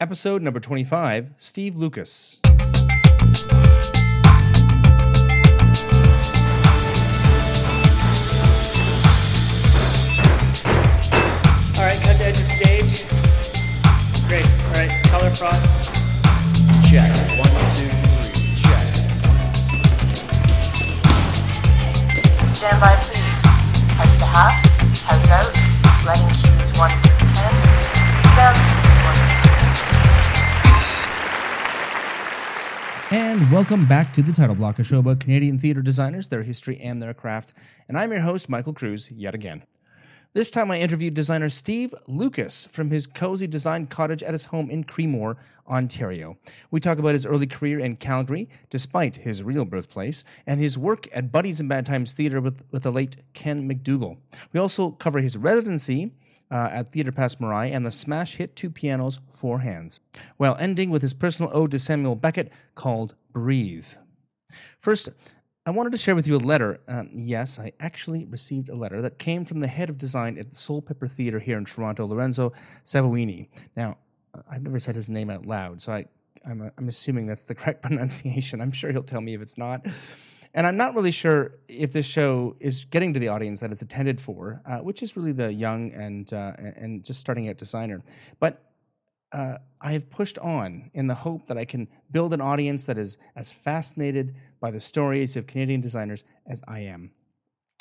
Episode number 25 Steve Lucas. All right, cut to edge of stage. Great. All right, color frost. Check. One, two, three. Check. Stand by, please. Heads to half, heads out, letting cues 1 through 10, down cues 1 through 10. And welcome back to the Title Block, a show about Canadian theatre designers, their history, and their craft. And I'm your host, Michael Cruz, yet again. This time I interviewed designer Steve Lucas from his cozy design cottage at his home in Creemore, Ontario. We talk about his early career in Calgary, despite his real birthplace, and his work at Buddies and Bad Times Theatre with, with the late Ken McDougall. We also cover his residency uh, at Theatre Pass and the smash hit Two Pianos, Four Hands, while ending with his personal ode to Samuel Beckett called Breathe. First, I wanted to share with you a letter. Um, yes, I actually received a letter that came from the head of design at Soulpepper Theatre here in Toronto, Lorenzo Savoini. Now, I've never said his name out loud, so I, I'm, I'm assuming that's the correct pronunciation. I'm sure he'll tell me if it's not. And I'm not really sure if this show is getting to the audience that it's intended for, uh, which is really the young and uh, and just starting out designer. But uh, I have pushed on in the hope that I can build an audience that is as fascinated by the stories of Canadian designers as I am.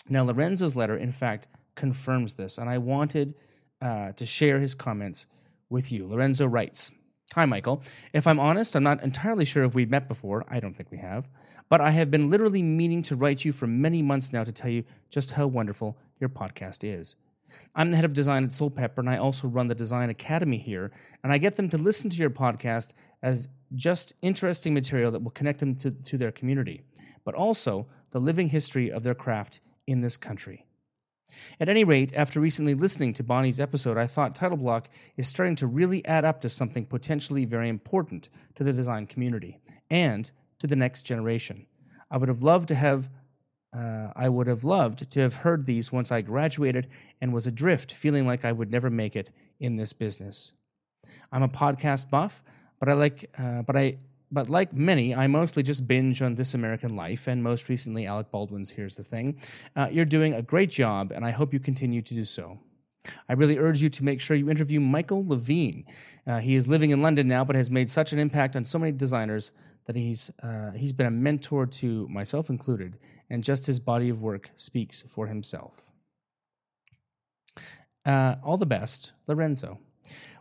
Now, Lorenzo's letter, in fact, confirms this, and I wanted uh, to share his comments with you. Lorenzo writes Hi, Michael. If I'm honest, I'm not entirely sure if we've met before. I don't think we have. But I have been literally meaning to write you for many months now to tell you just how wonderful your podcast is. I'm the head of design at Soulpepper, and I also run the Design Academy here. And I get them to listen to your podcast as just interesting material that will connect them to, to their community, but also the living history of their craft in this country. At any rate, after recently listening to Bonnie's episode, I thought Title Block is starting to really add up to something potentially very important to the design community and to the next generation. I would have loved to have uh, I would have loved to have heard these once I graduated and was adrift, feeling like I would never make it in this business. I'm a podcast buff, but I like, uh, but I, but like many, I mostly just binge on This American Life, and most recently Alec Baldwin's Here's the Thing. Uh, you're doing a great job, and I hope you continue to do so. I really urge you to make sure you interview Michael Levine. Uh, he is living in London now, but has made such an impact on so many designers that he's uh, he's been a mentor to myself included, and just his body of work speaks for himself. Uh, all the best, Lorenzo.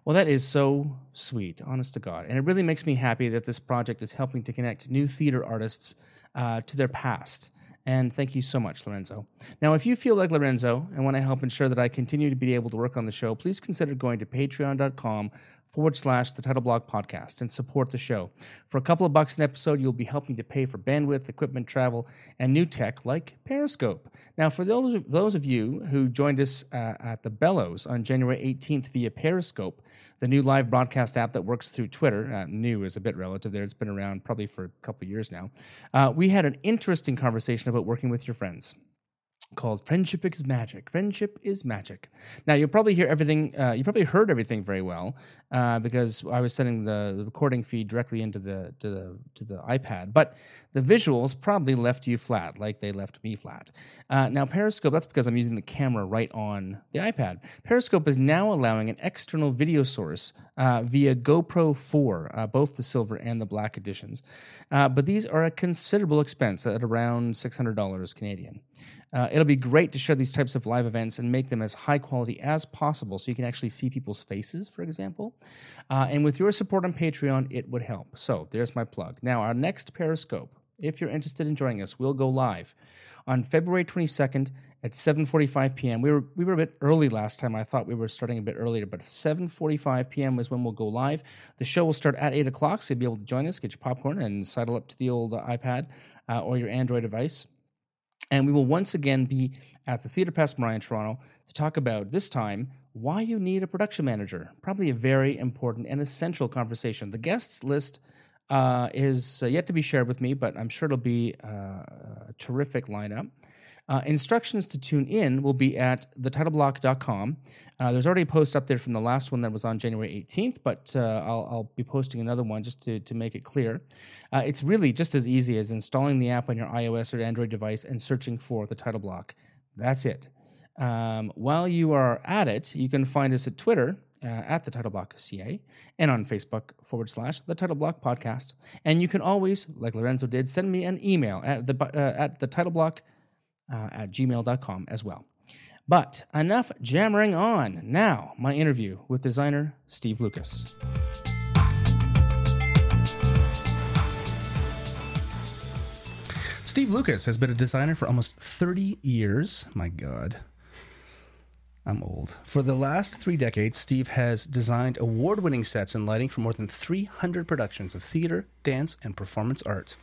Well, that is so sweet, honest to God. And it really makes me happy that this project is helping to connect new theater artists uh, to their past. And thank you so much, Lorenzo. Now, if you feel like Lorenzo and want to help ensure that I continue to be able to work on the show, please consider going to patreon.com forward slash the title block podcast and support the show. For a couple of bucks an episode, you'll be helping to pay for bandwidth, equipment, travel, and new tech like Periscope. Now, for those, those of you who joined us uh, at the Bellows on January 18th via Periscope, the new live broadcast app that works through Twitter, uh, new is a bit relative there, it's been around probably for a couple of years now, uh, we had an interesting conversation about working with your friends called Friendship is Magic. Friendship is Magic. Now, you'll probably hear everything, uh, you probably heard everything very well uh, because I was sending the, recording feed directly into the, to the, to the iPad, but the visuals probably left you flat, like they left me flat. Uh, now, Periscope, that's because I'm using the camera right on the iPad. Periscope is now allowing an external video source uh, via GoPro 4, uh, both the silver and the black editions. Uh, but these are a considerable expense at around $600 Canadian. Uh, it'll be great to share these types of live events and make them as high quality as possible so you can actually see people's faces, for example. Uh, and with your support on Patreon, it would help. So there's my plug. Now, our next Periscope, if you're interested in joining us, will go live on February 22nd at 7:45 p.m. We were we were a bit early last time. I thought we were starting a bit earlier, but 7:45 p.m. is when we'll go live. The show will start at 8 o'clock, so you'll be able to join us, get your popcorn, and sidle up to the old iPad uh, or your Android device and we will once again be at the Theatre Passe Muraille in Toronto to talk about, this time, why you need a production manager. Probably a very important and essential conversation. The guests list uh, is uh, yet to be shared with me, but I'm sure it'll be uh, a terrific lineup. Uh, instructions to tune in will be at thetitleblock.com. Uh, there's already a post up there from the last one that was on January 18th, but uh, I'll, I'll be posting another one just to, to make it clear. Uh, it's really just as easy as installing the app on your iOS or Android device and searching for the title block. That's it. Um, while you are at it, you can find us at Twitter uh, at the Title Block CA and on Facebook forward slash the Title Block Podcast. And you can always, like Lorenzo did, send me an email at the uh, at the Title Block uh, at gmail.com as well. But enough jammering on. Now, my interview with designer Steve Lucas. Steve Lucas has been a designer for almost 30 years. My God. I'm old. For the last three decades, Steve has designed award winning sets and lighting for more than 300 productions of theater, dance, and performance art.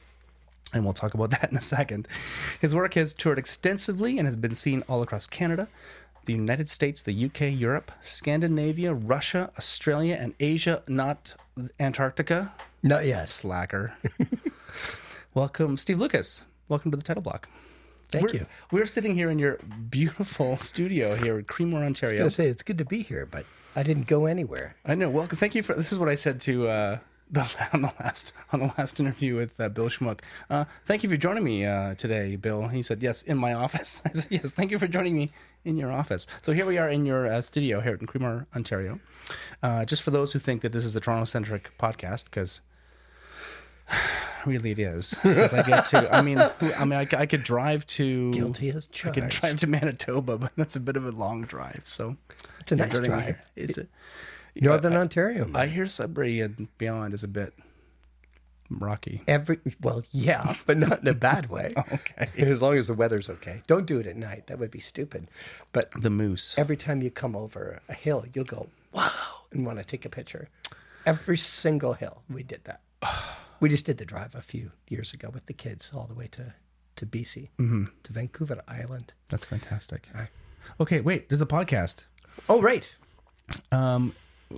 And we'll talk about that in a second. His work has toured extensively and has been seen all across Canada, the United States, the UK, Europe, Scandinavia, Russia, Australia, and Asia, not Antarctica. Not yet. Slacker. Welcome, Steve Lucas. Welcome to the title block. Thank We're- you. We're sitting here in your beautiful studio here in Creemore, I was Ontario. going to say it's good to be here, but I didn't go anywhere. I know. Well, thank you for. This is what I said to uh, the on the last on the last interview with uh, Bill Schmuck. Uh, thank you for joining me uh, today, Bill. He said yes in my office. I said yes. Thank you for joining me in your office. So here we are in your uh, studio here in Creemore, Ontario. Uh, just for those who think that this is a Toronto centric podcast, because. Really, it is because I get to. I mean, I mean, I could drive to Guilty as charged. I could drive to Manitoba, but that's a bit of a long drive. So It's a nice drive. here. Is it? Northern Ontario. man. I hear Sudbury and beyond is a bit rocky. Every well, yeah, but not in a bad way. Okay. As long as the weather's okay. Don't do it at night. That would be stupid. But The moose. every time you come over a hill, you'll go wow and want to take a picture. Every single hill, we did that. We just did the drive a few years ago with the kids all the way to to BC, Mm-hmm. to Vancouver Island. That's fantastic. Right. Okay, wait. There's a podcast. Oh, right.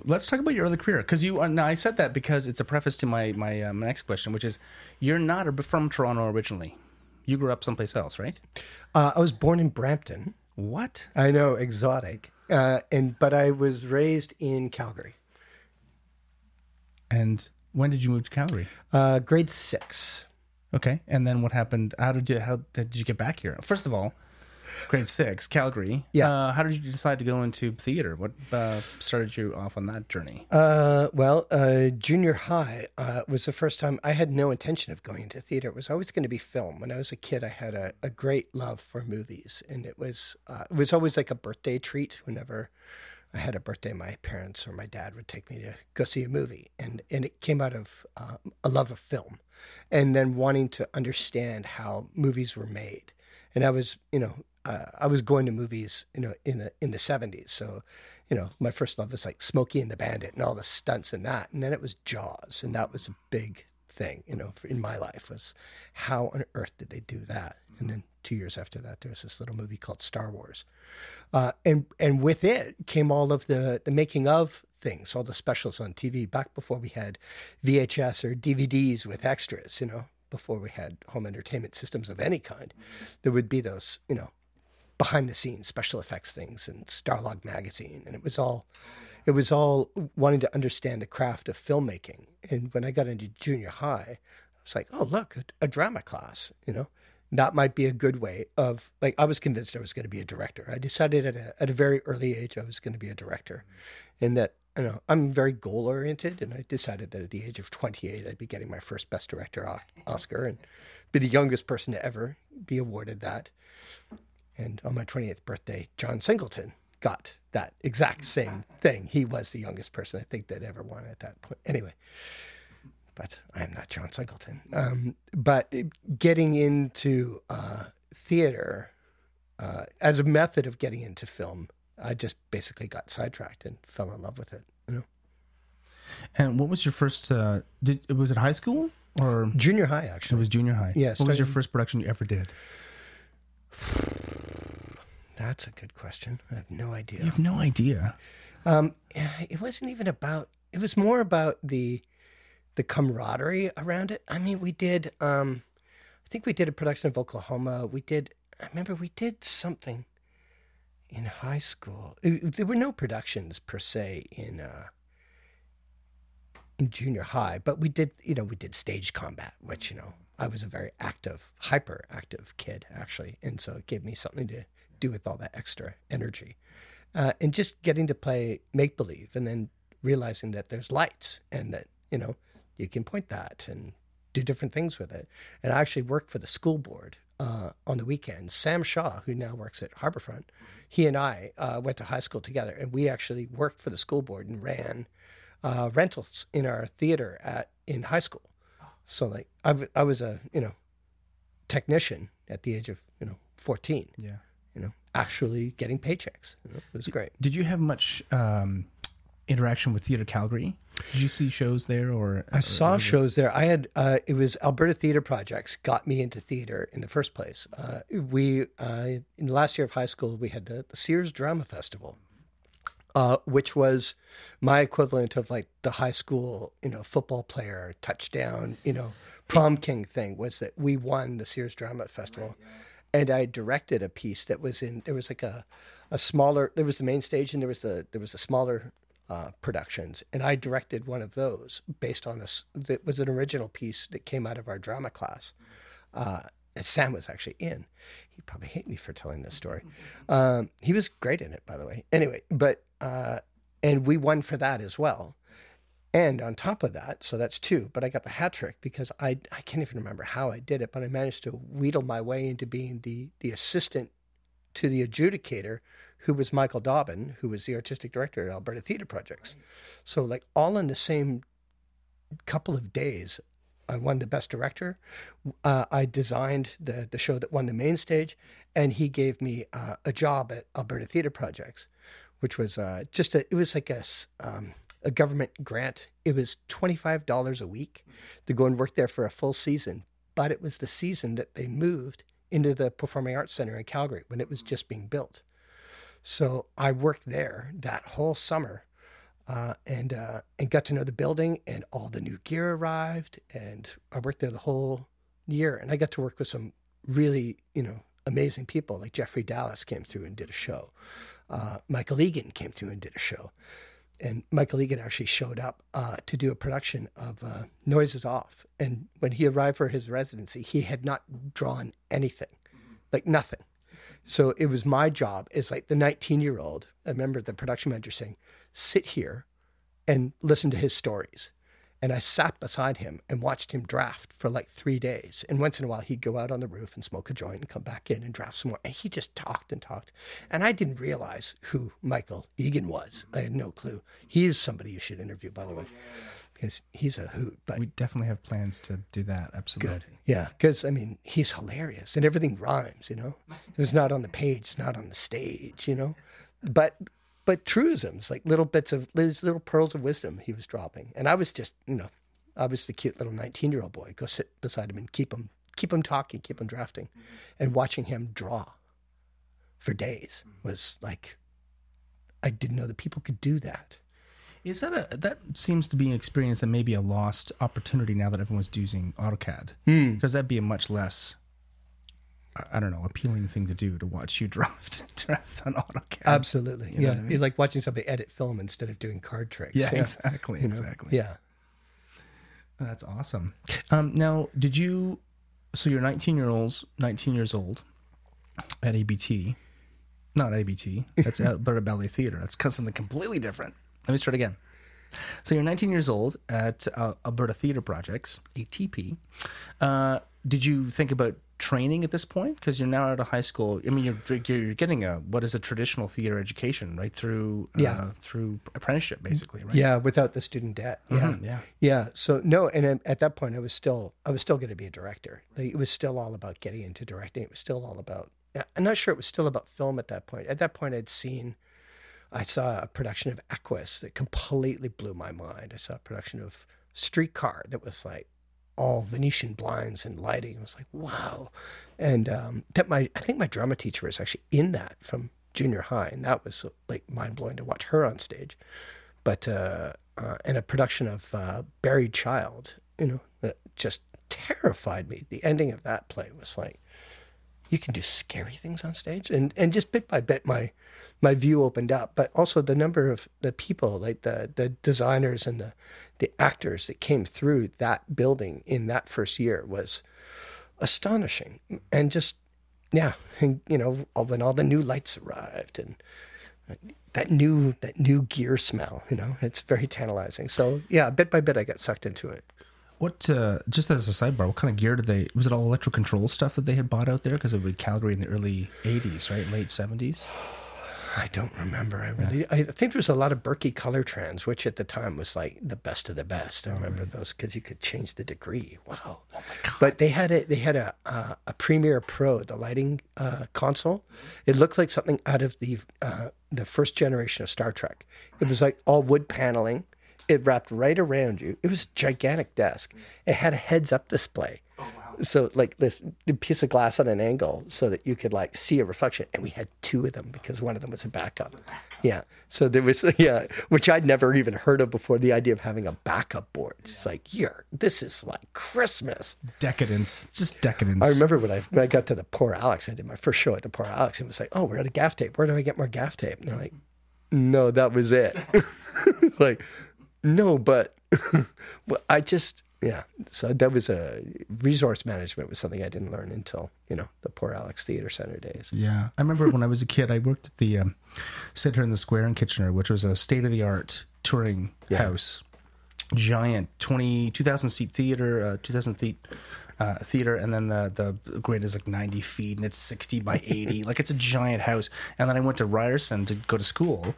Let's talk about your early career because you. Uh, now I said that because it's a preface to my my, uh, next question, which is you're not from Toronto originally. You grew up someplace else, right? Uh, I was born in Brampton. What? I know, exotic. Uh, and but I was raised in Calgary. And when did you move to Calgary? Uh, grade six. Okay, and then what happened? How did you how did you get back here? First of all, grade six, Calgary. Yeah. Uh, how did you decide to go into theater? What uh, started you off on that journey? Uh, well, uh, junior high uh, was the first time I had no intention of going into theater. It was always going to be film. When I was a kid, I had a, a great love for movies, and it was uh, it was always like a birthday treat. Whenever I had a birthday, my parents or my dad would take me to go see a movie, and and it came out of uh, a love of film, and then wanting to understand how movies were made. And I was, you know, uh, I was going to movies, you know, in the in the seventies. So, you know, my first love was like Smokey and the Bandit and all the stunts and that, and then it was Jaws, and that was a big thing, you know, in my life was how on earth did they do that? And then two years after that, there was this little movie called Star Wars, uh, and and with it came all of the the making of things, all the specials on TV. Back before we had VHS or DVDs with extras, you know, before we had home entertainment systems of any kind, there would be those, you know, behind the scenes special effects things and Starlog magazine, and it was all. It was all wanting to understand the craft of filmmaking. And when I got into junior high, I was like, oh, look, a, a drama class, you know, that might be a good way of, like, I was convinced I was going to be a director. I decided at a, at a very early age I was going to be a director. And that, you know, I'm very goal oriented. And I decided that at the age of 28, I'd be getting my first Best Director Oscar and be the youngest person to ever be awarded that. And on my 28th birthday, John Singleton got that exact same thing. He was the youngest person I think that ever won at that point. Anyway, but I am not John Singleton. Um, but getting into uh, theater uh, as a method of getting into film, I just basically got sidetracked and fell in love with it. You know, And what was your first? Uh, did was it high school or junior high Actually, it was junior high? Yeah, What was your first production you ever did? That's a good question. I have no idea. You have no idea. Um, it wasn't even about. It was more about the the camaraderie around it. I mean, we did. Um, I think we did a production of Oklahoma. We did. I remember we did something in high school. It- there were no productions per se in uh, in junior high, but we did, you know, we did stage combat, which you know, I was a very active, hyper active kid actually, and so it gave me something to do with all that extra energy, uh, and just getting to play make believe, and then realizing that there's lights and that you know you can point that and do different things with it. And I actually worked for the school board uh, on the weekends. Sam Shaw, who now works at Harbourfront, he and I uh, went to high school together, and we actually worked for the school board and ran uh, rentals in our theater at in high school. So like I, w- I was a you know technician at the age of you know fourteen. Yeah. You know, actually getting paychecks. You know, it was great. Did you have much um, interaction with Theatre Calgary? Did you see shows there, or I saw shows there. I had uh, it was Alberta Theatre Projects got me into theater in the first place. Uh, we uh, in the last year of high school we had the, the Sears Drama Festival, uh, which was my equivalent of like the high school you know football player touchdown you know prom king thing. Was that we won the Sears Drama Festival, and I directed a piece that was in there was like a a smaller there was the main stage and there was a there was a smaller uh, productions, and I directed one of those based on this. That was an original piece that came out of our drama class. Uh, and Sam was actually in. He'd probably hate me for telling this story. Um, he was great in it, by the way. Anyway, but uh, and we won for that as well. And on top of that, so that's two. But I got the hat trick because I I can't even remember how I did it, but I managed to wheedle my way into being the the assistant to the adjudicator, who was Michael Dobbin, who was the artistic director at Alberta Theatre Projects. So like all in the same couple of days, I won the best director. Uh, I designed the the show that won the main stage, and he gave me uh, a job at Alberta Theatre Projects, which was uh, just a it was like a, um, a government grant. It was twenty five dollars a week to go and work there for a full season, but it was the season that they moved into the Performing Arts Center in Calgary when it was just being built. So I worked there that whole summer uh, and uh, and got to know the building and all the new gear arrived and I worked there the whole year and I got to work with some really you know amazing people like Jeffrey Dallas came through and did a show, uh, Michael Eagan came through and did a show, and Michael Eagan actually showed up uh, to do a production of uh, Noises Off and when he arrived for his residency he had not drawn anything, like nothing. So it was my job as like the 19 year old. I remember the production manager saying, sit here and listen to his stories. And I sat beside him and watched him draft for like three days. And once in a while, he'd go out on the roof and smoke a joint and come back in and draft some more. And he just talked and talked. And I didn't realize who Michael Eagan was. I had no clue. He is somebody you should interview, by the way, because he's a hoot. But We definitely have plans to do that. Absolutely. Good. Yeah, because I mean, he's hilarious, and everything rhymes. You know, it's not on the page, it's not on the stage. You know, but but truisms like little bits of little pearls of wisdom he was dropping, and I was just you know, I was the cute little nineteen year old boy. Go sit beside him and keep him keep him talking, keep him drafting, mm-hmm. and watching him draw for days was like, I didn't know that people could do that. Is that a that seems to be an experience that may be a lost opportunity now that everyone's using AutoCAD? Hmm. Because that'd be a much less, I- don't know, appealing thing to do to watch you draft draft on AutoCAD. Absolutely, You know yeah. I mean? You're like watching somebody edit film instead of doing card tricks. Yeah, exactly, You know? exactly. Yeah. That's awesome. Um, now, did you? So you're 19 year olds, 19 years old, at ABT, not ABT. That's Alberta Ballet Theatre. That's something completely different. Let me start again. So you're 19 years old at uh, Alberta Theatre Projects, ATP. Uh, did you think about training at this point? Because you're now out of high school. I mean, you're you're getting a what is a traditional theater education, right? Through uh, Yeah. through apprenticeship, basically, right? Yeah, without the student debt. Yeah, Mhm, yeah. yeah. So no, and at that point, I was still, I was still going to be a director. Like, it was still all about getting into directing. It was still all about. I'm not sure it was still about film at that point. At that point, I'd seen, I saw a production of Equus that completely blew my mind. I saw a production of Streetcar that was like all Venetian blinds and lighting. I was like wow, and um, that my I think my drama teacher was actually in that from junior high, and that was like mind blowing to watch her on stage but uh, uh, and a production of uh, Buried Child, you know, that just terrified me. The ending of that play was like, you can do scary things on stage, and and just bit by bit, my my view opened up. But also the number of the people, like the the designers and the the actors that came through that building in that first year was astonishing, and just yeah, and you know when all the new lights arrived and that new that new gear smell, you know, it's very tantalizing. So yeah, bit by bit, I got sucked into it. What, uh, just as a sidebar, what kind of gear did they, was it all electro control stuff that they had bought out there? Because it was Calgary in the early 80s, right? Late 70s? I don't remember. I really, I think there was a lot of Berkey Colortrans, which at the time was like the best of the best. I remember those because you could change the degree. Wow! Oh my god! But they had a they had a uh, a Premiere Pro, the lighting uh, console. It looked like something out of the uh, the first generation of Star Trek. It was like all wood paneling. It wrapped right around you. It was a gigantic desk. It had a heads up display. So like this piece of glass on an angle so that you could like see a reflection. And we had two of them because one of them was a backup. Yeah. So there was yeah, which I'd never even heard of before. The idea of having a backup board. It's like, you're this is like Christmas. Decadence. Just decadence. I remember when I when I got to the Poor Alex, I did my first show at the Poor Alex and it was like, Oh, we're at a gaff tape. Where do I get more gaff tape? And they're like, No, that was it. like, no, but well, I just yeah. So that was a resource management was something I didn't learn until you know the Poor Alex Theater Center days. Yeah, I remember when I was a kid, I worked at the um, Center in the Square in Kitchener, which was a state of the art touring house, giant 20, 2,000 seat theater, uh, two thousand feet. Uh, theater and then the the grid is like 90 feet and it's 60 by 80 like it's a giant house and then i went to ryerson to go to school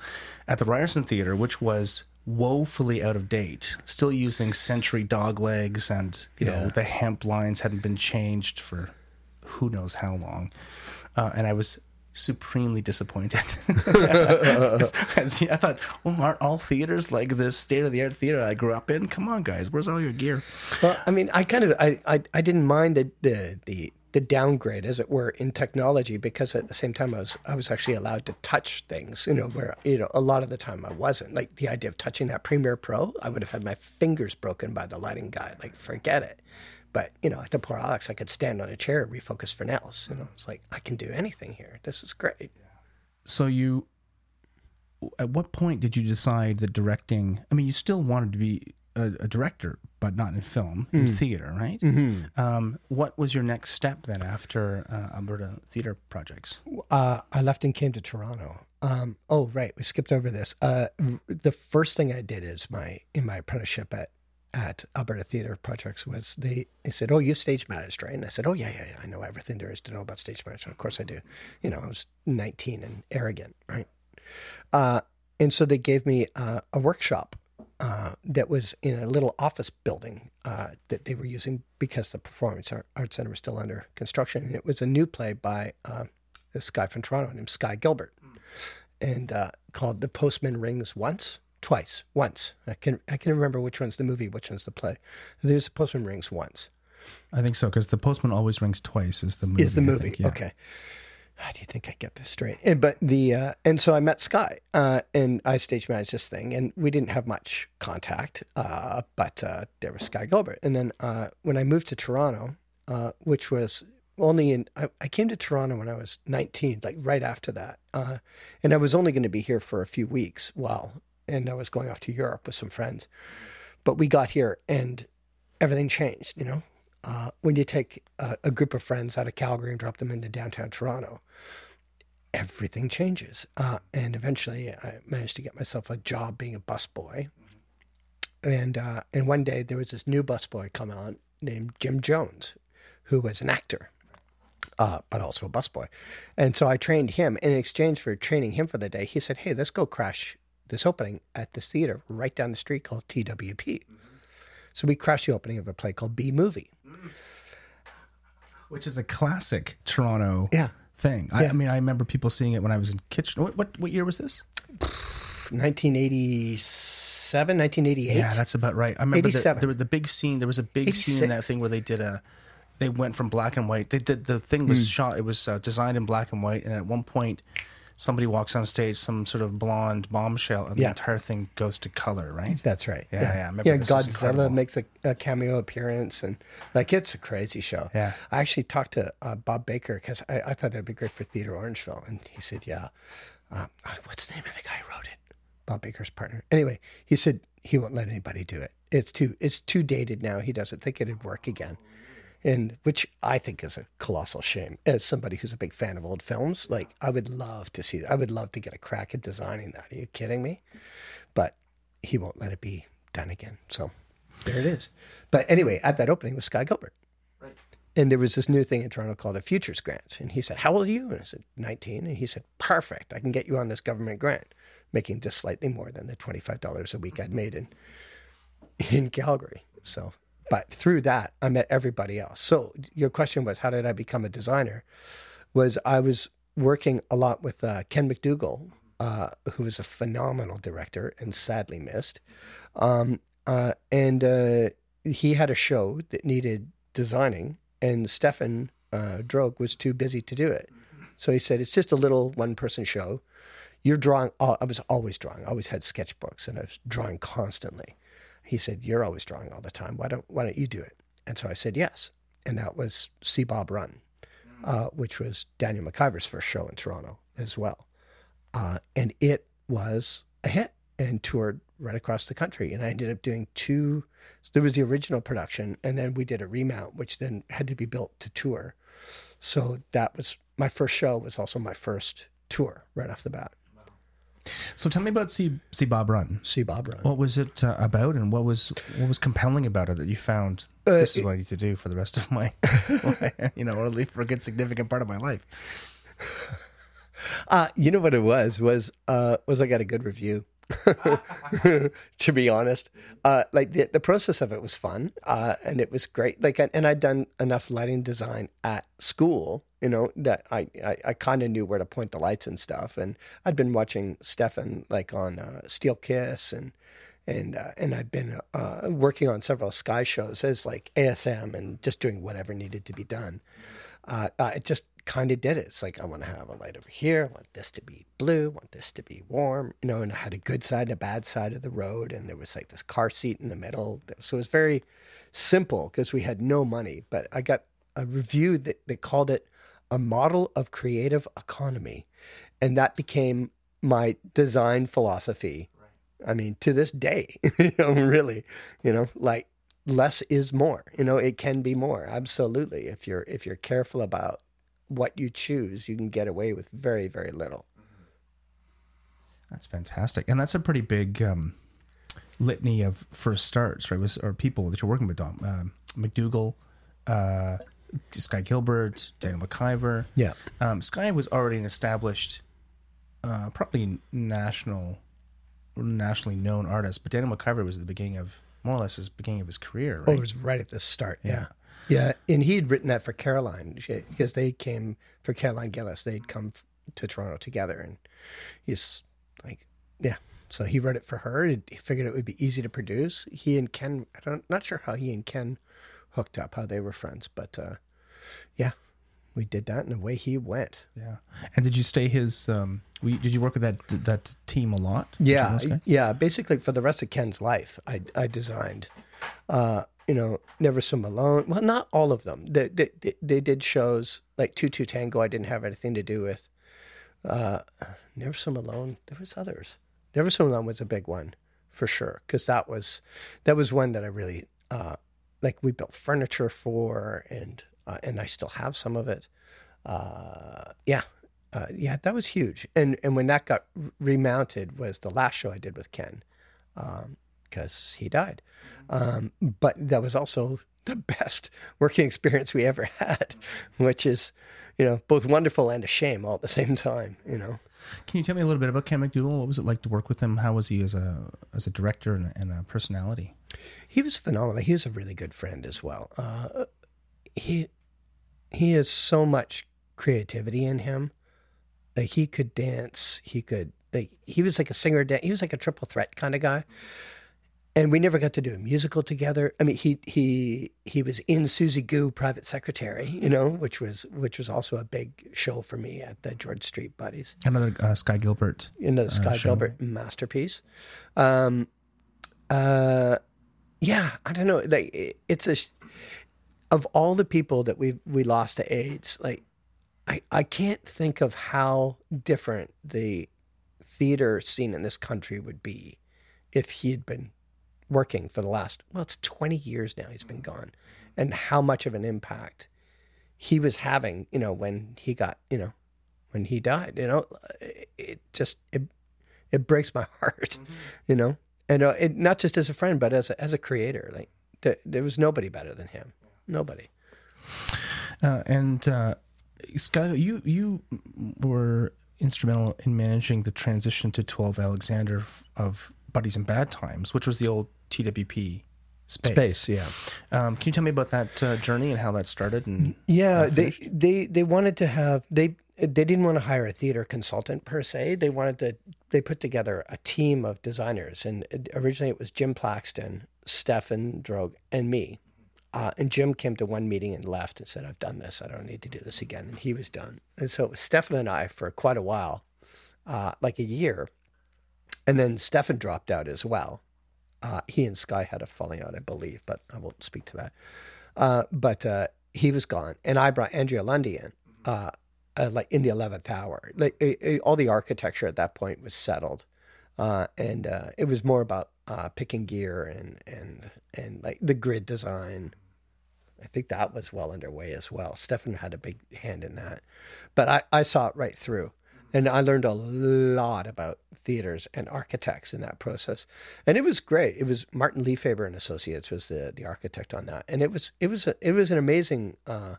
at the ryerson theater which was woefully out of date still using century dog legs and you know the hemp lines hadn't been changed for who knows how long. Uh, and i was supremely disappointed. As- as- i thought well aren't all theaters like this state-of-the-art theater i grew up in? Come on guys where's all your gear? Well, I mean, I kind of I I, I didn't mind the, the the the downgrade, as it were, in technology because at the same time I was I was actually allowed to touch things. You know, where you know a lot of the time I wasn't. Like the idea of touching that Premiere Pro, I would have had my fingers broken by the lighting guy. Like, forget it. But you know, at the Poor Alex, I could stand on a chair, refocus Fresnels. You know, it's like I can do anything here. This is great. so you at what point did you decide that directing i mean you still wanted to be a, a director but not in film in theater right um, what was your next step then after uh, alberta theater projects uh, I left and came to Toronto. Um, oh, right, we skipped over this. Uh, the first thing I did is my in my apprenticeship at at Alberta Theatre Projects was they they said, "Oh, you stage managed, right?" And I said, "Oh, yeah, yeah, yeah. I know everything there is to know about stage management. Of course, I do. You know, I was 19 and arrogant, right?" Uh, and so they gave me uh, a workshop uh, that was in a little office building uh, that they were using because the Performance Art, Center was still under construction. And it was a new play by uh, this guy from Toronto named Sky Gilbert, and uh, called "The Postman Rings Once." Twice, once. I can I can remember which one's the movie, which one's the play. There's the Postman Rings Once. i think so because the postman always rings twice is the movie is the movie. think, yeah. Okay. How do you think I get this straight? And, but the uh, and so I met Sky uh, and I stage managed this thing and we didn't have much contact, uh, but uh, there was Sky Gilbert. And then uh, when I moved to Toronto, uh, which was only in I, I came to Toronto when I was 19, like right after that, and I was only going to be here for a few weeks while and I was going off to Europe with some friends. But we got here and everything changed, you know. Uh, when you take a, a group of friends out of Calgary and drop them into downtown Toronto, everything changes. Uh, and eventually, I managed to get myself a job being a busboy. And uh, and one day there was this new busboy come on named Jim Jones, who was an actor, uh, but also a busboy. And so I trained him. In exchange for training him for the day, he said, "Hey, let's go crash this opening at this theater right down the street called TWP." So we crashed the opening of a play called B Movie. which is a classic toronto Yeah. thing I, Yeah. I mean i remember people seeing it when i was in kitchen what, what, what year was this 1987, 1988. Yeah, that's about right. I remember the, there was the big scene. There was a big scene in that thing where they did a. They went from black and white. They did the thing was Hmm. shot. It was uh, designed in black and white, and at one point, somebody walks on stage, some sort of blonde bombshell, and Yeah. the entire thing goes to color, right? That's right. Yeah, yeah, remember yeah, Godzilla makes a, a cameo appearance, and like it's a crazy show. Yeah. I actually talked to uh, Bob Baker because I, I thought that'd be great for Theater Orangeville, and he said, "Yeah." Uh, what's the name of the guy who wrote it? Bob Baker's partner. Anyway, he said he won't let anybody do it. It's too it's too dated now. He doesn't think it'd work again, and which I think is a colossal shame. As somebody who's a big fan of old films, like I would love to see. I would love to get a crack at designing that. Are you kidding me? But he won't let it be done again. So there it is. But anyway, at that opening was Sky Gilbert. And there was this new thing in Toronto called a Futures Grant. And he said, How old are you? And I said, 19. And he said, Perfect. I can get you on this government grant, making just slightly more than the $25 a week I'd made in, in Calgary. So, but through that, I met everybody else. So your question was, How did I become a designer? Was I was working a lot with uh, Ken McDougall, uh, who is a phenomenal director and sadly missed. Um, uh, and uh, he had a show that needed designing, and Stefan uh, Droege was too busy to do it. So he said, "It's just a little one-person show. You're drawing. Oh, I was always drawing. I always had sketchbooks, and I was drawing constantly." He said, "You're always drawing all the time. Why don't Why don't you do it?" And so I said, "Yes." And that was See Bob Run, uh, which was Daniel MacIvor's first show in Toronto as well uh, and it was a hit and toured right across the country. And I ended up doing two. So there was the original production, and then we did a remount, which then had to be built to tour. So that was my first show. Was also my first tour right off the bat. So tell me about See See Bob Run. See Bob Run. What was it uh, about, and what was what was compelling about it that you found this is what I need to do for the rest of my, my you know, or at least for a good significant part of my life? Uh, you know what it was was uh, was I got a good review. to be honest, uh, like the, the process of it was fun, uh, and it was great. Like, and I'd done enough lighting design at school, you know, that I I, I kind of knew where to point the lights and stuff. And I'd been watching Stefan like on uh, Steel Kiss and and uh, and I've been uh, working on several Sky shows as like ASM and just doing whatever needed to be done. Uh, it just kind of did it. It's like I want to have a light over here. I want this to be blue. I want this to be warm. You know, and I had a good side and a bad side of the road, and there was like this car seat in the middle. So it was very simple because we had no money. But I got a review that, that called it a model of creative economy, and that became my design philosophy. I mean, to this day, you know, really, you know, like less is more. You know, it can be more. Absolutely. If you're if you're careful about what you choose, you can get away with very very little. That's fantastic, and that's a pretty big um, litany of first starts, right? Was or people that you're working with, Dom um, McDougall, uh, Sky Gilbert, Daniel MacIvor. Yeah. um, Sky was already an established, uh, probably national, nationally known artist, but Daniel MacIvor was the beginning of more or less his beginning of his career, Oh, right? it was right at the start. Yeah. Yeah. And he had written that for Caroline because they came for Caroline Gillis. They'd come to Toronto together. And he's like, yeah. So he wrote it for her. He he figured it would be easy to produce. He and Ken, I don't, not sure how he and Ken hooked up, how they were friends, but uh, yeah, we did that and away he went. yeah. And did you stay his? Um, we, did you work with that that team a lot? Yeah, yeah. Basically, for the rest of Ken's life, I I designed. Uh, you know, Never Swim Alone. Well, not all of them. They they, they, did shows like Two Two Tango. I didn't have anything to do with. Uh, Never Swim Alone. There was others. Never Swim Alone was a big one, for sure, because that was that was one that I really uh, like. We built furniture for, and uh, and I still have some of it. Uh, yeah, uh, yeah, that was huge. And and when that got remounted was the last show I did with Ken, because he died. Um, but that was also the best working experience we ever had, which is, you know, both wonderful and a shame all at the same time. You know. Can you tell me a little bit about Ken McDougall? What was it like to work with him? How was he as a as a director and, and a personality? He was phenomenal. He was a really good friend as well. Uh, he he has so much creativity in him. Like he could dance. He could like he was like a singer. He was like a triple threat kind of guy. and we never got to do a musical together. I mean, he he he was in Susie Goo, Private Secretary, you know, which was which was also a big show for me at the George Street Buddies. Another uh, Sky Gilbert. Into the Sky show. Gilbert masterpiece. Um, uh, I don't know. Like it- it's a of all the people that we we lost to AIDS. Like I I can't think of how different the theater scene in this country would be if he had been working for the last well it's 20 years now he's been gone and how much of an impact he was having you know when he got you know when he died you know it, it just it, it breaks my heart mm-hmm. you know and uh, it, not just as a friend but as a, as a creator like th- there was nobody better than him nobody Uh, and uh, Sky, you you were instrumental in managing the transition to 12 Alexander of Buddies in Bad Times, which was the old TWP space. yeah Um, can you tell me about that uh, journey and how that started? And Yeah, they they they wanted to have they they didn't want to hire a theater consultant per se. They wanted to they put together a team of designers, and originally it was Jim Plaxton, Stefan Droege, and me. Uh, and Jim came to one meeting and left and said, "I've done this. I don't need to do this again." And he was done. And so it was Stefan and I for quite a while, uh, like a year, and then Stefan dropped out as well. Uh, he and Sky had a falling out, I believe, but I won't speak to that. Uh, but uh, he was gone, and I brought Andrea Lundy in, uh, like in the eleventh hour. Like eh, eh, all the architecture at that point was settled, uh, and uh, it was more about uh, picking gear and and and like the grid design. I think that was well underway as well. Stefan had a big hand in that, but I, I saw it right through, and I learned a lot about theaters and architects in that process, and it was great. It was Martin Lefebvre and Associates was the the architect on that, and it was it was a, it was an amazing uh,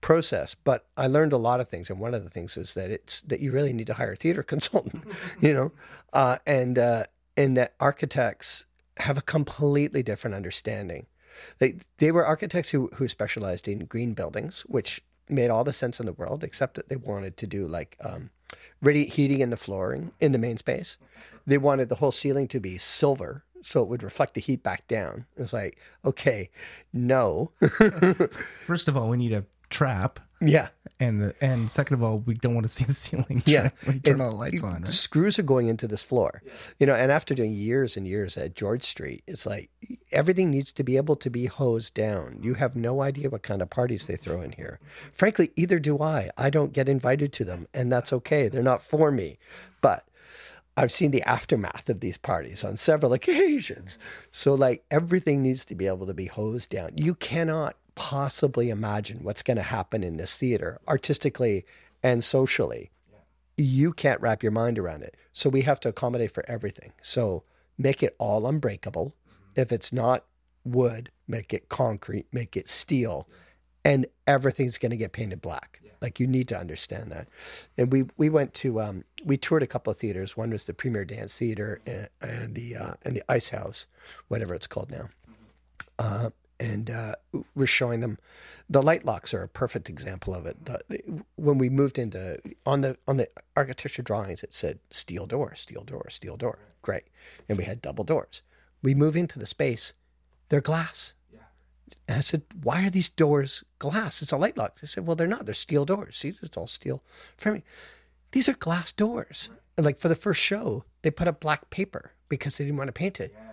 process. But I learned a lot of things, and one of the things was that it's that you really need to hire a theater consultant, you know, uh, and uh, and that architects have a completely different understanding. They they were architects who who specialized in green buildings, which made all the sense in the world, except that they wanted to do like um, radiant heating in the flooring in the main space. They wanted the whole ceiling to be silver, so it would reflect the heat back down. It was like, okay, no, first of all, we need a trap, yeah, and the and second of all, we don't want to see the ceiling. Yeah. when you turn all the lights on. Right? screws are going into this floor you know and after doing years and years at george street it's like everything needs to be able to be hosed down you have no idea what kind of parties they throw in here frankly either do i i don't get invited to them and that's okay they're not for me but I've seen the aftermath of these parties on several occasions. So, like, everything needs to be able to be hosed down. You cannot possibly imagine what's going to happen in this theater artistically and socially you can't wrap your mind around it. So we have to accommodate for everything. So make it all unbreakable. If it's not wood, make it concrete, make it steel, and everything's going to get painted black. Like you need to understand that. And we we went to um, we toured a couple of theaters. One was the Premiere Dance Theater and, and the uh, and the Ice House, whatever it's called now uh, and uh, we're showing them the light locks are a perfect example of it. The, when we moved into on the on the architecture drawings, it said steel door, steel door, steel door. Great, and we had double doors. We move into the space, they're glass. Yeah. And I said, "Why are these doors glass? It's a light lock." They said, "Well, they're not. They're steel doors. See, it's all steel framing. These are glass doors." And like for the first show, they put up black paper because they didn't want to paint it Yeah.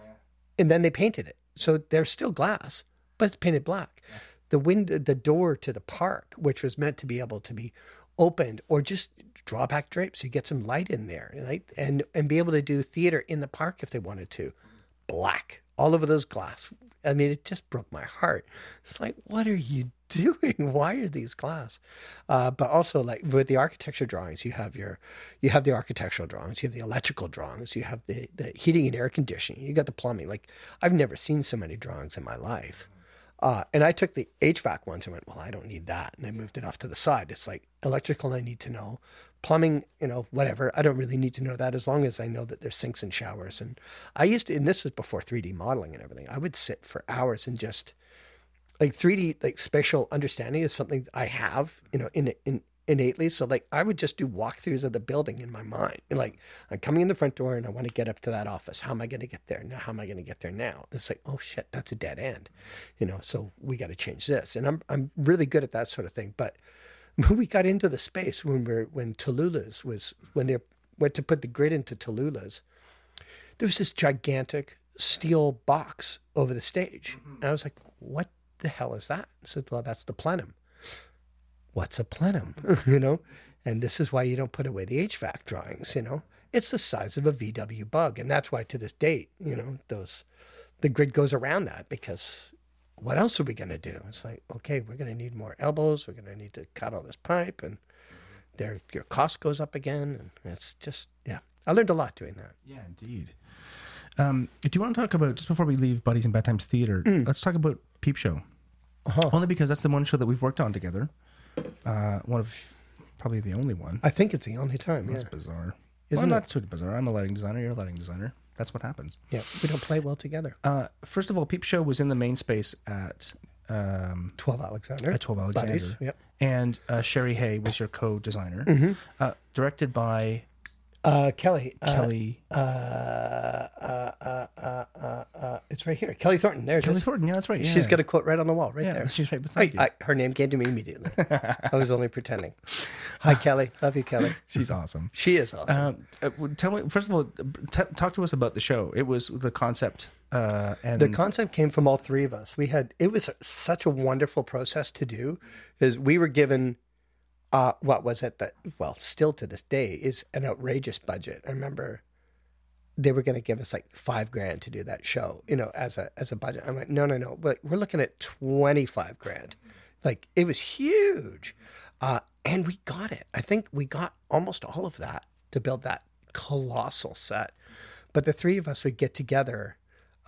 and then they painted it. So they're still glass, but it's painted black. The window, the door to the park, which was meant to be able to be opened or just draw back drapes, so you get some light in there, right? And and be able to do theater in the park if they wanted to, black all over those glass. I mean, it just broke my heart. It's like, what are you doing? Why are these glass? Uh, but also, like with the architecture drawings, you have your, you have the architectural drawings, you have the electrical drawings, you have the the heating and air conditioning, you got the plumbing. Like I've never seen so many drawings in my life. Uh, and I took the HVAC ones and went, well, I don't need that, and I moved it off to the side. It's like electrical, I need to know, plumbing, you know, whatever. I don't really need to know that as long as I know that there's sinks and showers. And I used to, and this is before 3D modeling and everything. I would sit for hours and just like 3D like spatial understanding is something I have, you know, in in innately. So like I would just do walkthroughs of the building in my mind. And like I'm coming in the front door and I want to get up to that office. How am I going to get there? Now how am I going to get there now? It's like, oh shit, that's a dead end. You know, so we got to change this. And I'm I'm really good at that sort of thing. But when we got into the space when we're when Tallulah's was when they went to put the grid into Tallulah's, there was this gigantic steel box over the stage. Mm-hmm. And I was like, what the hell is that? I said, well, that's the plenum. What's a plenum? you know? And this is why you don't put away the HVAC drawings, you know? It's the size of a VW bug. And that's why to this date, you know, those the grid goes around that because what else are we going to do? It's like, okay, we're going to need more elbows. We're going to need to cut all this pipe, and there your cost goes up again. And it's just, yeah, I learned a lot doing that. Yeah, indeed. Um, do you want to talk about just before we leave Buddies in Bad Times Theater? Let's talk about Peep Show. Only because that's the one show that we've worked on together. Uh, one of probably the only one. I think it's the only time. Yeah, That's bizarre. Isn't well, not too bizarre. I'm a lighting designer. You're a lighting designer. That's what happens. yeah, we don't play well together. Uh, first of all, Peep Show was in the main space at um, Twelve Alexander. at 12 Alexander. Buddies, Yep. And uh, Sherry Hay was your co-designer. Uh, directed by Uh, Kelly. Uh, Kelly uh, uh, uh, uh, uh, uh, it's right here. Kelly Thornton. There Kelly. Thornton. Yeah, that's right. Yeah. She's got a quote right on the wall, right Yeah, there. she's right beside you. I, I, her name came to me immediately. I was only pretending. Hi, Kelly. Love you, Kelly. She's awesome. She is awesome. Um, tell me first of all, t- talk to us about the show. It was the concept uh, and the concept came from all three of us. We had it was such a wonderful process to do, is we were given, uh, what was it that well still to this day is an outrageous budget. I remember they were going to give us like five grand to do that show, you know, as a as a budget. I'm like, no, no, no, but we're looking at twenty five grand. Like it was huge, uh, and we got it. I think we got almost all of that to build that colossal set. But the three of us would get together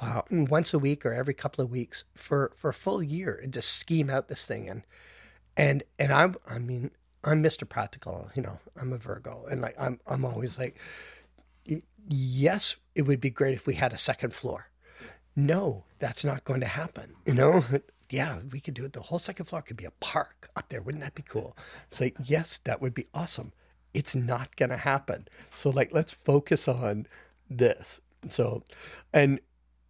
uh, once a week or every couple of weeks for for a full year and just scheme out this thing and and and I'm I mean I'm Mr. Practical, you know, I'm a Virgo and like I'm I'm always like yes, it would be great if we had a second floor. No, that's not going to happen, you know? Yeah, we could do it. The whole second floor could be a park up there. Wouldn't that be cool? It's like, yes, that would be awesome. It's not going to happen. So like let's focus on this. So and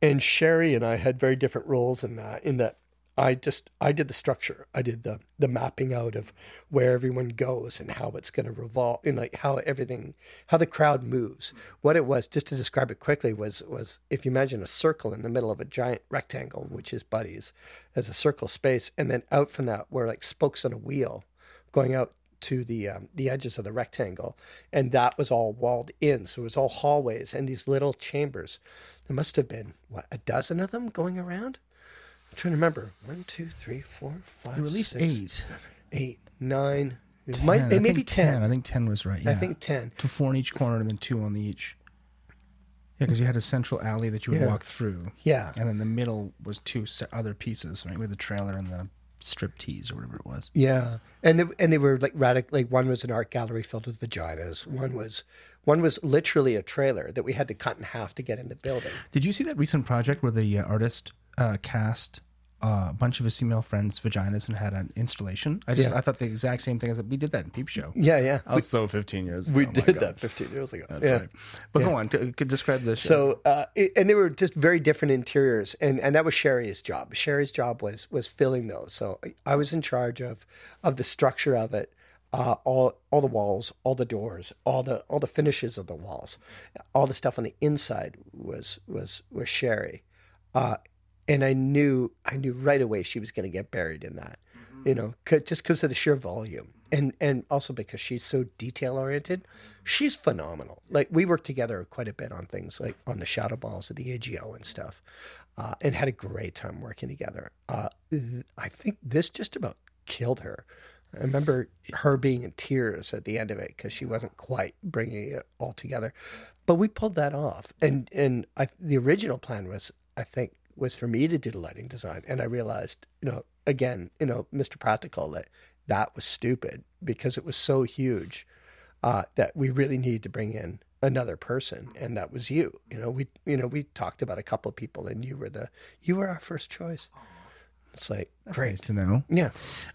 and Sherry and I had very different roles in that. In that, I just I did the structure. I did the the mapping out of where everyone goes and how it's going to revolve, and like how everything, how the crowd moves. What it was, just to describe it quickly, was was if you imagine a circle in the middle of a giant rectangle, which is Buddies, as a circle space, and then out from that were like spokes on a wheel, going out to the um, the edges of the rectangle, and that was all walled in. So it was all hallways and these little chambers. There must have been what a dozen of them going around. I'm trying to remember. One, two, three, four, five. There were at least six, eight. eight, nine. It 10. might I maybe think ten. I think ten was right. Yeah. I think ten. to four in each corner and then two on the each. Yeah, because you had a central alley that you would Yeah. walk through. Yeah. And then the middle was two se- other pieces, right? With the trailer and the strip tease or whatever it was. Yeah, and they, and they were like radical. Like one was an art gallery filled with vaginas. One was one was literally a trailer that we had to cut in half to get in the building. Did you see that recent project where the uh, artist uh, cast uh, a bunch of his female friends' vaginas and had an installation? I just Yeah. I thought the exact same thing as we did that in Peep Show. Yeah, yeah. I was so 15 years ago. We Oh my did God. that 15 years ago. That's yeah. right. But go on, to, could describe this. So, uh, it, and they were just very different interiors, and, and that was Sherry's job. Sherry's job was was filling those. So I was in charge of of the structure of it, uh, all all the walls, all the doors, all the all the finishes of the walls, all the stuff on the inside was was was Sherry, uh, and I knew I knew right away she was going to get buried in that, you know, just because of the sheer volume. And, and also because she's so detail oriented, she's phenomenal. Like we worked together quite a bit on things like on the shadow balls of the AGO and stuff, uh, and had a great time working together. Uh, I think this just about killed her. I remember her being in tears at the end of it because she wasn't quite bringing it all together, but we pulled that off. And and I, the original plan was, I think, was for me to do the lighting design, and I realized, you know, again, you know, Mr. Practical, that that was stupid because it was so huge uh, that we really needed to bring in another person, and that was you. You know, we you know we talked about a couple of people, and you were the you were our first choice. It's like That's great. nice to know. Yeah.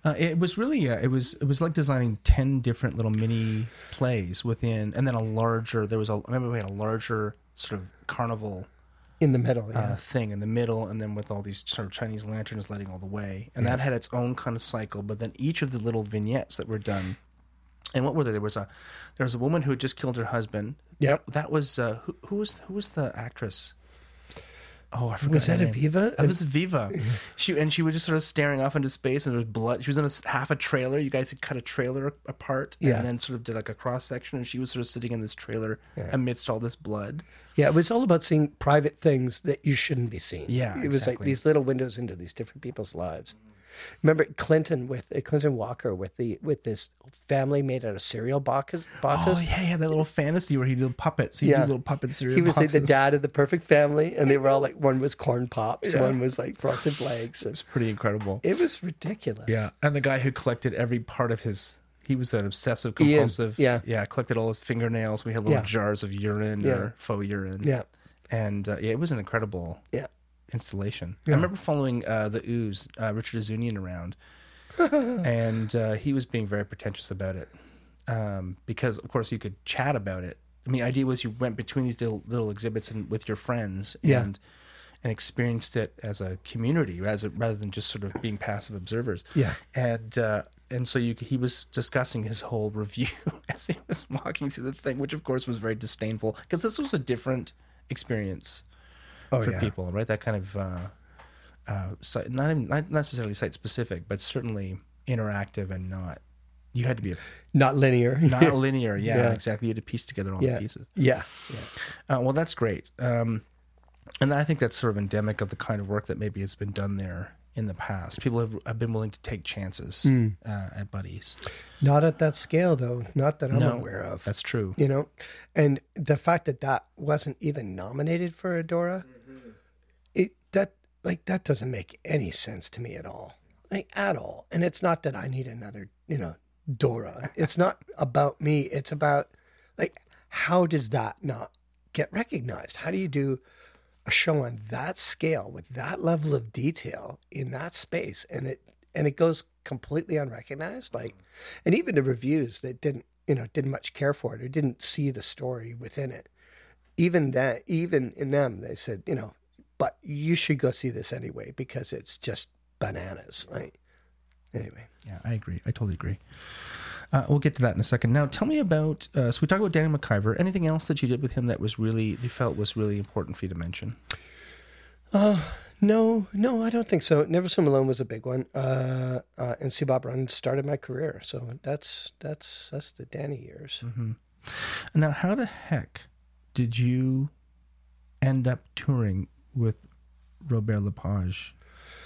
Uh, it was really uh, it was it was like designing ten different little mini plays within, and then a larger. There was a I remember we had a larger sort of carnival In the middle. Yeah. uh, thing in the middle, and then with all these sort of Chinese lanterns lighting all the way, and that had its own kind of cycle. But then each of the little vignettes that were done, and what were they? There was a there was a woman who had just killed her husband. Yep. that, that was uh, who, who was who was the actress? Oh, I forgot. Was that. Aviva? It was Viva. She and she was just sort of staring off into space, and there was blood. She was in a half a trailer. You guys had cut a trailer apart, Yeah. and then sort of did like a cross section, and she was sort of sitting in this trailer amidst all this blood. Yeah, it was all about seeing private things that you shouldn't be seeing. Yeah, it was like these little windows into these different people's lives. Remember Clinton with uh, Clinton Walker with the with this family made out of cereal boxes. boxes? Oh yeah, he had that little fantasy where he did puppets. He Yeah. did little puppet cereal He was like the dad of the perfect family, and they were all like one was corn pops, one was like frosted flakes. It was pretty incredible. It was ridiculous. Yeah, and the guy who collected every part of his. He was an obsessive compulsive. yeah. yeah. Collected all his fingernails. We had little Yeah. jars of urine Yeah. or faux urine. Yeah. and uh, yeah, it was an incredible yeah. installation. I remember following uh, the ooze, uh, Richard Ouzounian around, and uh, he was being very pretentious about it um, because, of course, you could chat about it. I mean, the idea was you went between these little, little exhibits and with your friends Yeah. and and experienced it as a community as a, rather than just sort of being passive observers. Yeah. and. Uh, and so you, he was discussing his whole review as he was walking through the thing, which of course was very disdainful because this was a different experience Oh for yeah. people, right? That kind of uh, uh, site, not even, not necessarily site specific, but certainly interactive and not. You had to be a, Not linear. not linear. Yeah, Yeah. exactly. You had to piece together all yeah. the pieces. Yeah. Uh, well, that's great. Um, and I think that's sort of endemic of the kind of work that maybe has been done there in the past. People have, have been willing to take chances Hmm. uh, at Buddies. Not at that scale though. Not that I'm No, aware of. That's true. you know and the fact that that wasn't even nominated for a Dora it that like that doesn't make any sense to me at all like at all and it's not that i need another you know dora it's not about me it's about like how does that not get recognized how do you do a show on that scale with that level of detail in that space and it and it goes completely unrecognized like and even the reviews that didn't you know didn't much care for it or didn't see the story within it even that even in them they said you know but you should go see this anyway because it's just bananas like anyway Yeah, I agree. I totally agree. Uh, we'll get to that in a second. Now, tell me about. Uh, so we talked about Danny MacIvor. Anything else that you did with him that was really you felt was really important for you to mention? no no i don't think so never swim alone was a big one uh, uh and see bob run started my career so that's that's that's the danny years Now, how the heck did you end up touring with Robert Lepage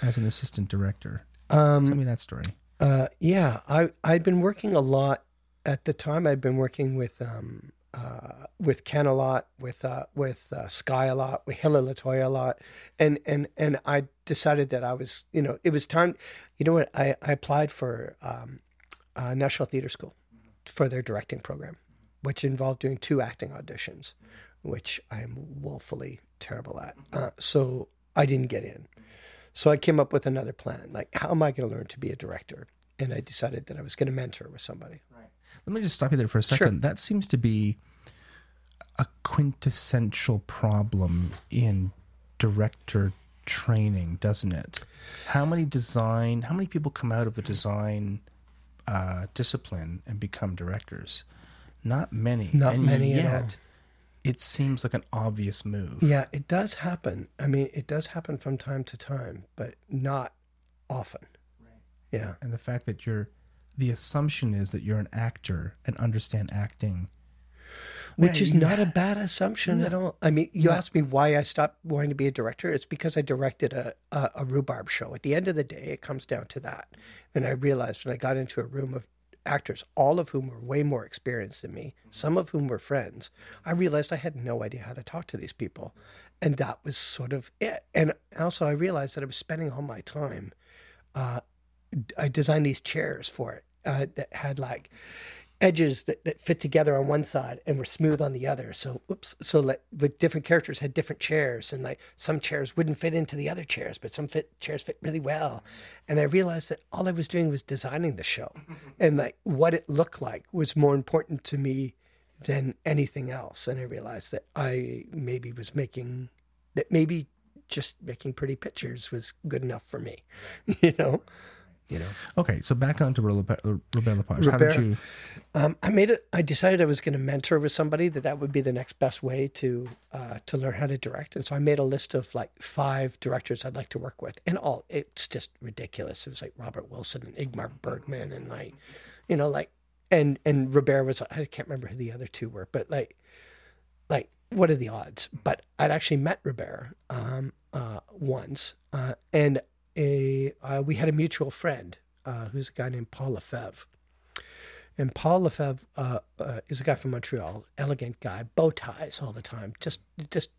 as an assistant director? um Tell me that story. Uh, yeah, I I'd been working a lot at the time. I'd been working with um uh with Ken a lot, with uh with uh, Sky a lot, with Hillar Liitoja a lot, and and and I decided that I was you know it was time. You know what? I I applied for um, National Theatre School for their directing program, which involved doing two acting auditions, which I am woefully terrible at. Uh, so I didn't get in. So I came up with another plan. Like, how am I going to learn to be a director? And I decided that I was going to mentor with somebody. Right. Let me just stop you there for a second. Sure. That seems to be a quintessential problem in director training, doesn't it? How many design, how many people come out of a design uh, discipline and become directors? Not many. Not and many at yet, all. It seems like an obvious move. Yeah, it does happen. I mean, it does happen from time to time, but not often. Yeah. And the fact that you're, the assumption is that you're an actor and understand acting. Which Yeah, is not a bad assumption at all. I mean, you asked me why I stopped wanting to be a director. It's because I directed a, a, a rhubarb show. At the end of the day, it comes down to that. And I realized when I got into a room of actors, all of whom were way more experienced than me, some of whom were friends, I realized I had no idea how to talk to these people. And that was sort of it. And also, I realized that I was spending all my time. Uh, I designed these chairs for it uh, that had like edges that, that fit together on one side and were smooth on the other. So, oops. So, like with different characters had different chairs, and like some chairs wouldn't fit into the other chairs, but some fit chairs fit really well. And I realized that all I was doing was designing the show, and like what it looked like was more important to me than anything else. And I realized that I maybe was making that maybe just making pretty pictures was good enough for me, you know. You know. Okay, so back on to Robert Robert Lepage. How did you? Um, I made it. I decided I was going to mentor with somebody that that would be the next best way to uh, to learn how to direct. And so I made a list of like five directors I'd like to work with, and all it's just ridiculous. It was like Robert Wilson and Ingmar Bergman, and like, you know, like, and and Robert was I can't remember who the other two were, but like, like what are the odds? But I'd actually met Robert um, uh, once, uh, and a uh, we had a mutual friend uh, who's a guy named Paul Lefebvre. And Paul Lefebvre uh, uh, is a guy from Montreal, elegant guy, bow ties all the time. Just, just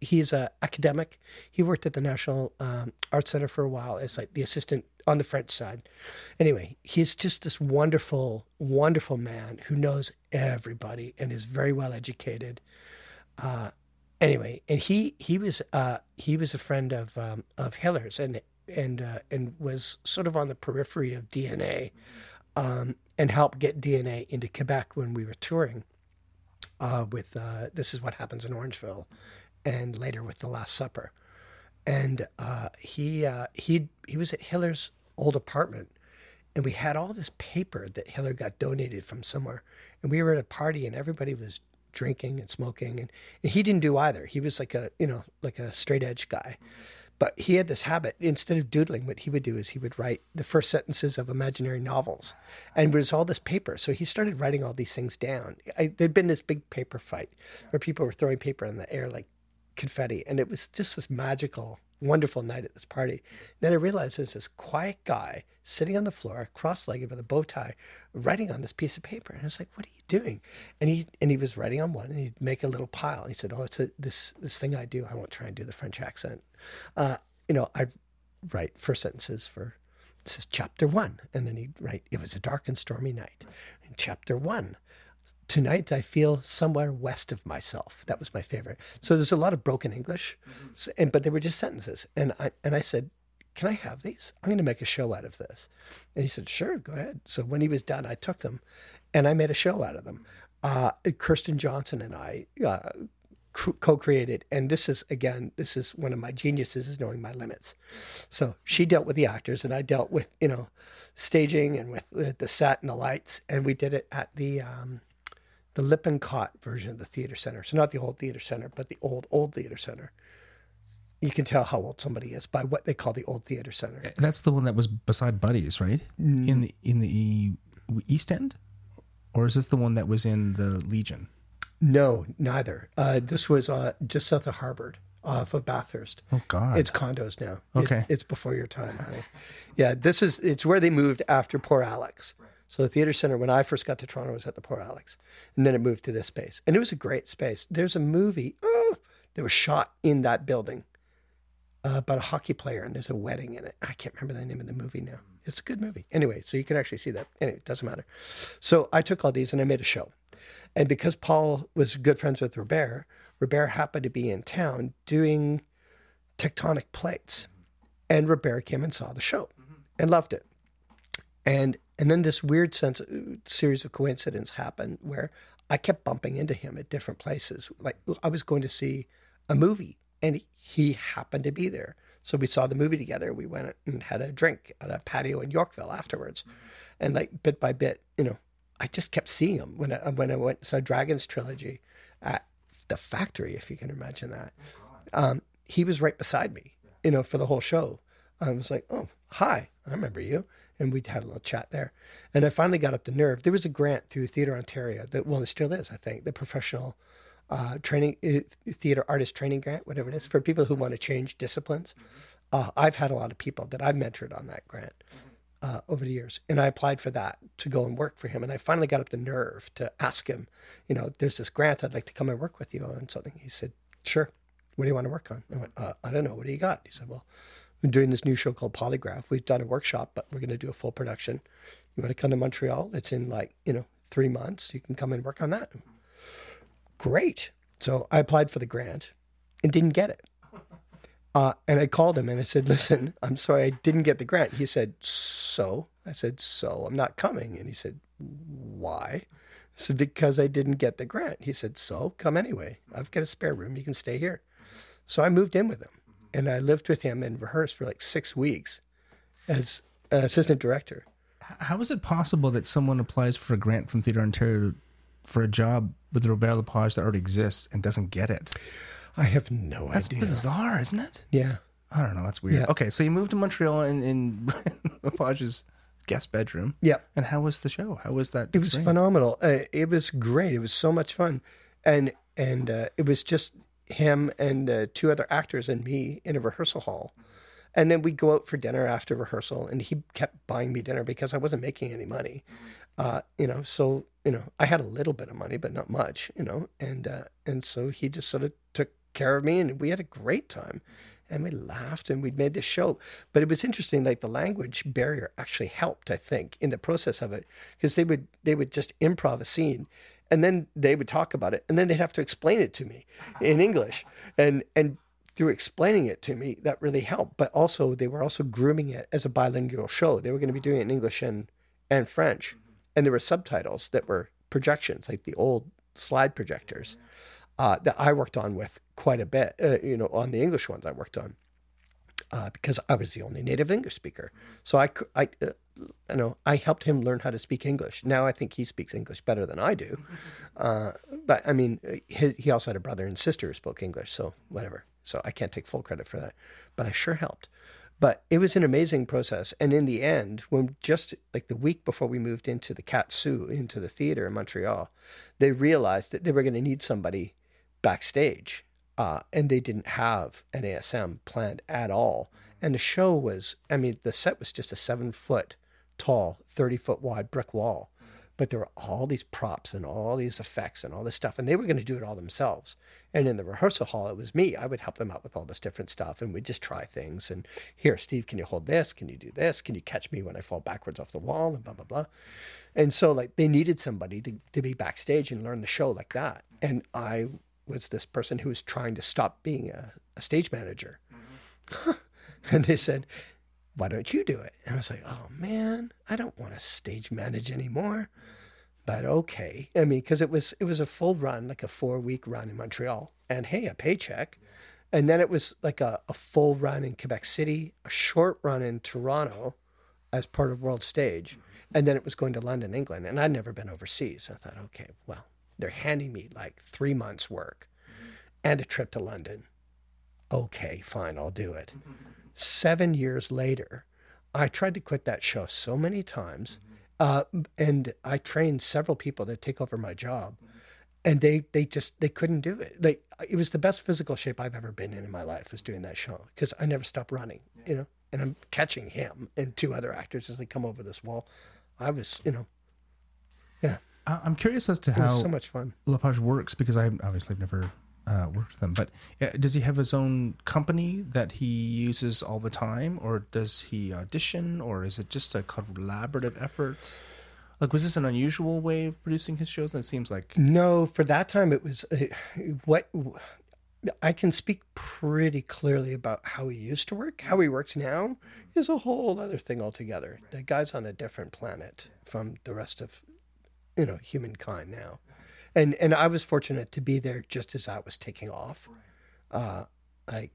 he's a academic. He worked at the National um, Art Center for a while as like the assistant on the French side. Anyway, he's just this wonderful, wonderful man who knows everybody and is very well educated. Uh, anyway, and he he was uh, he was a friend of um, of Hillar's and and uh, and was sort of on the periphery of DNA um, and helped get DNA into Quebec when we were touring uh, with uh, This Is What Happens in Orangeville and later with The Last Supper. And uh, he, uh, he, he was at Hillar's old apartment and we had all this paper that Hillar got donated from somewhere. And we were at a party and everybody was drinking and smoking and, and he didn't do either. He was like a, you know, like a straight edge guy. But he had this habit. Instead of doodling, what he would do is he would write the first sentences of imaginary novels, and it was all this paper. So he started writing all these things down. I, there'd been this big paper fight where people were throwing paper in the air like confetti, and it was just this magical, wonderful night at this party. Then I realized there's this quiet guy sitting on the floor, cross-legged with a bow tie, writing on this piece of paper, and I was like, "What are you doing?" And he and he was writing on one, and he'd make a little pile. He said, "Oh, it's a, this this thing I do. I won't try and do the French accent." Uh, you know, I write first sentences for this is chapter one, and then he'd write, "It was a dark and stormy night." In chapter one, tonight I feel somewhere west of myself. That was my favorite. So there's a lot of broken English, so, and but they were just sentences. And I and I said, "Can I have these? I'm going to make a show out of this." And he said, "Sure, go ahead." So when he was done, I took them, and I made a show out of them. Uh, Kirsten Johnson and I. Uh, co-created and this is again this is one of my geniuses is knowing my limits so she dealt with the actors and i dealt with you know staging and with the, the set and the lights and we did it at the um, the lippincott version of the theater center so not the old theater center but the old old theater center you can tell how old somebody is by what they call the old theater center That's the one that was beside Buddies, right? In the in the East End, or is this the one that was in the Legion? no neither uh, this was uh, just south of harvard off of bathurst Oh God! It's condos now. It- Okay. it's before your time. honey. Yeah, this is it's where they moved after Poor Alex. So the theater center when I first got to Toronto was at the Poor Alex, and then it moved to this space, and it was a great space. There's a movie oh, that was shot in that building uh, about a hockey player, and there's a wedding in it. I can't remember the name of the movie now. It's a good movie. Anyway, so you can actually see that. Anyway, it doesn't matter. So I took all these and I made a show. And because Paul was good friends with Robert, Robert happened to be in town doing tectonic plates. And Robert came and saw the show and loved it. And and then this weird sense series of coincidences happened where I kept bumping into him at different places. Like I was going to see a movie and he happened to be there. So we saw the movie together. We went and had a drink at a patio in Yorkville afterwards. And like bit by bit, you know, I just kept seeing him when I, when I went saw Dragons trilogy at the factory, if you can imagine that. Um, he was right beside me, you know, for the whole show. I was like, oh, hi, I remember you. And we'd had a little chat there. And I finally got up the nerve. There was a grant through Theatre Ontario that, well, it still is, I think, the professional uh, training, uh, theatre artist training grant, whatever it is, for people who want to change disciplines. Uh, I've had a lot of people that I've mentored on that grant uh, over the years. And I applied for that to go and work for him. And I finally got up the nerve to ask him, you know, there's this grant, I'd like to come and work with you on something. He said, sure. What do you want to work on? I went, uh, I don't know. What do you got? He said, well, I'm doing this new show called Polygraph. We've done a workshop, but we're going to do a full production. You want to come to Montreal? It's in like, you know, three months. You can come and work on that. Great. So I applied for the grant and didn't get it. Uh, and I called him and I said, listen, I'm sorry, I didn't get the grant. He said, so? I said, so I'm not coming. And he said, why? I said, because I didn't get the grant. He said, so come anyway. I've got a spare room. You can stay here. So I moved in with him and I lived with him and rehearsed for like six weeks as an assistant director. How is it possible that someone applies for a grant from Theatre Ontario for a job with Robert Lepage that already exists and doesn't get it? I have no That's idea. bizarre, isn't it? Yeah. I don't know. That's weird. Yeah. Okay, so you moved to Montreal in, in Lepage's guest bedroom. Yeah. And how was the show? How was that? It was experience? phenomenal. Uh, it was great. It was so much fun, and and uh, it was just him and uh, two other actors and me in a rehearsal hall, and then we'd go out for dinner after rehearsal, and he kept buying me dinner because I wasn't making any money, uh, you know. So you know, I had a little bit of money, but not much, you know, and uh, and so he just sort of took care of me, and we had a great time. And we laughed and we made this show. But it was interesting, like the language barrier actually helped, I think, in the process of it. Because they would they would just improv a scene and then they would talk about it and then they'd have to explain it to me in English. And and through explaining it to me, that really helped. But also they were also grooming it as a bilingual show. They were going to be doing it in English and and French. And there were subtitles that were projections, like the old slide projectors uh, that I worked on with quite a bit. Uh, you know, on the English ones I worked on uh, because I was the only native English speaker. So I, I, uh, you know, I helped him learn how to speak English. Now I think he speaks English better than I do. Uh, but I mean, he, he also had a brother and sister who spoke English, so whatever. So I can't take full credit for that, but I sure helped. But it was an amazing process, and in the end, when just like the week before we moved into the Quat'Sous into the theater in Montreal, they realized that they were going to need somebody backstage, uh, and they didn't have an ASM planned at all. And the show was, I mean, the set was just a seven foot tall, 30 foot wide brick wall. But there were all these props and all these effects and all this stuff, and they were going to do it all themselves. And in the rehearsal hall, it was me. I would help them out with all this different stuff, and we'd just try things. And here, Steve, can you hold this? Can you do this? Can you catch me when I fall backwards off the wall? And blah blah blah. And so, like, they needed somebody to, to be backstage and learn the show like that. And I was this person who was trying to stop being a, a stage manager. and they said, why don't you do it? And I was like, oh man, I don't want to stage manage anymore. But okay, I mean, because it was it was a full run, like a four week run in Montreal, and hey, a paycheck, and then it was like a, a full run in Quebec City, a short run in Toronto, as part of World Stage, and then it was going to London, England, and I'd never been overseas. I thought, okay, well, they're handing me like three months' work, and a trip to London. Okay, fine, I'll do it seven years later, I tried to quit that show so many times, uh, and I trained several people to take over my job, and they they just they couldn't do it. Like it was the best physical shape I've ever been in in my life was doing that show because I never stopped running, you know. And I'm catching him and two other actors as they come over this wall. I was, you know, yeah, I'm curious as to how so much fun. Lepage works because I obviously have never uh, worked with him. But uh, does he have his own company that he uses all the time, or does he audition, or is it just a collaborative effort? Like, was this an unusual way of producing his shows? And it seems like No, for that time it was uh, what I can speak pretty clearly about how he used to work. How he works now is a whole other thing altogether. The guy's on a different planet from the rest of you know humankind now, and and I was fortunate to be there just as that was taking off. Uh, like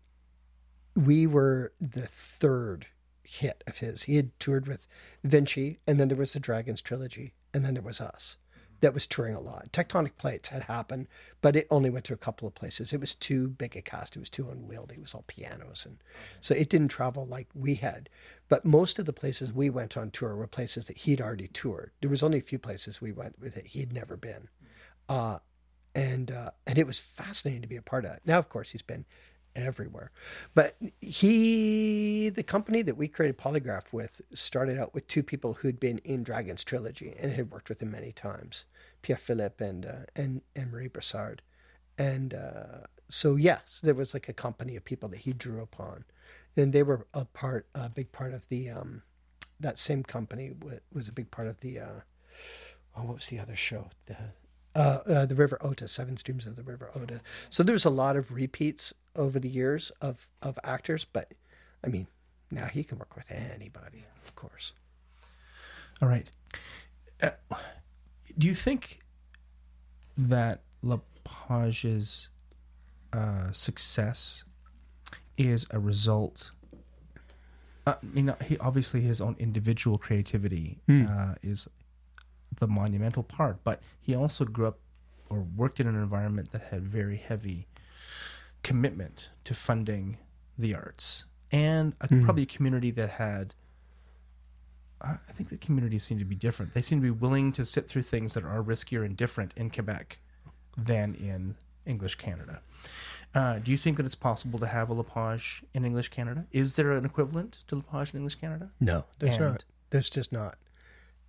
we were the third hit of his. He had toured with Vinci, and then there was the Dragons trilogy, and then there was us. That was touring a lot. Tectonic Plates had happened, but it only went to a couple of places. It was too big a cast. It was too unwieldy. It was all pianos, and so it didn't travel like we had. But most of the places we went on tour were places that he'd already toured. There was only a few places we went that he'd never been, uh, and uh, and it was fascinating to be a part of. It. Now, of course, he's been everywhere. But he, the company that we created Polygraph with, started out with two people who'd been in Dragon's trilogy and had worked with him many times, Pierre Philippe and uh, and Marie Brassard, and uh, so yes, there was like a company of people that he drew upon, and they were a part, a big part of the um, that same company was a big part of the. Uh, oh, what was the other show? The uh, uh, the River Ota, Seven Streams of the River Ota. So there's a lot of repeats over the years of of actors, but I mean, now he can work with anybody, of course. All right. Uh, do you think that Lepage's uh, success is a result? Uh, you know, he obviously his own individual creativity uh, is the monumental part, but he also grew up or worked in an environment that had very heavy commitment to funding the arts and a, probably a community that had I I think the communities seem to be different. They seem to be willing to sit through things that are riskier and different in Quebec than in English Canada. Uh, do you think that it's possible to have a Lepage in English Canada? Is there an equivalent to Lepage in English Canada? No, there's And- not. There's just not.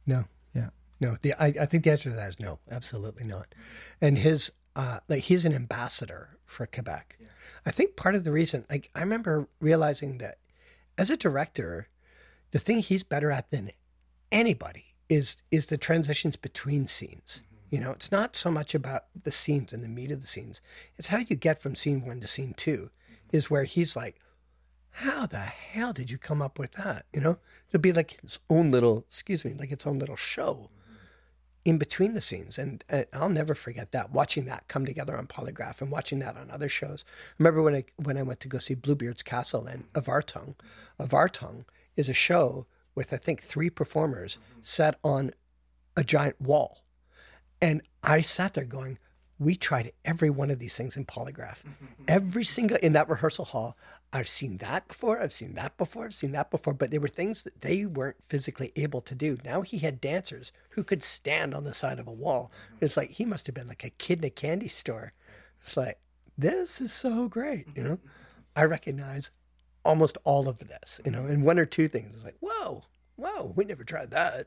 No, Yeah. no. The I, I think the answer to that is no, absolutely not. And his uh, like he's an ambassador for Quebec. I think part of the reason, like I remember realizing that as a director, the thing he's better at than anybody is is the transitions between scenes. You know, it's not so much about the scenes and the meat of the scenes. It's how you get from scene one to scene two, is where he's like, how the hell did you come up with that? You know, it'll be like its own little, excuse me, like its own little show in between the scenes. And uh, I'll never forget that, watching that come together on Polygraph and watching that on other shows. remember when I, when I went to go see Bluebeard's Castle and Erwartung. Erwartung is a show with, I think, three performers sat on a giant wall. And I sat there going, we tried every one of these things in polygraph. Every single in that rehearsal hall, I've seen that before, I've seen that before, I've seen that before, but they were things that they weren't physically able to do. Now he had dancers who could stand on the side of a wall. It's like he must have been like a kid in a candy store. It's like, this is so great, you know? I recognize almost all of this, you know, and one or two things. It's like, whoa, whoa, we never tried that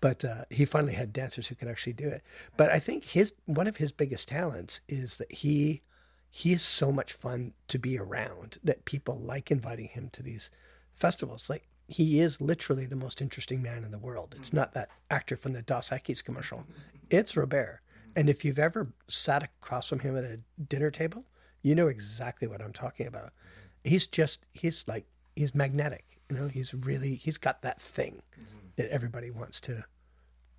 but uh, he finally had dancers who could actually do it. But I think his one of his biggest talents is that he he is so much fun to be around that people like inviting him to these festivals. Like he is literally the most interesting man in the world. It's not that actor from the Dos Equis commercial. It's Robert. And if you've ever sat across from him at a dinner table, you know exactly what I'm talking about. He's just he's like he's magnetic. You know, he's really he's got that thing that everybody wants to,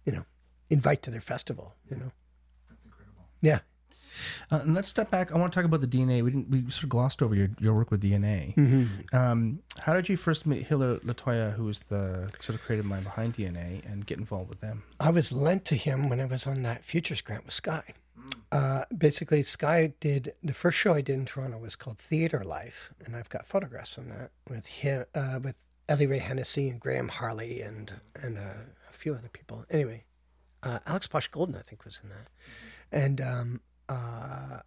you know, invite to their festival. You know. That's incredible. Yeah. Uh, and let's step back. I want to talk about the DNA. We didn't. We sort of glossed over your, your work with DNA. Um, how did you first meet Hillar Liitoja, who was the sort of creative mind behind DNA, and get involved with them? I was lent to him when I was on that Futures grant with Sky. Uh, basically, Sky did the first show I did in Toronto was called Theater Life, and I've got photographs from that with him, uh, with Ellen-Ray Hennessy and Graham Harley and and uh, a few other people. Anyway, uh, Alex Poch-Goldin I think was in that, and um, uh,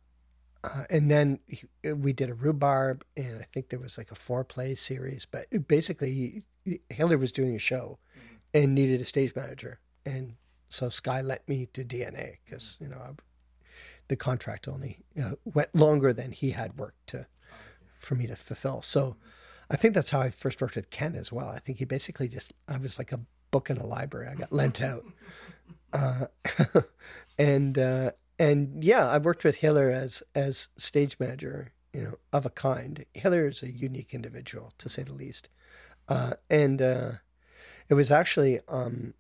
uh, and then he, we did a rhubarb, and I think there was like a four play series. But basically, he, was doing a show and needed a stage manager, and so Sky let me do DNA because you know I, the contract only uh, went longer than he had worked to for me to fulfill. So I think that's how I first worked with Ken as well. I think he basically just I was like a book in a library. I got lent out, uh, and uh, and yeah, I worked with Hillar as as stage manager. You know, of a kind. Hillar is a unique individual to say the least, uh, and uh, it was actually um,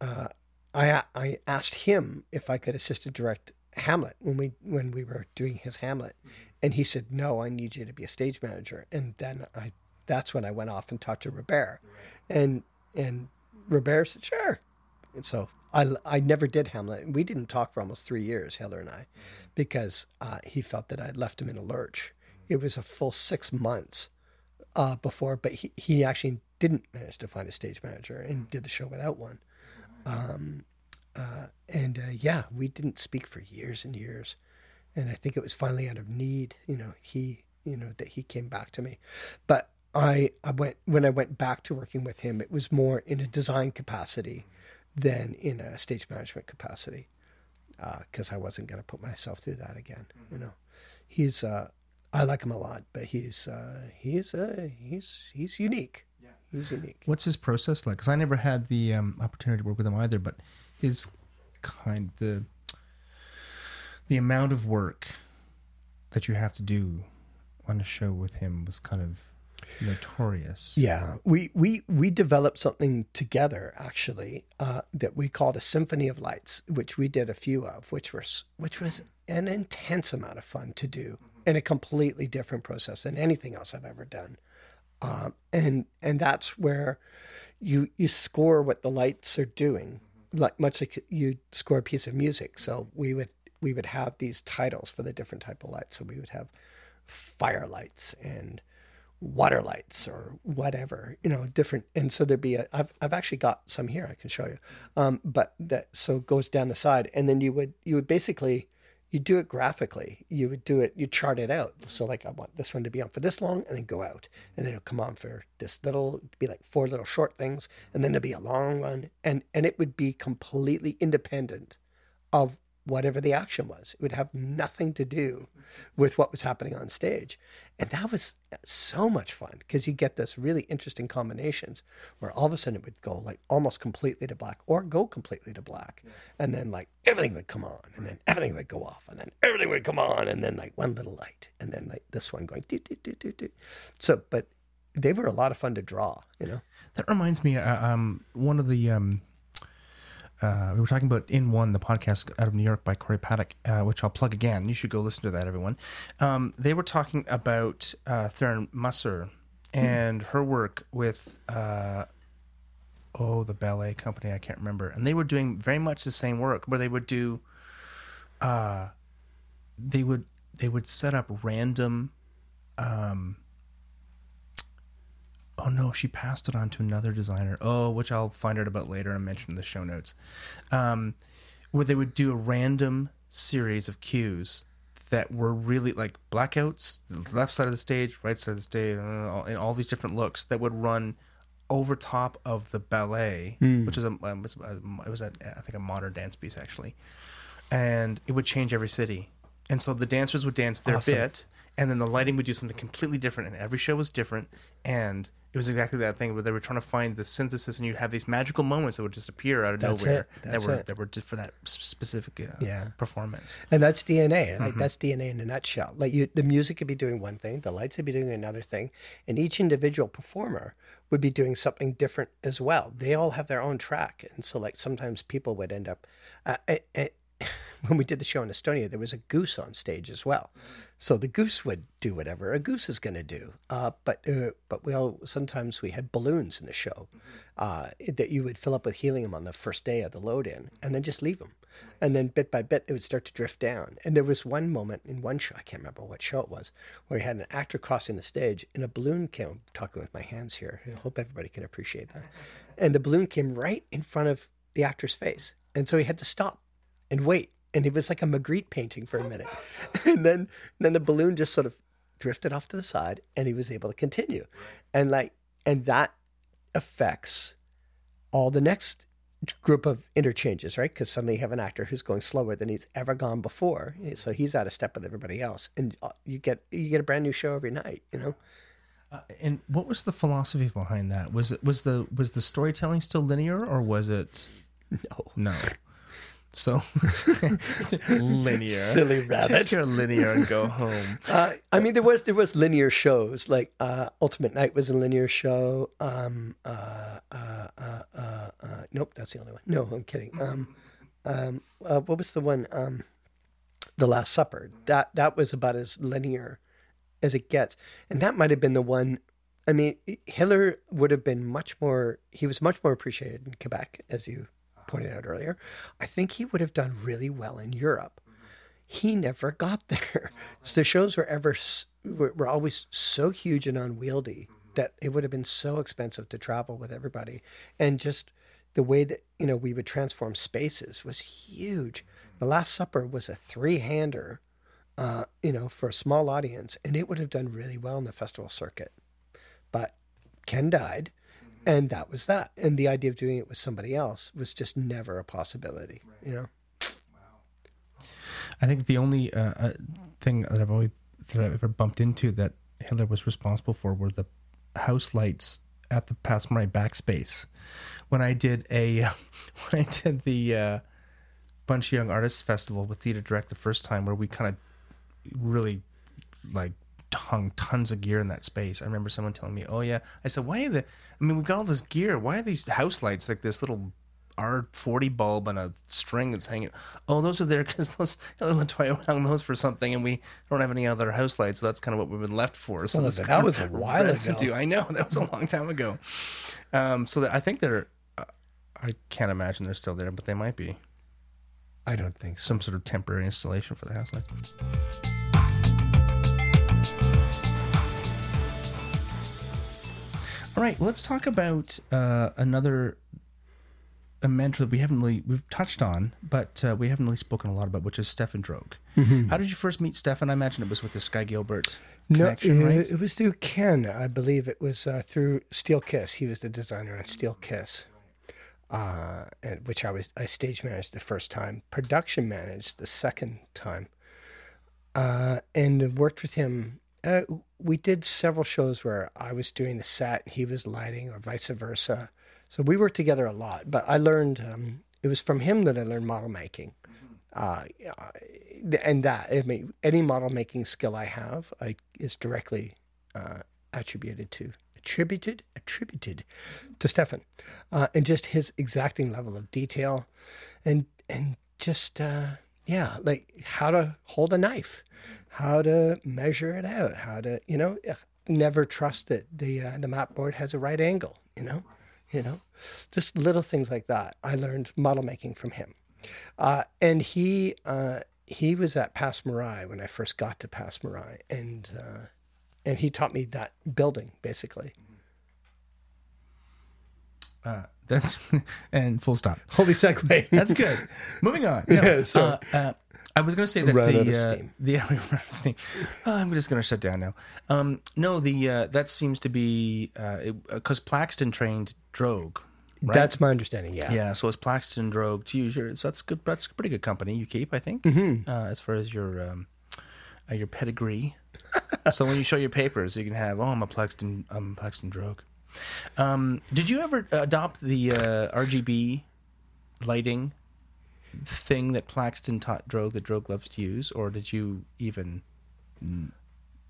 uh, I I asked him if I could assist and direct Hamlet when we when we were doing his Hamlet, and he said no, I need you to be a stage manager. And then I that's when I went off and talked to Robert, and and Robert said sure, and so I I never did Hamlet. We didn't talk for almost three years, Heather and I, because uh, he felt that I had left him in a lurch. It was a full six months uh, before, but he, he actually didn't manage to find a stage manager and did the show without one. Um, uh, and uh, yeah, we didn't speak for years and years. And I think it was finally out of need, you know, he, you know, that he came back to me. But I, I went, when I went back to working with him, it was more in a design capacity than in a stage management capacity. Because I wasn't going to put myself through that again, you know. He's, uh, I like him a lot, but he's, uh, he's, uh, he's, he's unique. He's unique. What's his process like? Because I never had the um, opportunity to work with him either, but his kind the the amount of work that you have to do on a show with him was kind of notorious. Yeah, we we we developed something together actually uh, that we called a symphony of lights, which we did a few of, which was which was an intense amount of fun to do, and a completely different process than anything else I've ever done. Um, and and that's where you you score what the lights are doing, like much like you score a piece of music. So we would we would have these titles for the different type of lights. So we would have fire lights and water lights or whatever, you know, different. And so there'd be a, I've, I've actually got some here I can show you. Um, but that, so goes down the side and then you would, you would basically, you do it graphically. You would do it, you chart it out. So like, I want this one to be on for this long and then go out and then it'll come on for this little, be like four little short things. And then there'll be a long one and, and it would be completely independent of whatever the action was. It would have nothing to do with what was happening on stage. And that was so much fun because you get this really interesting combinations where all of a sudden it would go like almost completely to black or go completely to black. And then like everything would come on and then everything would go off and then everything would come on and then like one little light and then like this one going do, do, do, do, do. So, but they were a lot of fun to draw, you know? That reminds me, uh, um, one of the um, uh, we were talking about in one the podcast out of New York by Corey Paddock, uh, which I'll plug again. You should go listen to that, everyone. Um, they were talking about uh, Tharon Musser and her work with uh, oh the ballet company I can't remember, and they were doing very much the same work where they would do uh, they would they would set up random um, oh no, she passed it on to another designer. Oh, which I'll find out about later and mention in the show notes. Um, where they would do a random series of cues that were really like blackouts, the left side of the stage, right side of the stage, uh, and all these different looks that would run over top of the ballet, which is a um, was a- it was a, I think a modern dance piece actually, and it would change every city, and so the dancers would dance their Awesome. bit, and then the lighting would do something completely different, and every show was different, and it was exactly that thing where they were trying to find the synthesis, and you have these magical moments that would just appear out of That's nowhere it. that That's were it. that were just for that specific uh, Yeah. performance. And that's DNA. Like that's DNA in a nutshell. Like you, the music could be doing one thing, the lights could be doing another thing, and each individual performer would be doing something different as well. They all have their own track, and so like sometimes people would end up. Uh, eh, eh, when we did the show in Estonia, there was a goose on stage as well. So the goose would do whatever a goose is going to do. Uh, but uh, but we all sometimes we had balloons in the show uh, that you would fill up with helium on the first day of the load in, and then just leave them. And then bit by bit, they would start to drift down. And there was one moment in one show, I can't remember what show it was, where we had an actor crossing the stage and a balloon came, I'm talking with my hands here. I hope everybody can appreciate that. And the balloon came right in front of the actor's face. And so he had to stop and wait. And it was like a Magritte painting for a minute. And then, then the balloon just sort of drifted off to the side and he was able to continue. And like, and that affects all the next group of interchanges, right? Because suddenly you have an actor who's going slower than he's ever gone before, so he's out of step with everybody else, and uh, you get you get a brand new show every night. You know, And what was the philosophy behind that? Was it was the was the storytelling still linear or was it no, no? So linear. Silly rabbit. Take your linear and go home. uh, I mean there was there was linear shows like uh, Ultimate Night was a linear show. Um, uh, uh, uh, uh, uh, nope, that's the only one. No, I'm kidding. Um, um, uh, what was the one? Um, the Last Supper. That that was about as linear as it gets, and that might have been the one. I mean, Hillar would have been much more. He was much more appreciated in Quebec, as you pointed out earlier. I think he would have done really well in Europe. He never got there. So the shows were ever were, always so huge and unwieldy that it would have been so expensive to travel with everybody, and just the way that you know we would transform spaces was huge. The Last Supper was a three-hander, uh, you know, for a small audience, and it would have done really well in the festival circuit. But Ken died, and that was that. And the idea of doing it with somebody else was just never a possibility. You know. I think the only uh, uh, thing that I've always that I've ever bumped into that Hillar was responsible for were the house lights at the Passe Muraille backspace. When I did a when I did the uh, bunch of young artists festival with Theater Direct the first time, where we kind of really like hung tons of gear in that space. I remember someone telling me, "Oh yeah," I said, "Why are the? I mean, we've got all this gear. Why are these house lights like this little?" R40 bulb on a string that's hanging. Oh, those are there because those Toyo hung those for something, and we don't have any other house lights. So that's kind of what we've been left for. So Well, this that was a while ago. I know that was a long time ago. Um, so that, I think they're. Uh, I can't imagine they're still there, but they might be I don't think so. some sort of temporary installation for the house light. All right, let's talk about uh, another a mentor that we haven't really we've touched on, but uh, we haven't really spoken a lot about, which is Stefan Droege. How did you first meet Stefan? I imagine it was with the Sky Gilbert connection, no, right? it, it was through Ken. I believe it was uh, through Steel Kiss. He was the designer on Steel Kiss, uh, and, which I was I stage managed the first time, production managed the second time, uh, and worked with him. Uh, we did several shows where I was doing the set, he was lighting, or vice versa. So we worked together a lot. But I learned um, it was from him that I learned model making. Uh, and that I mean, any model making skill I have I, is directly uh, attributed to attributed attributed to Stefan, uh, and just his exacting level of detail, and and just uh, yeah, like how to hold a knife, how to measure it out, how to you know never trust that the uh, the mat board has a right angle, you know, you know, just little things like that. I learned model making from him. Uh, and he uh, he was at Passe Muraille when I first got to Passe Muraille, and uh, and he taught me that building basically. That's and full stop. Holy segue! That's good. Moving on. No, Yeah, so- uh, uh, I was going to say that Run the uh, steam. the run out of steam. Oh, I'm just going to shut down now. Um, no, the uh, that seems to be because Plaxton trained Droege. Right? That's my understanding. Yeah. yeah. So it's Plaxton Droege to use your. So that's good. That's a pretty good company you keep, I think, Mm-hmm. uh, as far as your um, uh, your pedigree. so when you show your papers, you can have, oh, I'm a Plaxton, I'm a Plaxton Droege. Um, did you ever adopt the uh, RGB lighting thing that Plaxton taught Droege that Droege loves to use, or did you even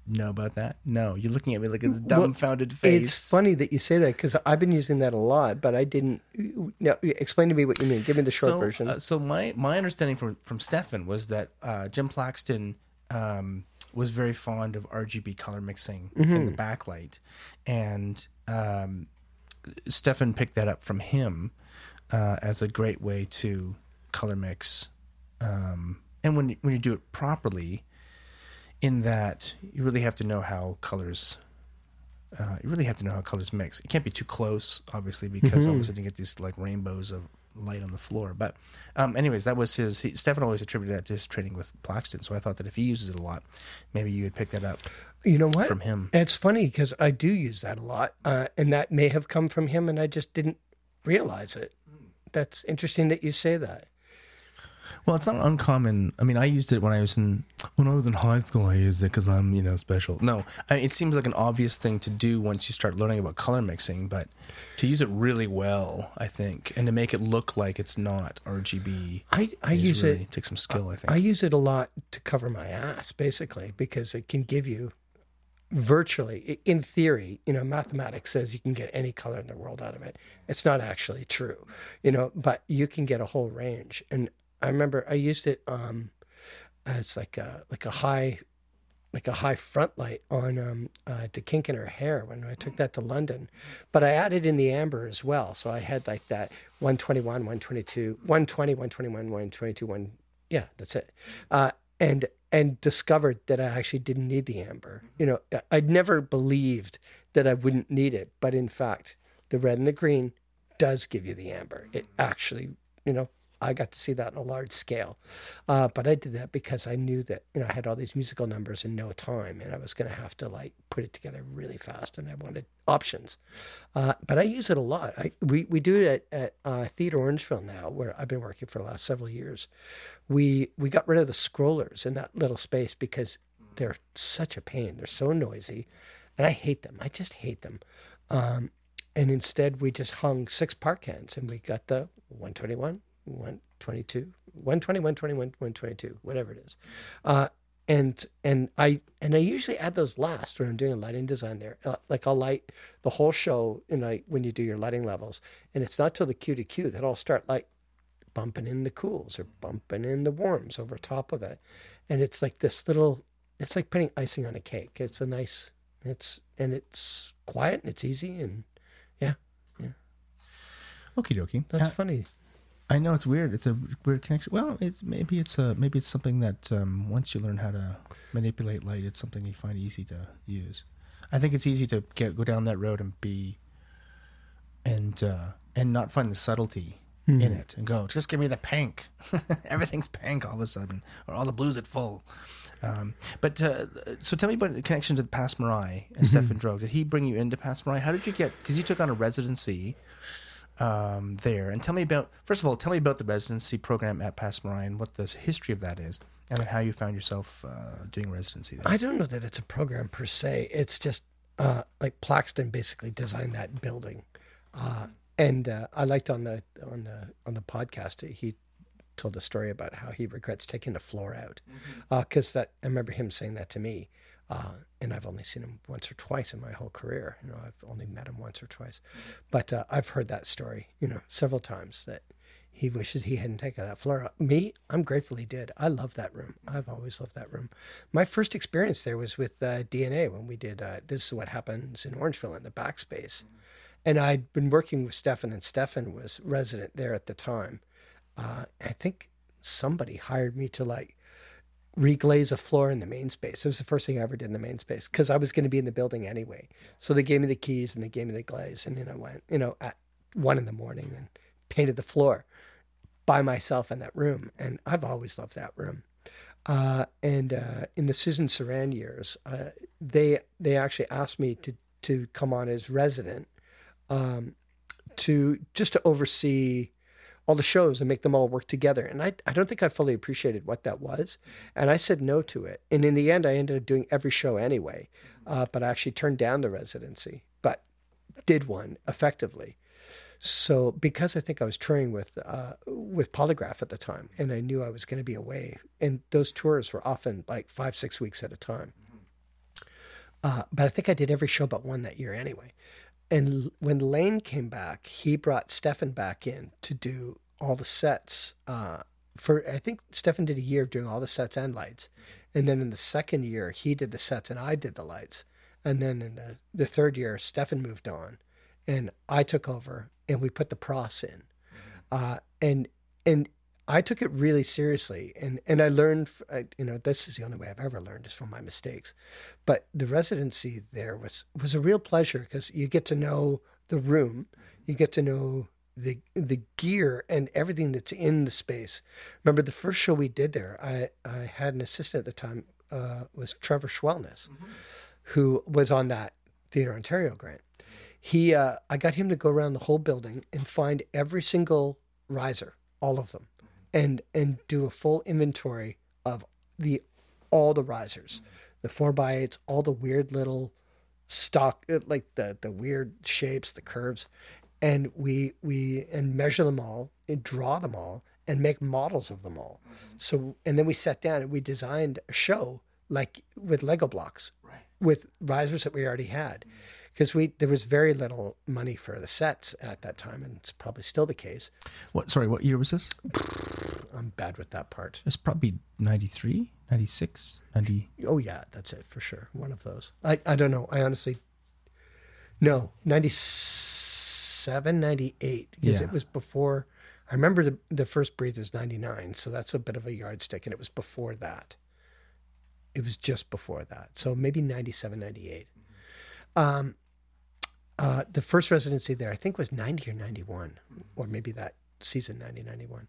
know about that? No, you're looking at me like it's Well, dumbfounded face. It's funny that you say that because I've been using that a lot, but I didn't. No, explain to me what you mean. Give me the short so, version. uh, so my my understanding from from Stefan was that uh, Jim Plaxton um, was very fond of RGB color mixing in Mm-hmm. the backlight, and um, Stefan picked that up from him uh, as a great way to color mix. Um, and when you, when you do it properly, in that you really have to know how colors. Uh, you really have to know how colors mix. It can't be too close, obviously, because all of a sudden you get these like rainbows of light on the floor. But, um, anyways, that was his. He, Stefan always attributed that to his training with Plaxton. So I thought that if he uses it a lot, maybe you would pick that up. you know what? from him. It's funny because I do use that a lot, uh, and that may have come from him, and I just didn't realize it. That's interesting that you say that. Well, it's not uncommon. I mean, I used it when I was in when I was in high school. I used it because I'm you know special. No, I, it seems like an obvious thing to do once you start learning about color mixing, but to use it really well, I think, and to make it look like it's not RGB. I, I use really, it. takes some skill. I think. I use it a lot to cover my ass, basically, because it can give you virtually, in theory, you know, mathematics says you can get any color in the world out of it. It's not actually true, you know, but you can get a whole range. And I remember I used it um, as like a like a high like a high front light on um, uh, to kink in her hair when I took that to London. But I added in the amber as well. So I had like that 121, 122, 120, 121, 122, 1. Yeah, that's it. Uh, and and discovered that I actually didn't need the amber. You know, I'd never believed that I wouldn't need it, but in fact, the red and the green does give you the amber. It actually, you know, I got to see that on a large scale. Uh, but I did that because I knew that, you know, I had all these musical numbers in no time and I was going to have to like put it together really fast and I wanted options. Uh, but I use it a lot. I, we, we do it at, at uh, Theater Orangeville now, where I've been working for the last several years. We, we got rid of the scrollers in that little space because they're such a pain. They're so noisy and I hate them. I just hate them. Um, and instead, we just hung six par cans and we got the 121, 122, 120, 120, 122, whatever it is. Uh, and and I and I usually add those last when I'm doing a lighting design there. Uh, like I'll light the whole show in like when you do your lighting levels, and it's not till the cue to cue that I'll start like bumping in the cools or bumping in the warms over top of it, and it's like this little. It's like putting icing on a cake. It's a nice. It's and it's quiet and it's easy and yeah, yeah, Okie dokie. that's Uh, funny. I know it's weird. It's a weird connection. Well, it's maybe it's a maybe it's something that um, once you learn how to manipulate light, it's something you find easy to use. I think it's easy to get go down that road and be and uh, and not find the subtlety in it and go just give me the pink. Everything's pink all of a sudden, or all the blues at full. Um, but uh, so tell me about the connection to the Passe Muraille and Stefan Droege. Did he bring you into Passe Muraille? How did you get? Because you took on a residency um, there. And tell me about, first of all, tell me about the residency program at Passe Muraille and what the history of that is, and then how you found yourself uh, doing residency there. I don't know that it's a program per se. It's just uh, like Plaxton basically designed that building, uh, and uh, I liked on the on the on the podcast he told a story about how he regrets taking the floor out because that I remember him saying that to me. Uh, and I've only seen him once or twice in my whole career. You know, I've only met him once or twice, but uh, I've heard that story. You know, several times that he wishes he hadn't taken that floor. Me, I'm grateful he did. I love that room. I've always loved that room. My first experience there was with uh, DNA when we did uh, This is What Happens in Orangeville in the backspace. And I'd been working with Stefan, and Stefan was resident there at the time. Uh, I think somebody hired me to like reglaze a floor in the main space. It was the first thing I ever did in the main space because I was going to be in the building anyway. So they gave me the keys and they gave me the glaze, and then I went, you know, at one in the morning and painted the floor by myself in that room. And I've always loved that room. Uh, and uh, in the Susan Saran years, uh, they they actually asked me to to come on as resident um, to just to oversee all the shows and make them all work together. And I, I don't think I fully appreciated what that was. And I said no to it. And in the end, I ended up doing every show anyway. Uh, but I actually turned down the residency, but did one effectively. So because I think I was touring with uh, with Polygraph at the time, and I knew I was going to be away, and those tours were often like five six weeks at a time. Uh, but I think I did every show but one that year anyway. And when Lane came back, he brought Stefan back in to do all the sets. Uh, for I think Stefan did a year of doing all the sets and lights, and then in the second year he did the sets and I did the lights, and then in the the third year Stefan moved on, and I took over and we put the pros in, uh, and and I took it really seriously, and and I learned, I- you know, this is the only way I've ever learned is from my mistakes, but the residency there was was a real pleasure because you get to know the room, you get to know the the gear and everything that's in the space. Remember the first show we did there, I I had an assistant at the time uh, was Trevor Schwellnus, who was on that Theatre Ontario grant. He uh, I got him to go around the whole building and find every single riser, all of them, and and do a full inventory of the all the risers, the four by eights, all the weird little stock uh, like the the weird shapes, the curves, and we we and measure them all and draw them all and make models of them all. Mm-hmm. So and then we sat down and we designed a show like with Lego blocks, with risers that we already had, mm-hmm. because we there was very little money for the sets at that time, and it's probably still the case. What? Sorry, what year was this? I'm bad with that part. It's probably 93, 96, 90. Oh yeah, that's it for sure. One of those. I, I don't know. I honestly no, 97, 98 because Yeah. it was before I remember the the first breathe was 99, so that's a bit of a yardstick and it was before that. It was just before that. So maybe 97, 98. Um uh, the first residency there, I think, was 90 or 91, or maybe that season, 90, 91.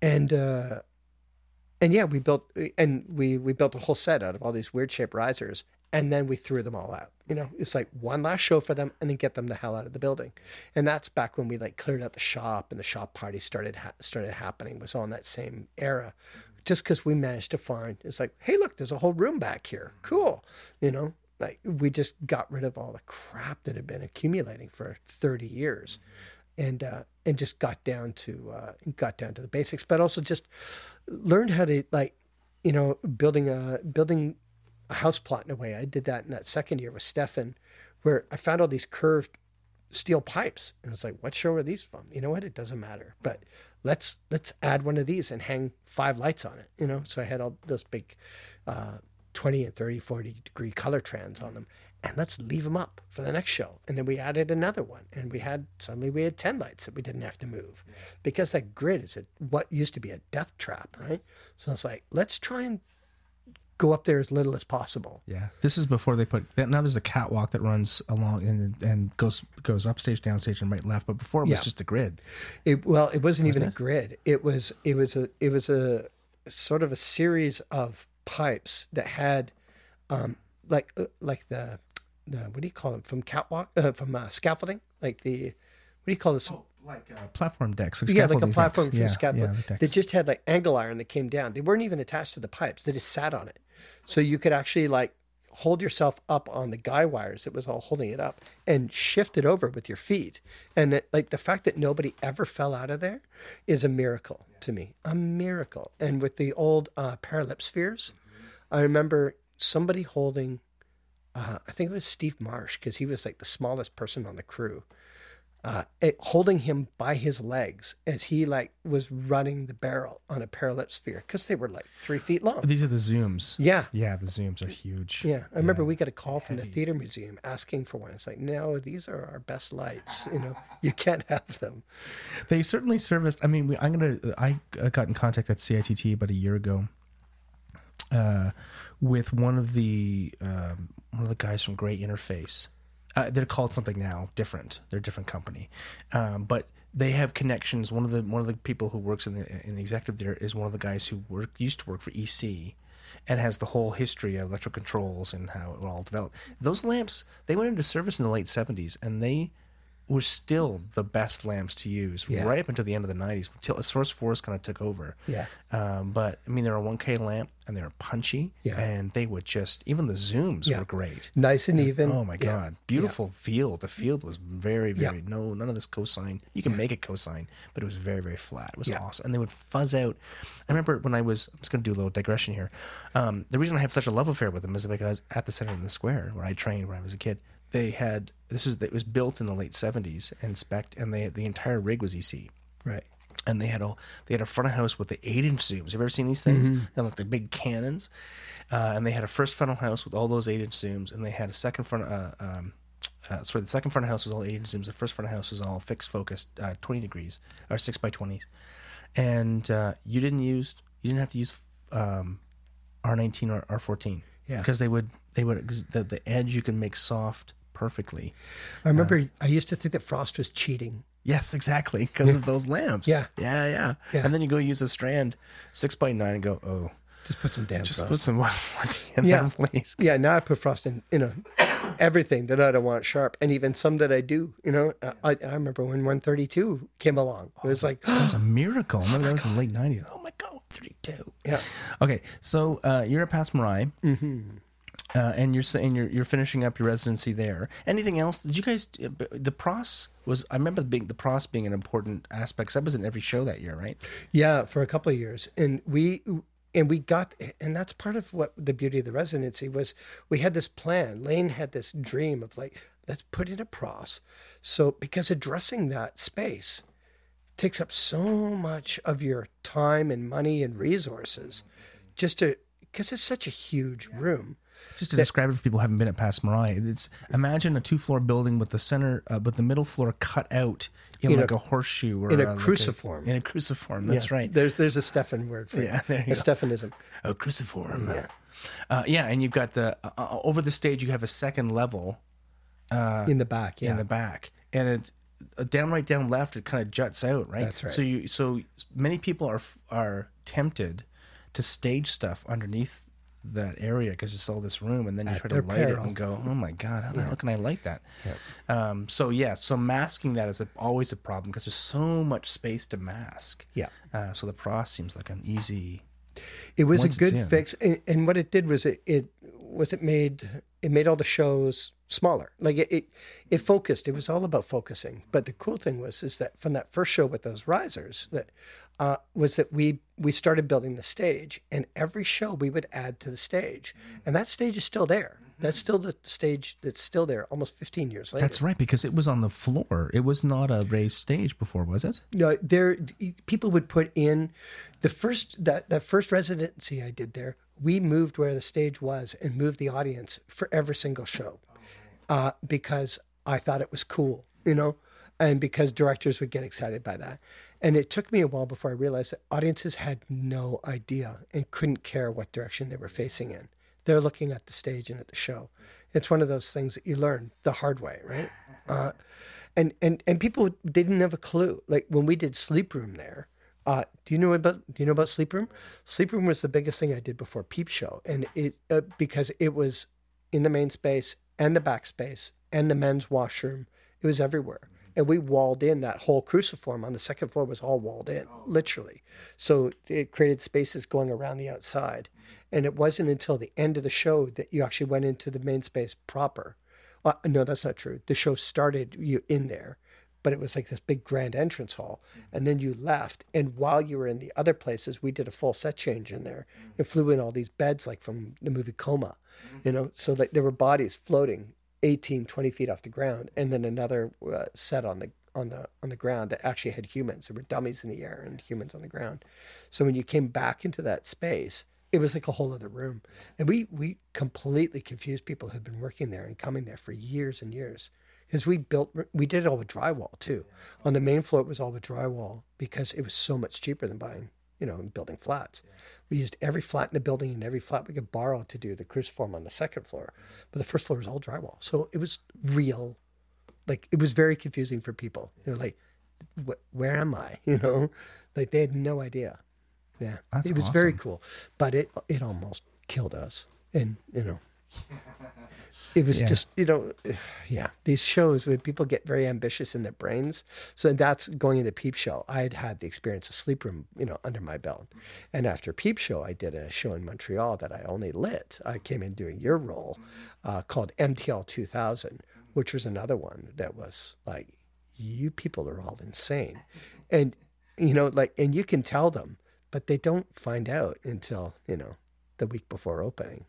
And uh, and yeah, we built and we we built a whole set out of all these weird shaped risers, and then we threw them all out. You know, it's like one last show for them, and then get them the hell out of the building. And that's back when we like cleared out the shop, and the shop party started ha- started happening. Was in that same era, just because we managed to find it's like, hey, look, there's a whole room back here. Cool, you know. Like we just got rid of all the crap that had been accumulating for thirty years, and uh, and just got down to uh, got down to the basics, but also just learned how to like, you know, building a building a house plot in a way. I did that in that second year with Stefan, where I found all these curved steel pipes, and I was like, "What show are these from?" You know what? It doesn't matter, but let's let's add one of these and hang five lights on it. You know, so I had all those big. Uh, 20 and 30 40 degree Colortrans on them and let's leave them up for the next show and then we added another one and we had suddenly we had 10 lights that we didn't have to move because that grid is a, what used to be a death trap right so it's like let's try and go up there as little as possible Yeah, this is before they put. Now there's a catwalk that runs along and and goes goes upstage, downstage, and right left. But before it was Yeah. just a grid. It, well, it wasn't even a grid. It was it was a it was a sort of a series of pipes that had um, like uh, like the the what do you call them from catwalk uh, from uh, scaffolding like the what do you call this? Like uh, platform decks. Like yeah, like a platform decks. for yeah, scaffolding. Yeah, the they just had like angle iron that came down. They weren't even attached to the pipes. They just sat on it, so you could actually like hold yourself up on the guy wires that was all holding it up and shift it over with your feet. And that like the fact that nobody ever fell out of there is a miracle to me, a miracle. And with the old uh, paralip spheres, I remember somebody holding. Uh, I think it was Steve Marsh because he was like the smallest person on the crew uh, it, holding him by his legs as he like was running the barrel on a parallel sphere because they were like three feet long. These are the zooms. Yeah. yeah, the zooms are huge. Yeah, I remember we got a call from the theater museum asking for one. It's like, no, these are our best lights. You know, you can't have them. They certainly serviced. I mean, we, I'm gonna. I uh, got in contact at CITT about a year ago, uh, with one of the um, one of the guys from Great Interface. Uh, they're called something now, different. They're a different company, um, but they have connections. One of the one of the people who works in the in the executive there is one of the guys who work used to work for EC. And has the whole history of electrical controls and how it all developed. Those lamps, they went into service in the late 70s and they were still the best lamps to use Yeah. right up until the end of the 90s until Source Four kind of took over. Yeah. Um, but I mean, they're a 1K lamp and they're punchy. Yeah. And they would just, even the zooms Yeah. were great. Nice and even. Oh my Yeah. God. Beautiful field. The field was very, Yeah. very, no, none of this cosine. You can make a cosine, but it was very, very flat. It was Yeah. awesome. And they would fuzz out. I remember when I was, I'm just going to do a little digression here. Um, the reason I have such a love affair with them is because at the center of the square where I trained when I was a kid, they had, this is, it was built in the late 70s and spec, and they, the entire rig was EC Right. and they had a they had a front of house with the eight inch zooms. Have you ever seen these things? Mm-hmm. They're like the big cannons, uh, and they had a first front of house with all those eight inch zooms, and they had a second front. Uh, um, uh, sorry, the second front of house was all eight inch zooms. The first front of house was all fixed focused, uh, twenty degrees or six by twenties, and uh, you didn't use you didn't have to use um, R nineteen or R fourteen. Yeah. because they would they would the the edge you can make soft perfectly. I remember I used to think that Frost was cheating. Yes, exactly, because of those lamps. Yeah. yeah, yeah, Yeah. And then you go use a strand six by nine and go, oh, Just put some damn just Frost. put some 140 in Yeah. there, please. Yeah, now I put frost in, you know, everything that I don't want sharp, and even some that I do. You know, I, I remember when 132 came along. It was like, That was a miracle. I remember that was in the late 90s. Oh my God, 32. yeah, Okay, so uh, you're at Pass Marai. Mm-hmm. Uh, and you're saying you're you're finishing up your residency there. Anything else? Did you guys the pros was I remember the the pros being an important aspect. 'cause that was in every show that year, right? yeah, for a couple of years, and we and we got, and that's part of what the beauty of the residency was. We had this plan. Lane had this dream of like, let's put in a pros, so because addressing that space takes up so much of your time and money and resources, just to because it's such a huge room. Just to describe it for people who haven't been at Passe Muraille, it's imagine a two floor building with the center, uh, with the middle floor cut out in, In like a, horseshoe or in a uh, like cruciform. in a cruciform, that's Yeah, right. There's there's a Stefan word for Yeah, it. there you a go. Stefanism. a cruciform. Yeah. Uh, yeah, and you've got the uh, uh, over the stage. You have a second level in the back. Yeah. in the back, and it uh, down right down left. It kind of juts out, right? That's right. So you so many people are are tempted to stage stuff underneath that area because it's all this room, and then you At try to light it and go, "Oh my god, how the hell can I light that?" Um, so yeah, so masking that is a, always a problem because there's so much space to mask. Yeah. Uh, so the pros seems like an easy. It was a good fix, and, and what it did was it, it was it made it made all the shows smaller. Like it, it, it focused. It was all about focusing. But the cool thing was is that from that first show with those risers, that uh, was that we we started building the stage, and every show we would add to the stage, and that stage is still there. That's still the stage that's still there, almost 15 years later. That's right, because it was on the floor. It was not a raised stage before, was it? No, there people would put in the first that that first residency I did there. We moved where the stage was and moved the audience for every single show, uh, because I thought it was cool, you know, and because directors would get excited by that. And it took me a while before I realized that audiences had no idea and couldn't care what direction they were facing in. They're looking at the stage and at the show. It's one of those things that you learn the hard way, right? Uh, and and and people didn't have a clue. Like when we did Sleep Room there, uh, do you know about do you know about Sleep Room? Sleep Room was the biggest thing I did before Peep Show, and it uh, because it was in the main space and the back space and the men's washroom. It was everywhere, and we walled in that whole cruciform on the second floor was all walled in, oh. literally. So it created spaces going around the outside, and it wasn't until the end of the show that you actually went into the main space proper. Uh, no, that's not true. The show started you in there, but it was like this big grand entrance hall, mm-hmm. and then you left. And while you were in the other places, we did a full set change in there mm-hmm. and flew in all these beds like from the movie Coma, mm-hmm. you know. So like there were bodies floating 18, 20 feet off the ground, and then another uh, set on the on the on the ground that actually had humans. There were dummies in the air and humans on the ground. So when you came back into that space, it was like a whole other room. And we we completely confused people who'd been working there and coming there for years and years. Because we built, we did it all with drywall too. On the main floor, it was all with drywall because it was so much cheaper than buying, you know, building flats. We used every flat in the building and every flat we could borrow to do the cruciform on the second floor. But the first floor was all drywall. So it was real, like, it was very confusing for people. You know, like, where am I? You know, like they had no idea. Yeah, That's it was very cool, but it it almost killed us, and you know, it was Yeah. just you know, yeah. These shows where people get very ambitious in their brains, so that's going into Peep Show. I had had the experience of Sleep Room, you know, under my belt, and after Peep Show, I did a show in Montreal that I only lit. I came in doing your role, uh, called MTL 2000, which was another one that was like, you people are all insane, and you know, like, and you can tell them, but they don't find out until you know the week before opening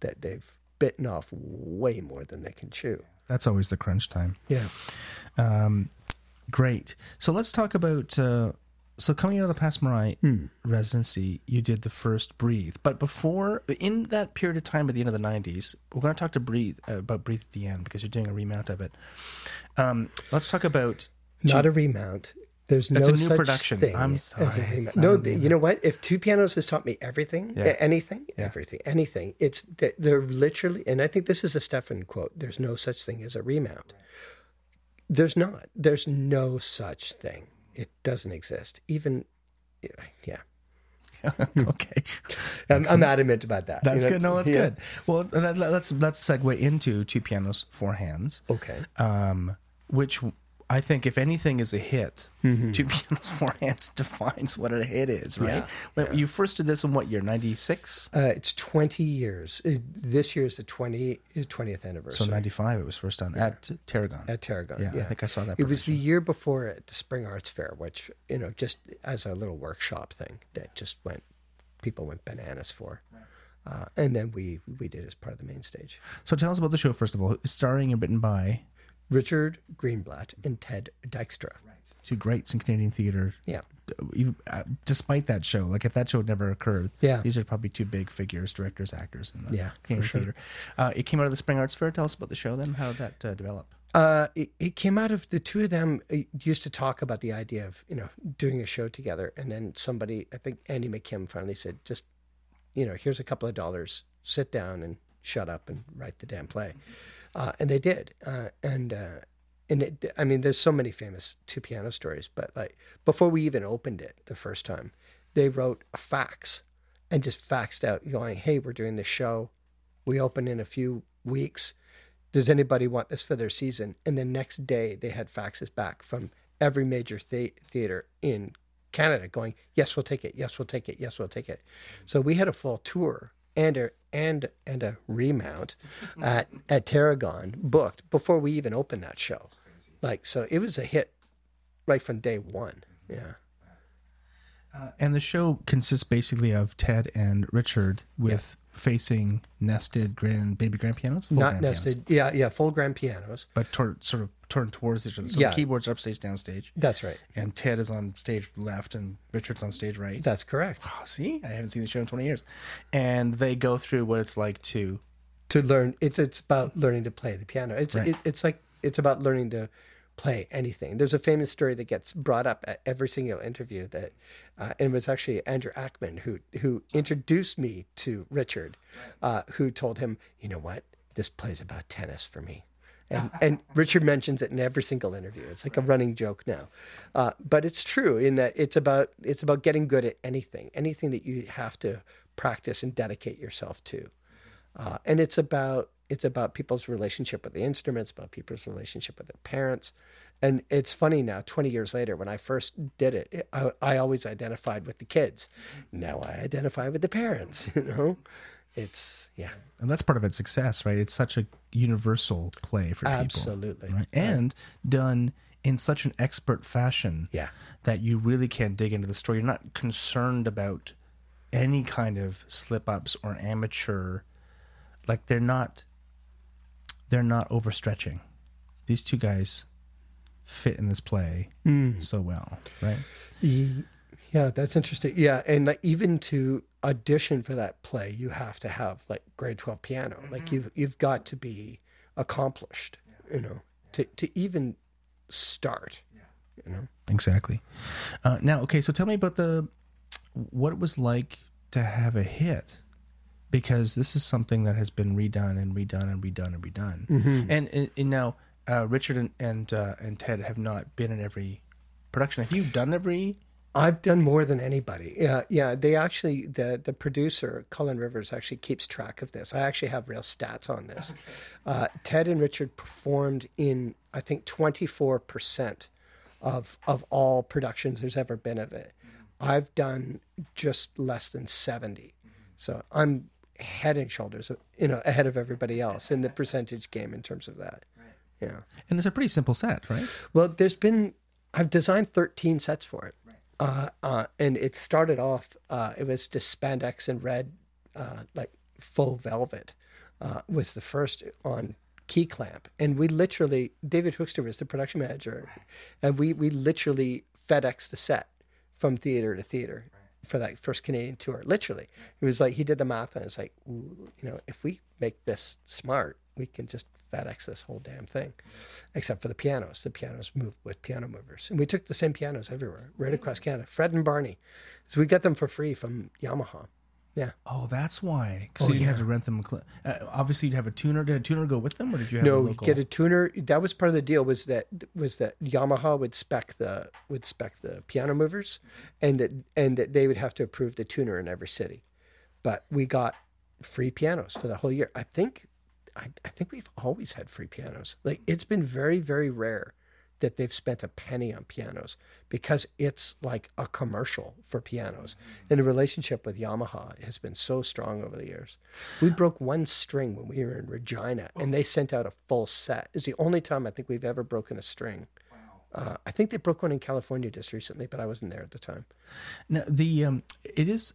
that they've bitten off way more than they can chew. That's always the crunch time. Yeah. Great. So let's talk about. Uh, so coming out of the Passe Muraille residency, you did the first Breathe. But before, in that period of time at the end of the '90s, we're going to talk to Breathe uh, about Breathe at the end because you're doing a remount of it. Um, let's talk about. Not a remount. There's That's no a new such production. thing I'm sorry, it's remount. not No, a th- you know what? If two pianos has taught me everything, Yeah. anything, Yeah. everything, anything, it's th- they're literally, and I think this is a Stefan quote. There's no such thing as a remount. There's not. There's no such thing. It doesn't exist. Even, yeah. okay, I'm, I'm adamant about that. that's you know? good. No, that's Yeah. good. Well, let, let's let's segue into two pianos, four hands. Okay. um, which I think, if anything, is a hit. Mm-hmm. Two pianos, four hands defines what a hit is, right? Yeah, When You first did this in what year? Ninety six. Uh, it's 20 years. Uh, This year is the 20, 20th anniversary. So ninety five, it was first done at Tarragon. at Tarragon. Yeah, Yeah, I think I saw that It was the year before at the Spring Arts Fair, which you know, just as a little workshop thing that just went, people went bananas for, uh, and then we we did it as part of the main stage. So tell us about the show first of all. Starring and written by Richard Greenblatt and Ted Dykstra. two greats in Canadian theater. Yeah. Even, uh, despite that show, like if that show had never occurred, Yeah. these are probably two big figures, directors, actors in the Yeah, Canadian sure. theater. Uh, it came out of the Spring Arts Fair. Tell us about the show then. How did that uh, develop? Uh, it, it came out of the two of them uh, used to talk about the idea of you know doing a show together, and then somebody, I think Andy McKim, finally said, just you know, here's a couple of dollars, sit down and shut up and write the damn play, uh, and they did, uh, and uh, and it, I mean, there's so many famous two piano stories, but like before we even opened it the first time, they wrote a fax and just faxed out going, hey, we're doing this show, we open in a few weeks does anybody want this for their season? And the next day they had faxes back from every major the- theater in Canada going, yes, we'll take it. Yes, we'll take it. Yes, we'll take it. So we had a full tour and a and and a remount at at Tarragon booked before we even opened that show. Like so, it was a hit right from day one. Mm-hmm. Yeah. Uh, and the show consists basically of Ted and Richard with facing nested grand baby grand pianos, full Not grand pianos, nested. Yeah, yeah. Full grand pianos. but tor- sort of turned towards each other. So Yeah. the keyboards are upstage, downstage, That's right. and Ted is on stage left, and Richard's on stage right. That's correct. Oh, see, I haven't seen the show in twenty years, and they go through what it's like to to learn it's it's about learning to play the piano it's Right. it, it's like it's about learning to play anything there's a famous story that gets brought up at every single interview that uh, and it was actually andrew ackman who who introduced me to richard uh, who told him you know what this plays about tennis for me and, and Richard mentions it in every single interview. It's like a running joke now, uh, but it's true in that it's about it's about getting good at anything, anything that you have to practice and dedicate yourself to uh, and it's about it's about people's relationship with the instruments, about people's relationship with their parents, and it's funny now. Twenty years later, when I first did it, it I, I always identified with the kids. Now I identify with the parents. You know, it's yeah, and that's part of its success, right? It's such a universal play for people, Absolutely. right? And done in such an expert fashion, Yeah. that you really can't dig into the story. You're not concerned about any kind of slip ups or amateur, like they're not, they're not overstretching. These two guys fit in this play mm. so well, right? Ye- Yeah, that's interesting. Yeah, and like even to audition for that play, you have to have like grade twelve piano. Like you've you've got to be accomplished, you know, to to even start. Yeah. You know. Exactly. Uh, now, okay, so tell me about the what it was like to have a hit, because this is something that has been redone and redone and redone and redone. And, and, and now uh, Richard and and, uh, and Ted have not been in every production. Have you done every? I've done more than anybody. Yeah, yeah. They actually, the the producer Colin Rivers actually keeps track of this. I actually have real stats on this. Uh, Ted and Richard performed in I think twenty four percent of of all productions there's ever been of it. I've done just less than seventy, so I'm head and shoulders, you know, ahead of everybody else in the percentage game in terms of that. Yeah. And it's a pretty simple set, right? Well, there's been I've designed 13 sets for it, uh, uh, and it started off. Uh, it was just spandex and red, uh, like faux velvet, uh, was the first on Kee Klamp, and we literally David Hookster was the production manager, and we we literally FedEx the set from theater to theater for that first Canadian tour. Literally, it was like he did the math, and it's like, you know, if we make this smart, we can just FedEx this whole damn thing, except for the pianos. The pianos move with piano movers, and we took the same pianos everywhere, right across Canada. Fred and Barney, so we got them for free from Yamaha. Yeah. Oh, that's why. So you have to rent them. Uh, obviously, you'd have a tuner. Did a tuner go with them, or did you have a No, local? get a tuner. That was part of the deal. Was that was that Yamaha would spec the would spec the piano movers, and that and that they would have to approve the tuner in every city. But we got free pianos for the whole year. I think, I, I think we've always had free pianos. Like it's been very very rare that they've spent a penny on pianos because it's like a commercial for pianos. And the relationship with Yamaha has been so strong over the years. We broke one string when we were in Regina and they sent out a full set. It's the only time I think we've ever broken a string. Uh, I think they broke one in California just recently, but I wasn't there at the time. Now the um, it is.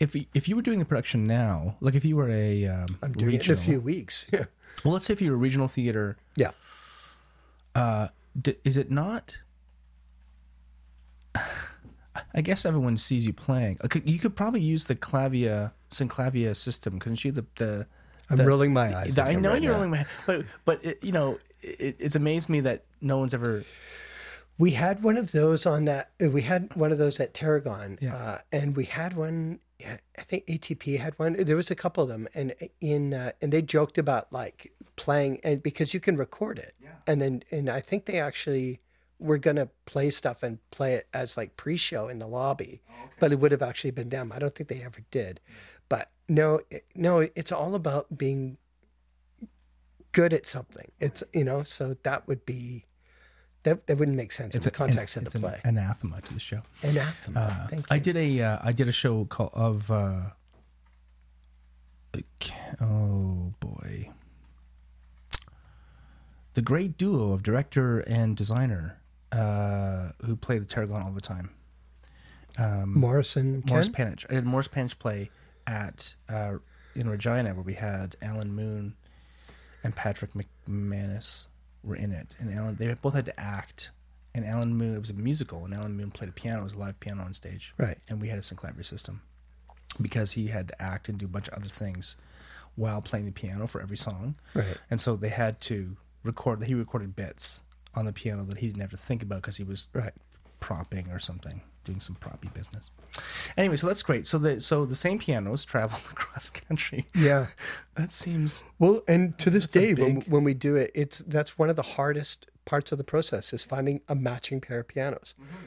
If if you were doing the production now, like if you were a um, I'm doing it in a few weeks. Yeah. well, let's say if you're a regional theater, Yeah. d- is it not? I guess everyone sees you playing. You could probably use the clavia synclavia system, couldn't you? The the I'm the- rolling my eyes the- I know right you're now. rolling my, but but it, you know, it, it's amazed me that no one's ever. We had one of those on that. We had one of those at Tarragon, Yeah. uh, and we had one. I think ATP had one. There was a couple of them, and in uh, and they joked about like playing, and because you can record it, and then and I think they actually were gonna play stuff and play it as like pre-show in the lobby, but it would have actually been them. I don't think they ever did, but no, it, no, it's all about being good at something. It's you know, so that would be. That, that wouldn't make sense in the a- context it's of the an play. anathema to the show. Anathema. Thank you. I did a uh, I did a show called of uh, oh boy, the great duo of director and designer uh, who play the tarragon all the time. Morrison, Ken? Morris Panych. I did Morris Panych play at uh, in Regina where we had Alan Moon and Patrick McManus were in it, and Alan they both had to act. And Alan Moon it was a musical, and Alan Moon played a piano, it was a live piano on stage, Right. And we had a synclavier system because he had to act and do a bunch of other things while playing the piano for every song, Right. And so they had to record. That he recorded bits on the piano that he didn't have to think about because he was Right. propping or something, doing some proppy business. Anyway, so that's great. So the so the same pianos traveled across country. Yeah. That seems Well, and to this day, when, big- when we do it, it's that's one of the hardest parts of the process is finding a matching pair of pianos. Mm-hmm.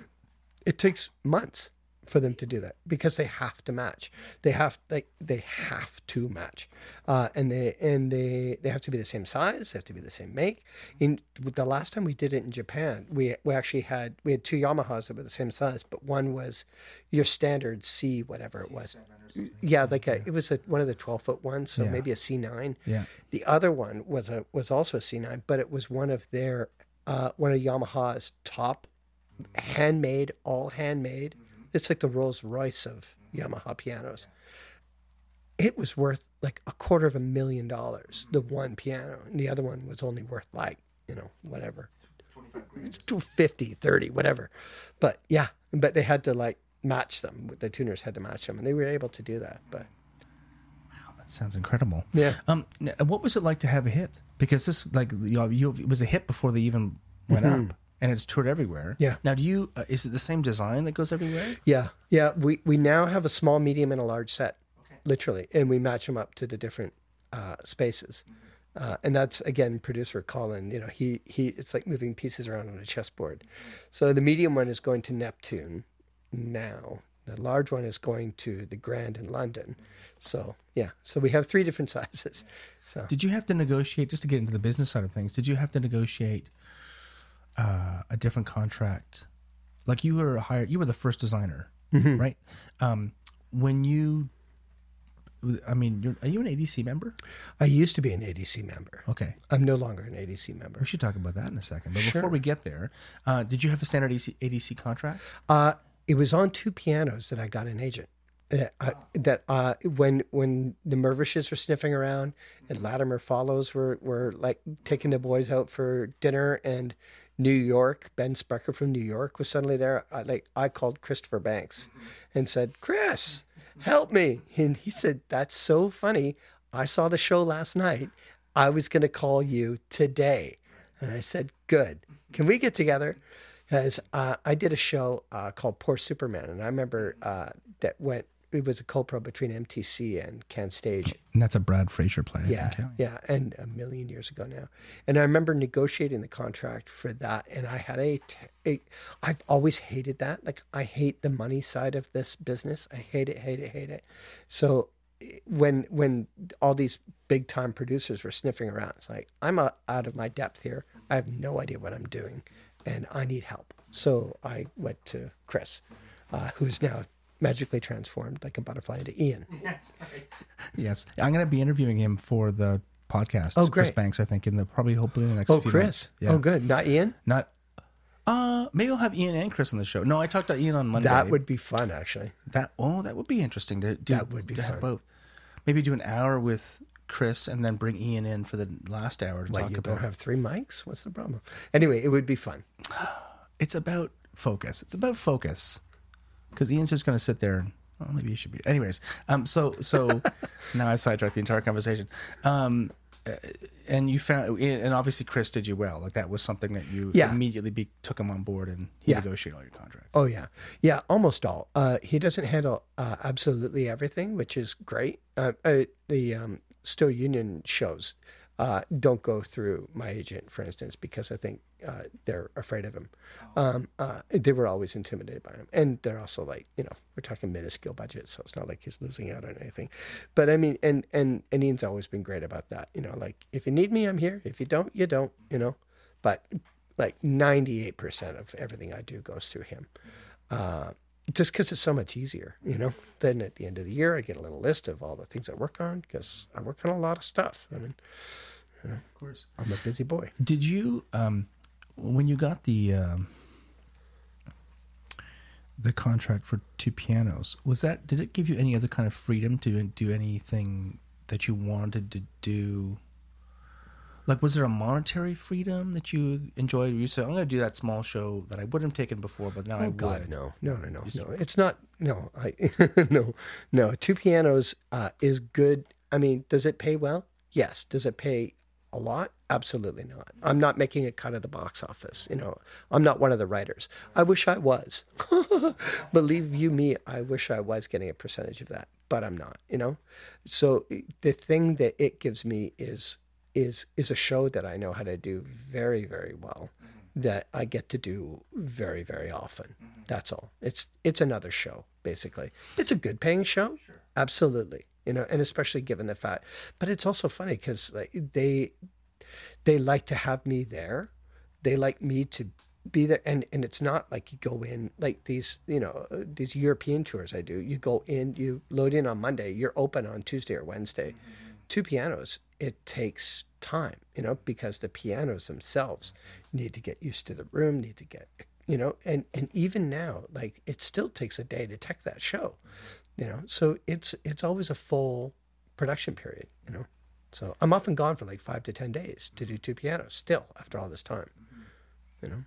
It takes months for them to do that because they have to match. They have like they have to match, uh, and they and they they have to be the same size. They have to be the same make. In the last time we did it in Japan, we we actually had we had two Yamahas that were the same size, but one was your standard C whatever it was. Yeah, like a, it was a, one of the twelve foot ones, so Yeah. maybe a C nine. Yeah. The other one was a was also a C nine, but it was one of their uh, one of Yamaha's top handmade, all handmade. It's like the Rolls Royce of Yamaha pianos. It was worth like a quarter of a million dollars, the one piano, and the other one was only worth like you know whatever, 250, 30, whatever. But yeah, but they had to like match them. The tuners had to match them, and they were able to do that. But wow, that sounds incredible. Yeah. Um, what was it like to have a hit? Because this like you, know, you it was a hit before they even went up, and it's toured everywhere. Yeah. Now, do you uh, is it the same design that goes everywhere? Yeah, yeah. We we now have a small, medium, and a large set, literally, and we match them up to the different uh, spaces. Uh, and that's again producer Colin. You know, he he. It's like moving pieces around on a chessboard. So the medium one is going to Neptune now. The large one is going to the Grand in London. So yeah, so we have three different sizes. So Did you have to negotiate just to get into the business side of things? Did you have to negotiate uh, a different contract? Like you were hired, you were the first designer, Mm-hmm. right? Um, when you, I mean, are you an ADC member? I used to be an ADC member. Okay, I'm no longer an ADC member. we should talk about that in a second. But Sure. before we get there, uh, did you have a standard ADC, ADC contract? Uh, it was on two pianos that I got an agent. That, uh, that uh, when when the Mervishes were sniffing around and Latimer Follows were, were like taking the boys out for dinner and New York, Ben Sprecher from New York was suddenly there. I, like I called Christopher Banks and said, "Chris, help me!" And he said, "That's so funny. I saw the show last night. I was going to call you today." And I said, "Good. Can we get together?" Because uh, I did a show uh, called Poor Superman, and I remember uh, that went. It was a co-pro between MTC and Can Stage. And that's a Brad Fraser play. Yeah, think, yeah, and a million years ago now. And I remember negotiating the contract for that, and I had a, t- a. I've always hated that. Like I hate the money side of this business. I hate it, hate it, hate it. So when when all these big time producers were sniffing around, it's like I'm out out of my depth here. I have no idea what I'm doing, and I need help. So I went to Chris, uh, who's now magically transformed like a butterfly into Ian. Yes, yes. I'm going to be interviewing him for the podcast. Oh, Chris. Banks, I think, in the probably hopefully in the next Oh, few Chris. months. Yeah. Oh, good. Not Ian. Not. Uh, maybe I'll have Ian and Chris on the show. No, I talked to Ian on Monday. That would be fun, actually. that. Oh, that would be interesting to do. That would be to have fun. both. Maybe do an hour with Chris and then bring Ian in for the last hour to What, talk you about. don't have three mics? What's the problem? Anyway, it would be fun. It's about focus. It's about focus. Because Ian's just going to sit there and. Oh, maybe you should be. Anyways, um, so so now I sidetracked the entire conversation. Um, uh, and you found, and obviously Chris did you well. Like that was something that you Yeah. immediately be, took him on board, and he Yeah. negotiated all your contracts. Oh yeah, yeah, almost all. Uh, he doesn't handle uh, absolutely everything, which is great. Uh, uh, the um, Still Union shows uh, don't go through my agent, for instance, because I think uh, they're afraid of him. Um, uh, they were always intimidated by him, and they're also like, you know, we're talking minuscule budget, so it's not like he's losing out on anything. But I mean, and and and Ian's always been great about that. You know, like if you need me, I'm here. If you don't, you don't. You know, but like 98% of everything I do goes through him. Uh, just because it's so much easier, you know. Then at the end of the year, I get a little list of all the things I work on because I work on a lot of stuff. I mean, Of course. I'm a busy boy. Did you, um, when you got the um, the contract for two pianos, was that did it give you any other kind of freedom to do anything that you wanted to do? Like, was there a monetary freedom that you enjoyed? You said, "I'm going to do that small show that I wouldn't have taken before, but now I Oh would." God, no, no, no, no, no. It's not. No, I no, no. Two pianos uh, is good. I mean, does it pay well? Yes. Does it pay a lot? Absolutely not. I'm not making a cut of the box office. You know, I'm not one of the writers. I wish I was. Believe you me, I wish I was getting a percentage of that, but I'm not. You know, so eh, the thing that it gives me is is is a show that I know how to do very very well that I get to do very very often. Mm-hmm. That's all. It's it's another show basically. It's a good paying show. Absolutely. You know, and especially given the fact but it's also funny cuz like they they like to have me there. They like me to be there and and it's not like you go in like these you know these european tours i do you go in you load in on monday you're open on tuesday or wednesday. Mm-hmm. Two pianos it takes time you know because the pianos themselves need to get used to the room need to get you know and and even now like it still takes a day to tech that show mm-hmm. You know so it's it's always a full production period you know so i'm often gone for like five to ten days to do two pianos still after all this time you know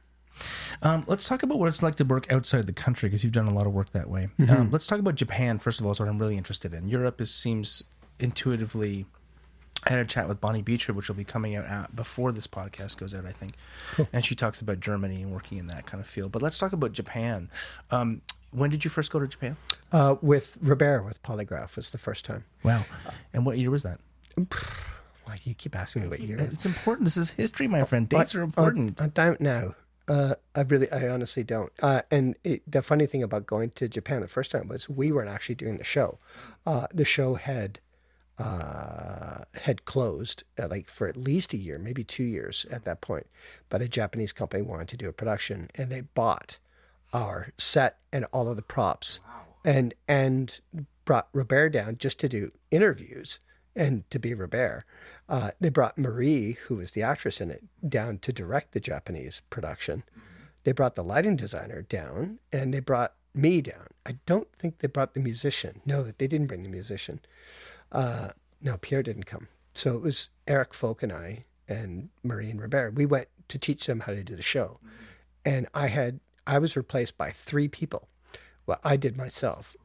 Um, let's talk about what it's like to work outside the country because you've done a lot of work that way. Mm-hmm. Um, let's talk about Japan first of all. Is what I'm really interested in. Europe is seems intuitively. I had a chat with Bonnie Beecher, which will be coming out at, before this podcast goes out, I think, and she talks about Germany and working in that kind of field. But let's talk about Japan. Um, when did you first go to Japan? Uh, with Robert with Polygraph was the first time. Wow, and what year was that? Why do you keep asking me what year? It's important. This is history, my friend. Dates are important. I, don't know. Uh, I really, I honestly don't. Uh, and it, the funny thing about going to Japan the first time was we weren't actually doing the show. Uh, the show had uh, had closed uh, like for at least a year, maybe two years at that point. But a Japanese company wanted to do a production, and they bought our set and all of the props, and and brought Robert down just to do interviews and to be Robert. Uh, they brought Marie, who was the actress in it, down to direct the Japanese production. They brought the lighting designer down, and they brought me down. I don't think they brought the musician. No, they didn't bring the musician. Uh, no, Pierre didn't come. So it was Eric Folk and I and Marie and Robert. We went to teach them how to do the show, and I had I was replaced by three people. Well, I did myself.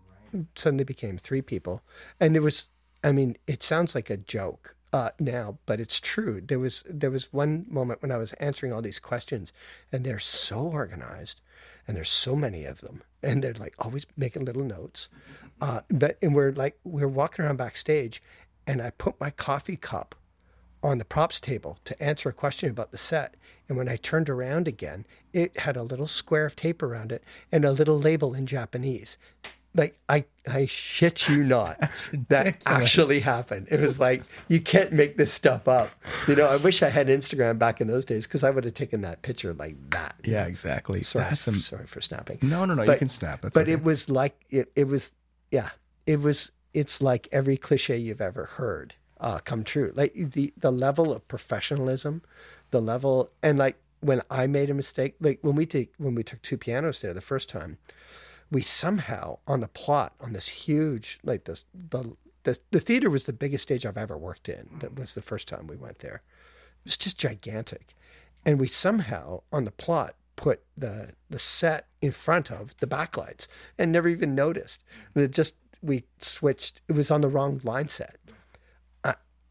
Suddenly became three people, and there was. I mean, it sounds like a joke uh, now, but it's true. There was there was one moment when I was answering all these questions, and they're so organized, and there's so many of them, and they're like always making little notes. Uh, but and we're like we're walking around backstage, and I put my coffee cup on the props table to answer a question about the set. And when I turned around again, it had a little square of tape around it and a little label in Japanese. Like I, I shit you not. That's That actually happened. It was like you can't make this stuff up. You know, I wish I had Instagram back in those days because I would have taken that picture like that. yeah, exactly. Sorry, That's am- sorry for snapping. No, no, no, you can snap. That's but okay. it was like it, it was yeah it was it's like every cliche you've ever heard uh, come true like the the level of professionalism the level and like when i made a mistake like when we take when we took two pianos there the first time we somehow on the plot on this huge like this the the, the theater was the biggest stage i've ever worked in that was the first time we went there. It was just gigantic. And we somehow on the plot put the the set in front of the backlights and never even noticed. It just we switched it was on the wrong line set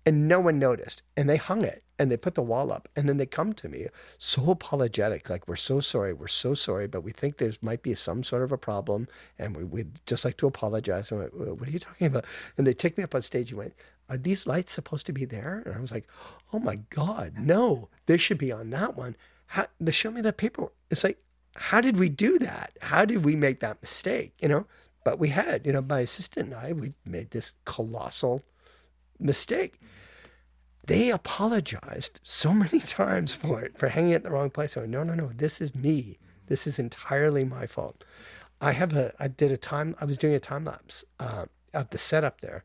and no one noticed. And they hung it and they put the wall up and then they come to me so apologetic like we're so sorry we're so sorry but we think there might be some sort of a problem and we, we'd just like to apologize. I went, what are you talking about? And they took me up on stage and went are these lights supposed to be there? And i was like oh my god no they should be on that one. How, they show me that paperwork it's like how did we do that? How did we make that mistake? You know? But we had you know my assistant and i we made this colossal mistake they apologized so many times for it, for hanging it in the wrong place. I went, no, no, no, this is me. This is entirely my fault. I have a I did a time I was doing a time lapse uh, of the setup there,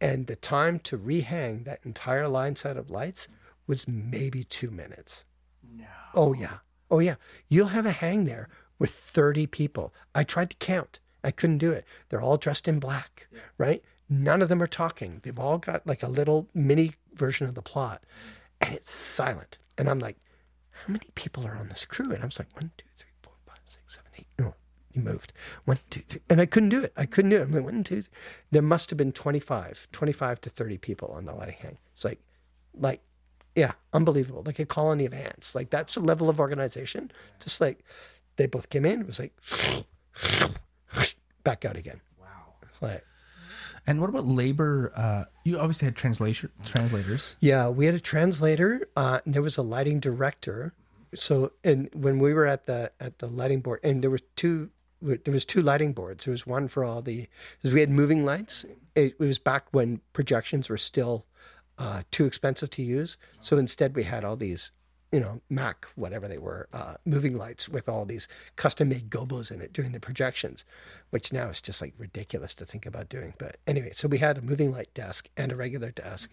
and the time to rehang that entire line set of lights was maybe two minutes. No. Oh yeah. Oh yeah. You'll have a hang there with thirty people. I tried to count. I couldn't do it. They're all dressed in black, right? None of them are talking. They've all got like a little mini version of the plot, and it's silent. And I'm like, how many people are on this crew? And I was like, one, two, three, four, five, six, seven, eight. No, he moved. One, two, three. And I couldn't do it. I couldn't do it. I'm like, one, two, three. There must have been 25, 25 to 30 people on the lighting hang. It's like, like, yeah, unbelievable. Like a colony of ants. Like that's a level of organization. Just like they both came in. It was like, back out again. Wow. It's like, And what about labor? Uh, you obviously had translation translators. Yeah, we had a translator. Uh, and there was a lighting director. So, and when we were at the at the lighting board, and there were two, there was two lighting boards. There was one for all the, because we had moving lights. It, was back when projections were still uh, too expensive to use. So instead, we had all these, you know, Mac whatever they were, uh, moving lights with all these custom made gobos in it doing the projections, which now is just like ridiculous to think about doing. But anyway, so we had a moving light desk and a regular desk,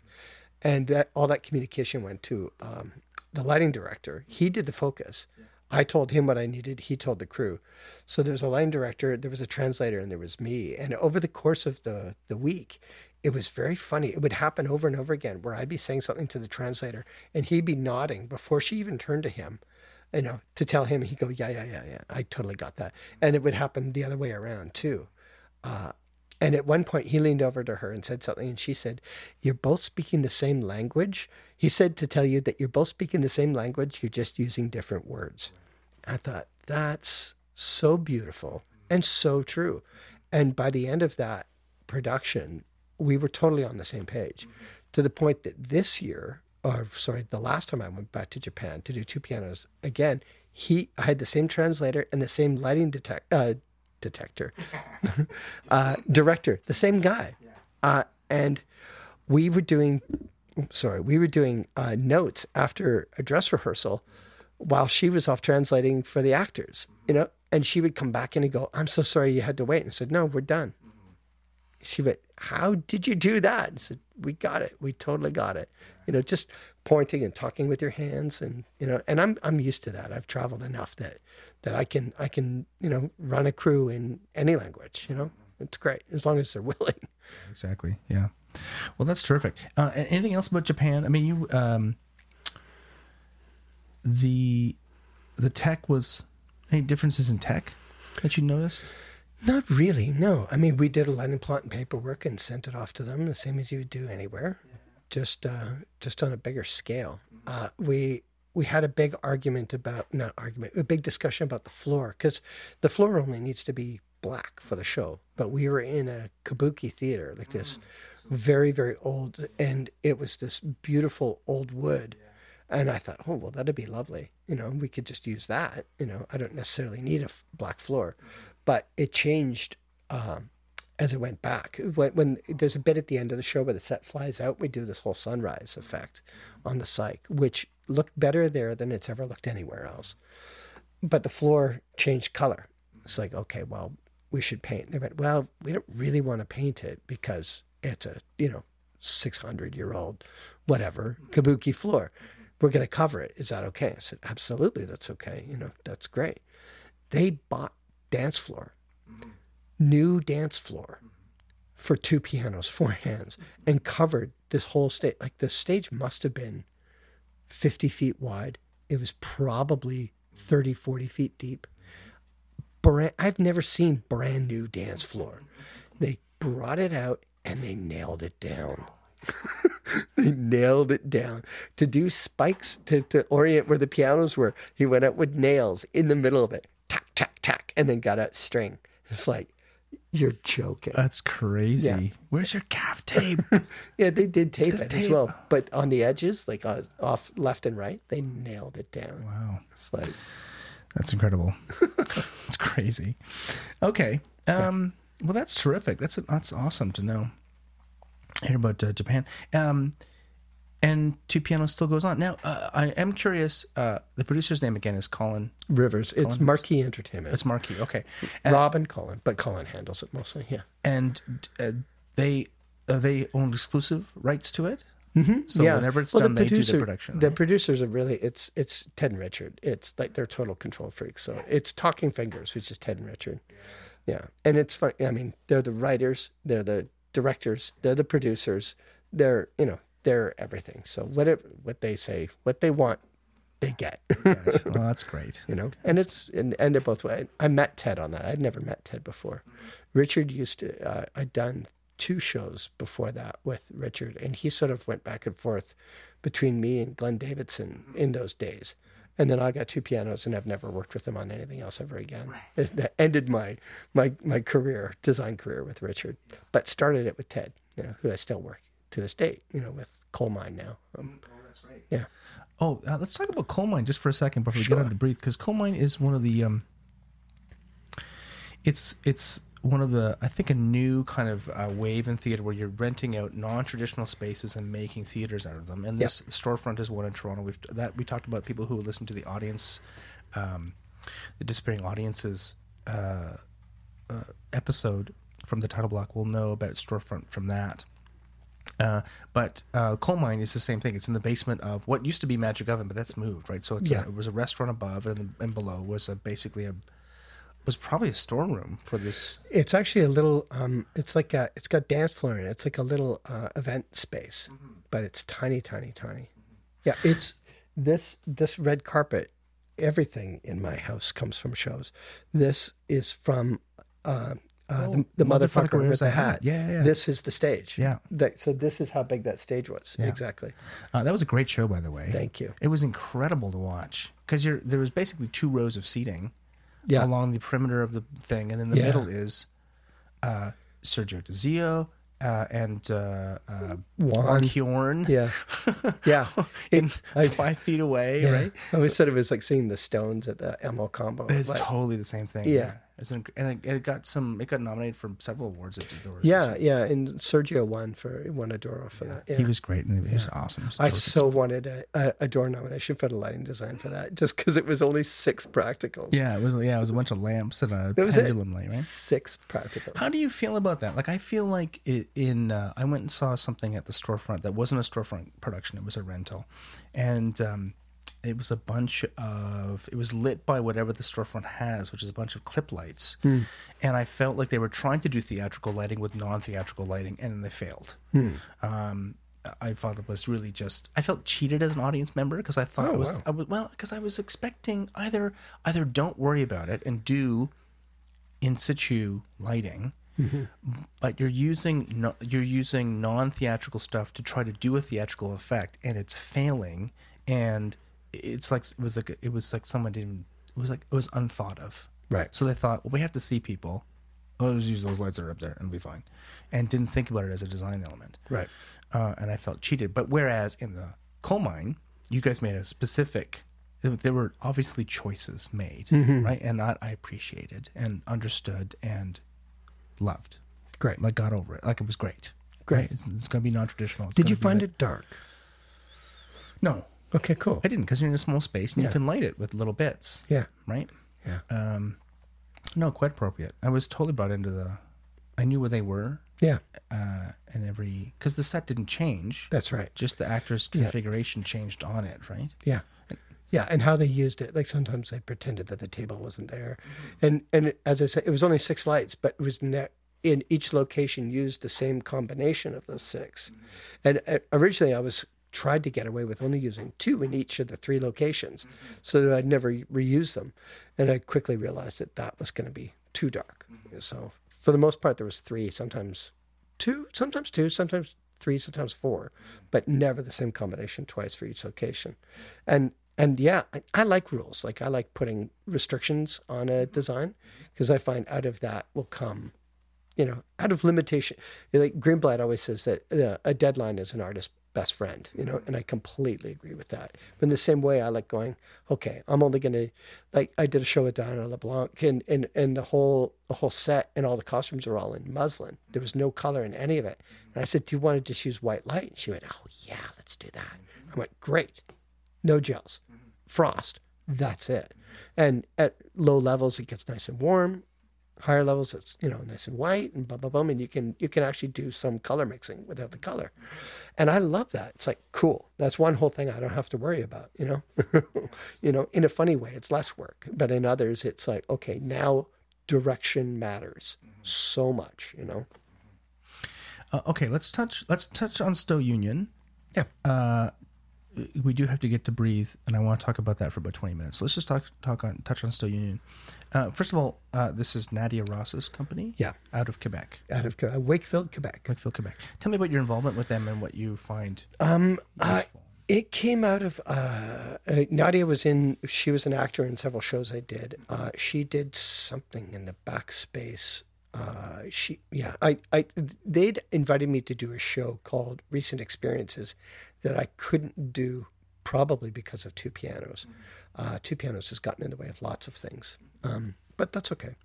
and that all that communication went to um, the lighting director. He did the focus. I told him what I needed. He told the crew. So there was a lighting director, there was a translator, and there was me. And over the course of the the week, it was very funny. It would happen over and over again where I'd be saying something to the translator, and he'd be nodding before she even turned to him. You know, to tell him, he'd go, "Yeah, yeah, yeah, yeah. I totally got that." And it would happen the other way around too. Uh, and at one point, he leaned over to her and said something, and she said, You're both speaking the same language. He said to tell you that you're both speaking the same language, you're just using different words. I thought, That's so beautiful and so true. And by the end of that production, we were totally on the same page to the point that this year, or sorry, the last time I went back to Japan to do two pianos again, he I had the same translator and the same lighting detect, uh, detector uh, director, the same guy, uh, and we were doing. Sorry, we were doing uh, notes after a dress rehearsal, while she was off translating for the actors. You know, and she would come back in and go, "I'm so sorry you had to wait." And I said, "No, we're done." She went, "How did you do that?" And said, "We got it. We totally got it." You know, just pointing and talking with your hands, and you know, and I'm I'm used to that. I've traveled enough that that I can I can you know run a crew in any language. You know, it's great as long as they're willing. Exactly. Yeah. Well, that's terrific. Uh, anything else about Japan? I mean, you um, the the tech was any differences in tech that you noticed? Not really, no. I mean, we did a lighting plot and paperwork and sent it off to them, the same as you would do anywhere, just uh, just on a bigger scale. Uh, we we had a big argument about not argument, a big discussion about the floor because the floor only needs to be black for the show. But we were in a kabuki theater, like this very very old, and it was this beautiful old wood. And I thought, oh well, that'd be lovely. You know, we could just use that. You know, I don't necessarily need a f- black floor, but it changed um, as it went back. When, when there's a bit at the end of the show where the set flies out, we do this whole sunrise effect on the cyc, which looked better there than it's ever looked anywhere else. But the floor changed color. It's like, okay, well, we should paint. They went, well, we don't really want to paint it because it's a you know 600 year old whatever kabuki floor. We're going to cover it. Is that okay? I said, absolutely, that's okay. You know, that's great. They bought dance floor, new dance floor for two pianos, four hands, and covered this whole stage. Like the stage must have been 50 feet wide. It was probably 30, 40 feet deep. Brand, I've never seen brand new dance floor. They brought it out and they nailed it down. they nailed it down to do spikes to, to orient where the pianos were. He went out with nails in the middle of it, tack, tack, tack, and then got a string. It's like, you're joking. That's crazy. Yeah. Where's your gaff tape? Yeah, they did tape Just it as well, but on the edges, like uh, off left and right, they nailed it down. wow. It's like, That's incredible. It's crazy. Okay. Um, well, that's terrific. That's that's awesome to know. Hear about uh, Japan. Um, and Two Pianos still goes on. Now, uh, I am curious. Uh, the producer's name again is Colin. Rivers. It's Marquee Entertainment. It's Marquee. Okay, and, Rob and Colin, but Colin handles it mostly. Yeah. and uh, they uh, they own exclusive rights to it. Mm-hmm. So whenever it's Well, done, they do the production. The right? producers are really it's it's Ted and Richard. It's like they're total control freaks. So it's Talking Fingers, which is Ted and Richard. Yeah, and it's fun. I mean, they're the writers, they're the directors, they're the producers, they're you know they're everything. So whatever what they say, what they want, they get. Yes. well, that's great. you know and it's and, and they're both i I met ted on that i'd never met ted before richard used to uh, i'd done two shows before that with richard and he sort of went back and forth between me and glenn davidson in those days and then I got two pianos, and I've never worked with him on anything else ever again. That ended my my my career, design career with Richard, but started it with Ted, you know, who I still work to this day, you know, with Coal Mine now. Um, oh, that's right. yeah, Oh, uh, let's talk about coal mine just for a second before we get on to breathe, because coal mine is one of the um, it's it's one of the I think a new kind of uh, wave in theater where you're renting out non-traditional spaces and making theaters out of them. And this storefront is one in Toronto. We've that we talked about people who listen to the audience, um, the disappearing audiences uh, uh, episode from the title block will know about storefront from that. Uh, but uh, coal mine is the same thing. It's in the basement of what used to be Magic Oven, but that's moved, right? So it's Yeah. a, it was a restaurant above, and, and below was a, basically a was probably a storeroom for this. It's actually a little. Um, it's like a. It's got dance floor in it. It's like a little uh, event space, but it's tiny, tiny, tiny. Yeah, it's this this red carpet. Everything in my house comes from shows. This is from uh, uh, the, the Motherfucker motherfucker Wears a the Hat. Yeah, yeah, yeah. This is the stage. Yeah. That, so this is how big that stage was. Exactly. Uh, that was a great show, by the way. Thank you. It was incredible to watch because you're there was basically two rows of seating Yeah. along the perimeter of the thing, and in the Yeah. middle is uh, Sergio Di Zio uh, and uh, uh, Juan. Juan Hjorn. Yeah. Yeah. in I- five feet away, yeah. right? I always said it was like seeing the Stones at the El Mocambo. It's Like- totally the same thing. Yeah. It's an, and it, got some. It got nominated for several awards at the Doras. Yeah, yeah, and Sergio won for won a Dora for that. Yeah. he was great. And he was awesome. Was I so wanted a, a, a Dora nomination for the lighting design for that, just because it was only six practicals. yeah, it was. Yeah, it was a bunch of lamps and a that was it. pendulum light, right? Six practicals. How do you feel about that? Like, I feel like it, in uh, I went and saw something at the storefront that wasn't a storefront production; it was a rental, and um, it was a bunch of. It was lit by whatever the storefront has, which is a bunch of clip lights, hmm. and I felt like they were trying to do theatrical lighting with non-theatrical lighting, and they failed. Hmm. Um, I thought it was really just. I felt cheated as an audience member because I thought Oh, it was. wow. I was well because I was expecting either either don't worry about it and do in situ lighting, mm-hmm. but you're using no, you're using non theatrical stuff to try to do a theatrical effect, and it's failing. And it's like it was like it was like someone didn't. It was like it was unthought of. Right. So they thought, well, we have to see people. Oh, let's use those lights that are up there, and we'll be fine. And didn't think about it as a design element Right. uh, and I felt cheated. But whereas in the coal mine, you guys made a specific. There were obviously choices made, right? And that I appreciated and understood and loved. Great. Like got over it. Like it was great. Great. Right? It's, it's going to be non-traditional. It's Did you find it dark? No, Okay, cool. I didn't because you're in a small space and Yeah. you can light it with little bits. Yeah. Right. Yeah. Um, no, quite appropriate. I was totally brought into the. I knew where they were, Yeah. uh, and every because the set didn't change. That's right. Just the actor's configuration changed on it, right? Yeah. Yeah, and how they used it. Like sometimes they pretended that the table wasn't there, and and as I said, it was only six lights, but it was ne- in each location used the same combination of those 6 And uh, originally, I was tried to get away with only using two in each of the three locations, so that I'd never reuse them. And I quickly realized that that was going to be too dark. Mm-hmm. So for the most part, there was three, sometimes two, sometimes two, sometimes three, sometimes four, mm-hmm. but never the same combination twice for each location. And and yeah, I, I like rules. Like I like putting restrictions on a mm-hmm. design because I find out of that will come, you know, out of limitation. Like Greenblatt always says that uh, a deadline is an artist's best friend, you know, and I completely agree with that. But in the same way, I like going, okay, I'm only gonna like I did a show with Diana LeBlanc, and and and the whole the whole set and all the costumes are all in muslin. There was no color in any of it. And I said, do you want to just use white light? And she went, oh yeah, let's do that. I went, great, no gels, frost, that's it. And at low levels, it gets nice and warm higher levels it's you know nice and white and blah blah blah and you can you can actually do some color mixing without the color. And i love that. It's like cool. That's one whole thing i don't have to worry about you know? You know in a funny way it's less work but in others it's like okay now direction matters so much you know? Uh, okay, let's touch let's touch on STO Union. yeah we do have to get to breathe, and I want to talk about that for about twenty minutes. Let's just talk talk on touch on STO Union. Uh, first of all, uh, this is Nadia Ross's company. Yeah. out of Quebec, out of uh, wakefield quebec Wakefield, Quebec. Tell me about your involvement with them and what you find. Um, it came out of uh, uh, Nadia was in. She was an actor in several shows I did. Uh, she did something in the backspace. Uh, she, yeah, I, I, they'd invited me to do a show called Recent Experiences that I couldn't do probably because of two pianos. Uh, two pianos has gotten in the way of lots of things, um, but that's okay.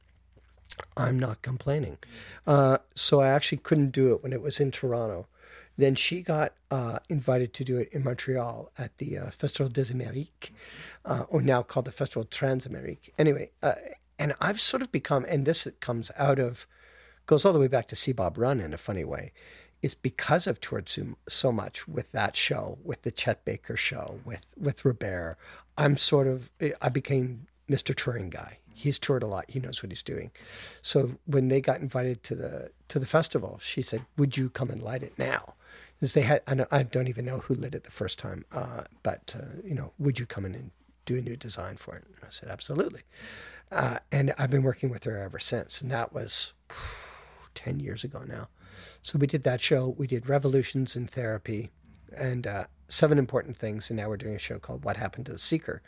I'm not complaining. Uh, so I actually couldn't do it when it was in Toronto. Then she got uh, invited to do it in Montreal at the uh, Festival des Amériques, uh, or now called the Festival Transamérique. Anyway, uh, and I've sort of become, and this comes out of, goes all the way back to See Bob Run in a funny way, is because I've toured so, much with that show, with the Chet Baker show, with with Robert. I'm sort of, I became Mr. Touring guy. He's toured a lot. He knows what he's doing. So when they got invited to the to the festival, she said, "Would you come and light it now?" Because they had, I don't, I don't even know who lit it the first time, uh, but uh, you know, would you come in and do a new design for it? And I said, absolutely. Uh, and I've been working with her ever since, and that was ten years ago now. So we did that show. We did Revolutions in Therapy, and uh, seven important things. And now we're doing a show called What Happened to the Seeker,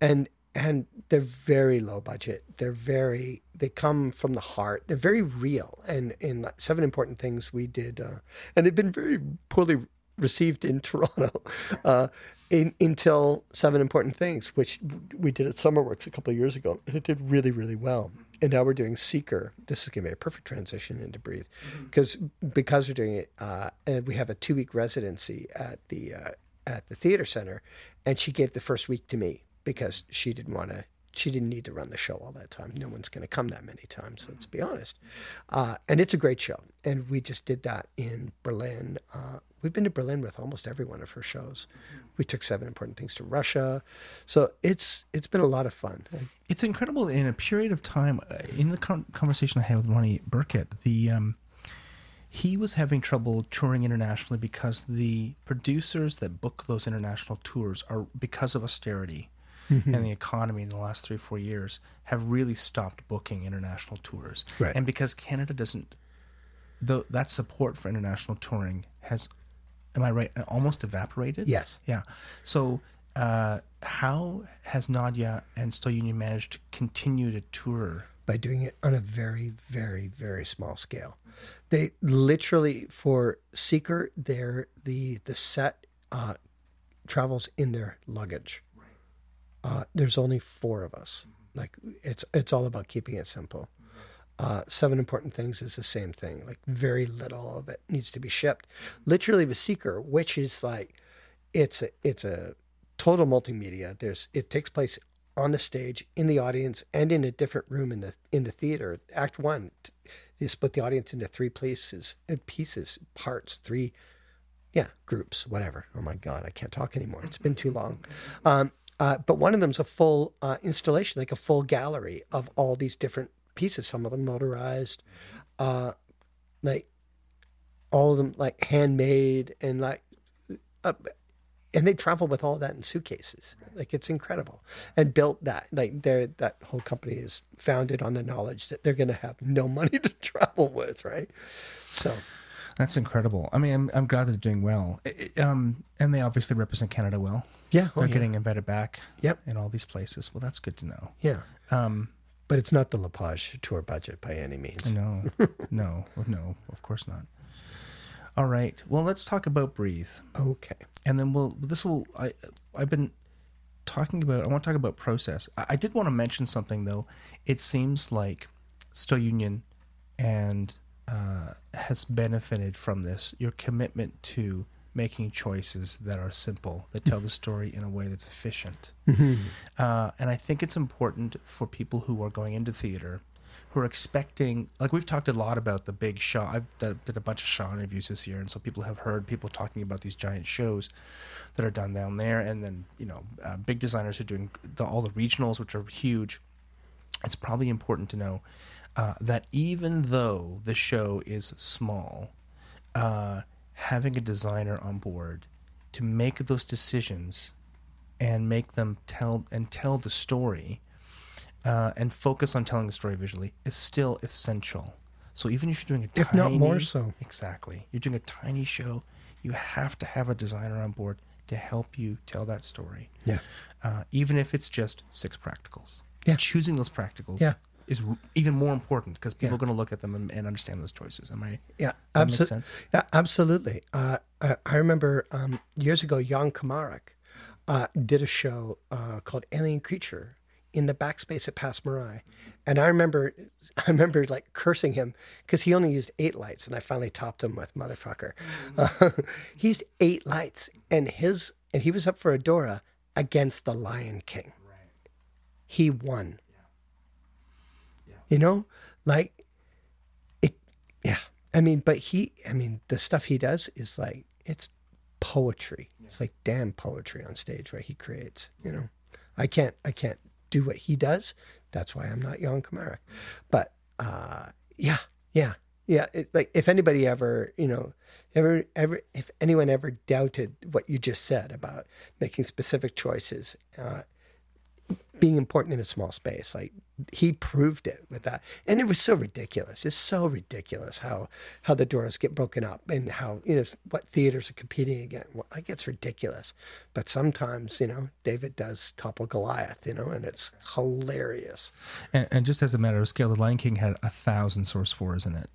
and and they're very low budget. They're very they come from the heart. They're very real. And in seven important things we did, uh, and they've been very poorly received in Toronto. Uh, in, until seven important things, which we did at SummerWorks a couple of years ago, and it did really, really well. And now we're doing Seeker. This is going to be a perfect transition into Breathe, because because we're doing it, uh, and we have a two week residency at the uh, at the theater center, and she gave the first week to me because she didn't want to. She didn't need to run the show all that time. No one's going to come that many times. Let's be honest. Uh, and it's a great show, and we just did that in Berlin. Uh, we've been to Berlin with almost every one of her shows. We took seven important things to Russia, so it's it's been a lot of fun. It's incredible in a period of time. uh, In the conversation I had with Ronnie Burkett, the um, he was having trouble touring internationally because the producers that book those international tours are because of austerity and the economy in the last three four years have really stopped booking international tours. Right. And because Canada doesn't, though that support for international touring has, am I right? Almost evaporated. Yes. Yeah. So, uh, how has Nadia and STO Union managed to continue to tour? by doing it on a very, very, very small scale. They literally for Seeker, they're the the set uh, travels in their luggage. There's only four of us. Like it's it's all about keeping it simple. Uh, seven important things is the same thing. Like very little of it needs to be shipped. Literally, the Seeker, which is like it's a it's a total multimedia. There's it takes place on the stage, in the audience, and in a different room in the in the theater. Act one, t- you split the audience into three places, uh, pieces, parts, three, yeah, groups, whatever. Oh my God, I can't talk anymore. It's been too long. Um, uh, but one of them's a full uh, installation, like a full gallery of all these different pieces. Some of them motorized, uh, like all of them like handmade and like uh, and they travel with all that in suitcases like it's incredible and built that like they're that whole company is founded on the knowledge that they're going to have no money to travel with right so That's incredible. I mean, I'm, I'm glad they're doing well. I- I- Um, and they obviously represent Canada well. Yeah, oh, they're yeah. getting invited back. Yep. In all these places. Well, that's good to know. yeah Um, but it's not the lepage tour budget by any means no, no, no, of course not. All right. Well, let's talk about breathe, Okay. and then we'll. This will. I. I've been talking about. I want to talk about process. I, I did want to mention something though. It seems like STO Union and uh, has benefited from this. Your commitment to making choices that are simple, that tell the story in a way that's efficient. Uh, and I think it's important for people who are going into theater, who are expecting, like we've talked a lot about the big Shaw. I've done, did a bunch of Shaw interviews this year, and so people have heard people talking about these giant shows that are done down there, and then you know, uh, big designers are doing the, all the regionals, which are huge. It's probably important to know uh, that even though the show is small, uh, having a designer on board to make those decisions and make them tell and tell the story uh, and focus on telling the story visually is still essential. So even if you're doing a If not more so. exactly, you're doing a tiny show, you have to have a designer on board to help you tell that story. Yeah. Uh, even if it's just six practicals. Yeah. Choosing those practicals Yeah. Is even more important because people Yeah. are going to look at them and, and understand those choices. Am I? Yeah, that make abso- sense? Yeah, absolutely. Uh, I, I remember um, years ago, Jan Komarek uh, did a show uh, called Alien Creature in the backspace at Passe Muraille, and I remember, I remember like cursing him because he only used eight lights, and I finally topped him with motherfucker. He used eight lights, and his and he was up for a Dora against the Lion King. Right. He won. You know, like it yeah. I mean but he i mean the stuff he does is like it's poetry. It's like damn poetry on stage what he creates you know? I can't i can't do what he does. That's why i'm not Jan Komarek. but uh yeah yeah yeah. It, like if anybody ever you know ever ever if anyone ever doubted what you just said about making specific choices uh being important in a small space. Like he proved it with that, and it was so ridiculous. It's so ridiculous how how the Doras get broken up and how you know what theaters are competing against. Well, like it's ridiculous, but sometimes you know David does topple Goliath, you know, and it's hilarious. And, and just as a matter of scale, The Lion King had a thousand source fours in it,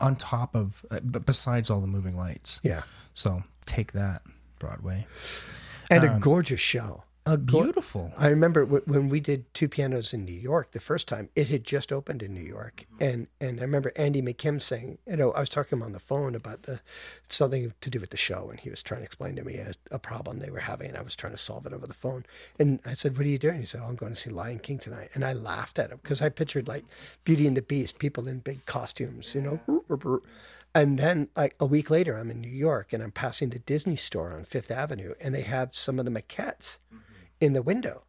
on top of, uh, but besides all the moving lights. Yeah, So take that, Broadway. and a gorgeous show. A Beautiful. I remember w- when we did two pianos in New York the first time. It had just opened in New York, mm-hmm. and and I remember Andy McKim saying, you know, I was talking to him on the phone about the something to do with the show, and he was trying to explain to me a, a problem they were having, and I was trying to solve it over the phone. And I said, "What are you doing?" He said, "Oh, I'm going to see Lion King tonight," and I laughed at him because I pictured like Beauty and the Beast, people in big costumes, you know. And then, like a week later, I'm in New York and I'm passing the Disney store on Fifth Avenue, and they have some of the maquettes mm-hmm. In the window,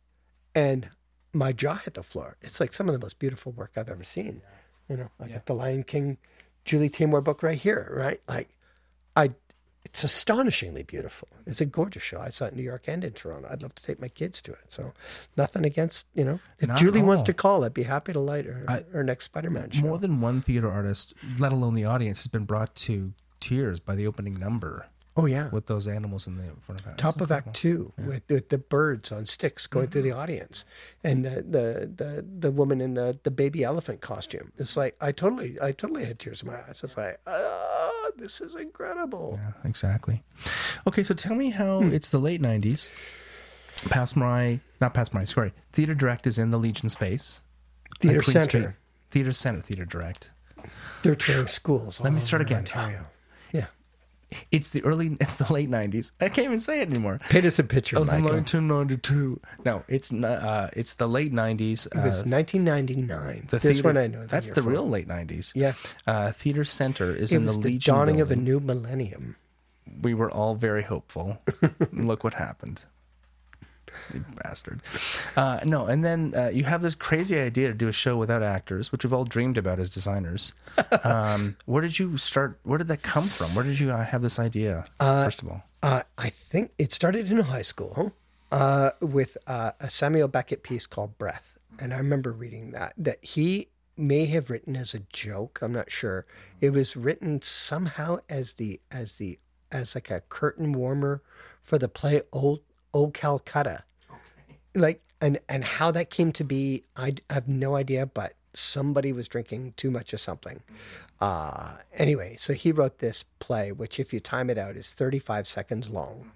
and my jaw hit the floor. It's like some of the most beautiful work I've ever seen. You know, I got the Lion King, Julie Taymor book right here, right? Like, I, it's astonishingly beautiful. It's a gorgeous show. I saw it in New York and in Toronto. I'd love to take my kids to it. So, nothing against you know. If Not Julie wants to call, I'd be happy to light her her next Spider Man show. More than one theater artist, let alone the audience, has been brought to tears by the opening number oh yeah, with those animals in the front of house. top of Act Two with, with the birds on sticks going through the audience, and the, the the the woman in the the baby elephant costume. It's like I totally I totally had tears in my eyes. It's like ah, this is incredible. Yeah, exactly. Okay, so tell me how Hmm. it's the late '90s. Passe Muraille, not Passe Muraille, sorry. Theater Direct is in the Legion space. Theater Center. Street. Theater Center, Theater Direct. They're training schools. Let me start again. Ontario. It's the early, it's the late '90s. I can't even say it anymore. paint us a picture, Of Michael. 1992. No, it's not. Uh, it's the late '90s. It was Uh, 1999. the this theater, one I know. That's the for. real late '90s. Yeah. Uh, theater Center is It in the the, Legion. dawning of a new millennium. we were all very hopeful. Look what happened. You bastard. Uh, no, and then uh, you have this crazy idea to do a show without actors, which we've all dreamed about as designers. Um, where did you start? Where did that come from? Where did you uh, have this idea? first of all, Uh, I think it started in high school uh, with uh, a Samuel Beckett piece called Breath. And I remember reading that, that he may have written as a joke. I'm not sure. It was written somehow as the, as the, as like a curtain warmer for the play Old, Old Calcutta. Like, and, and how that came to be, I have no idea, but somebody was drinking too much of something. Uh, anyway, so he wrote this play, which, if you time it out, is 35 seconds long,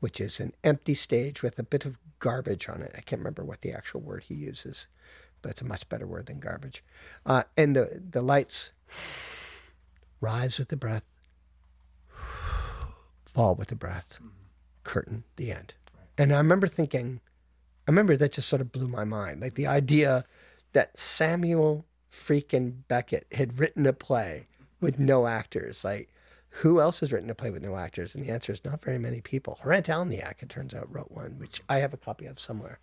which is an empty stage with a bit of garbage on it. I can't remember what the actual word he uses, but it's a much better word than garbage. Uh, and the, the lights rise with the breath, fall with the breath, curtain, the end. And I remember thinking, I remember that just sort of blew my mind. Like the idea that Samuel freaking Beckett had written a play with no actors. Like, who else has written a play with no actors? And the answer is not very many people. Hrant Alianak, it turns out, wrote one, which I have a copy of somewhere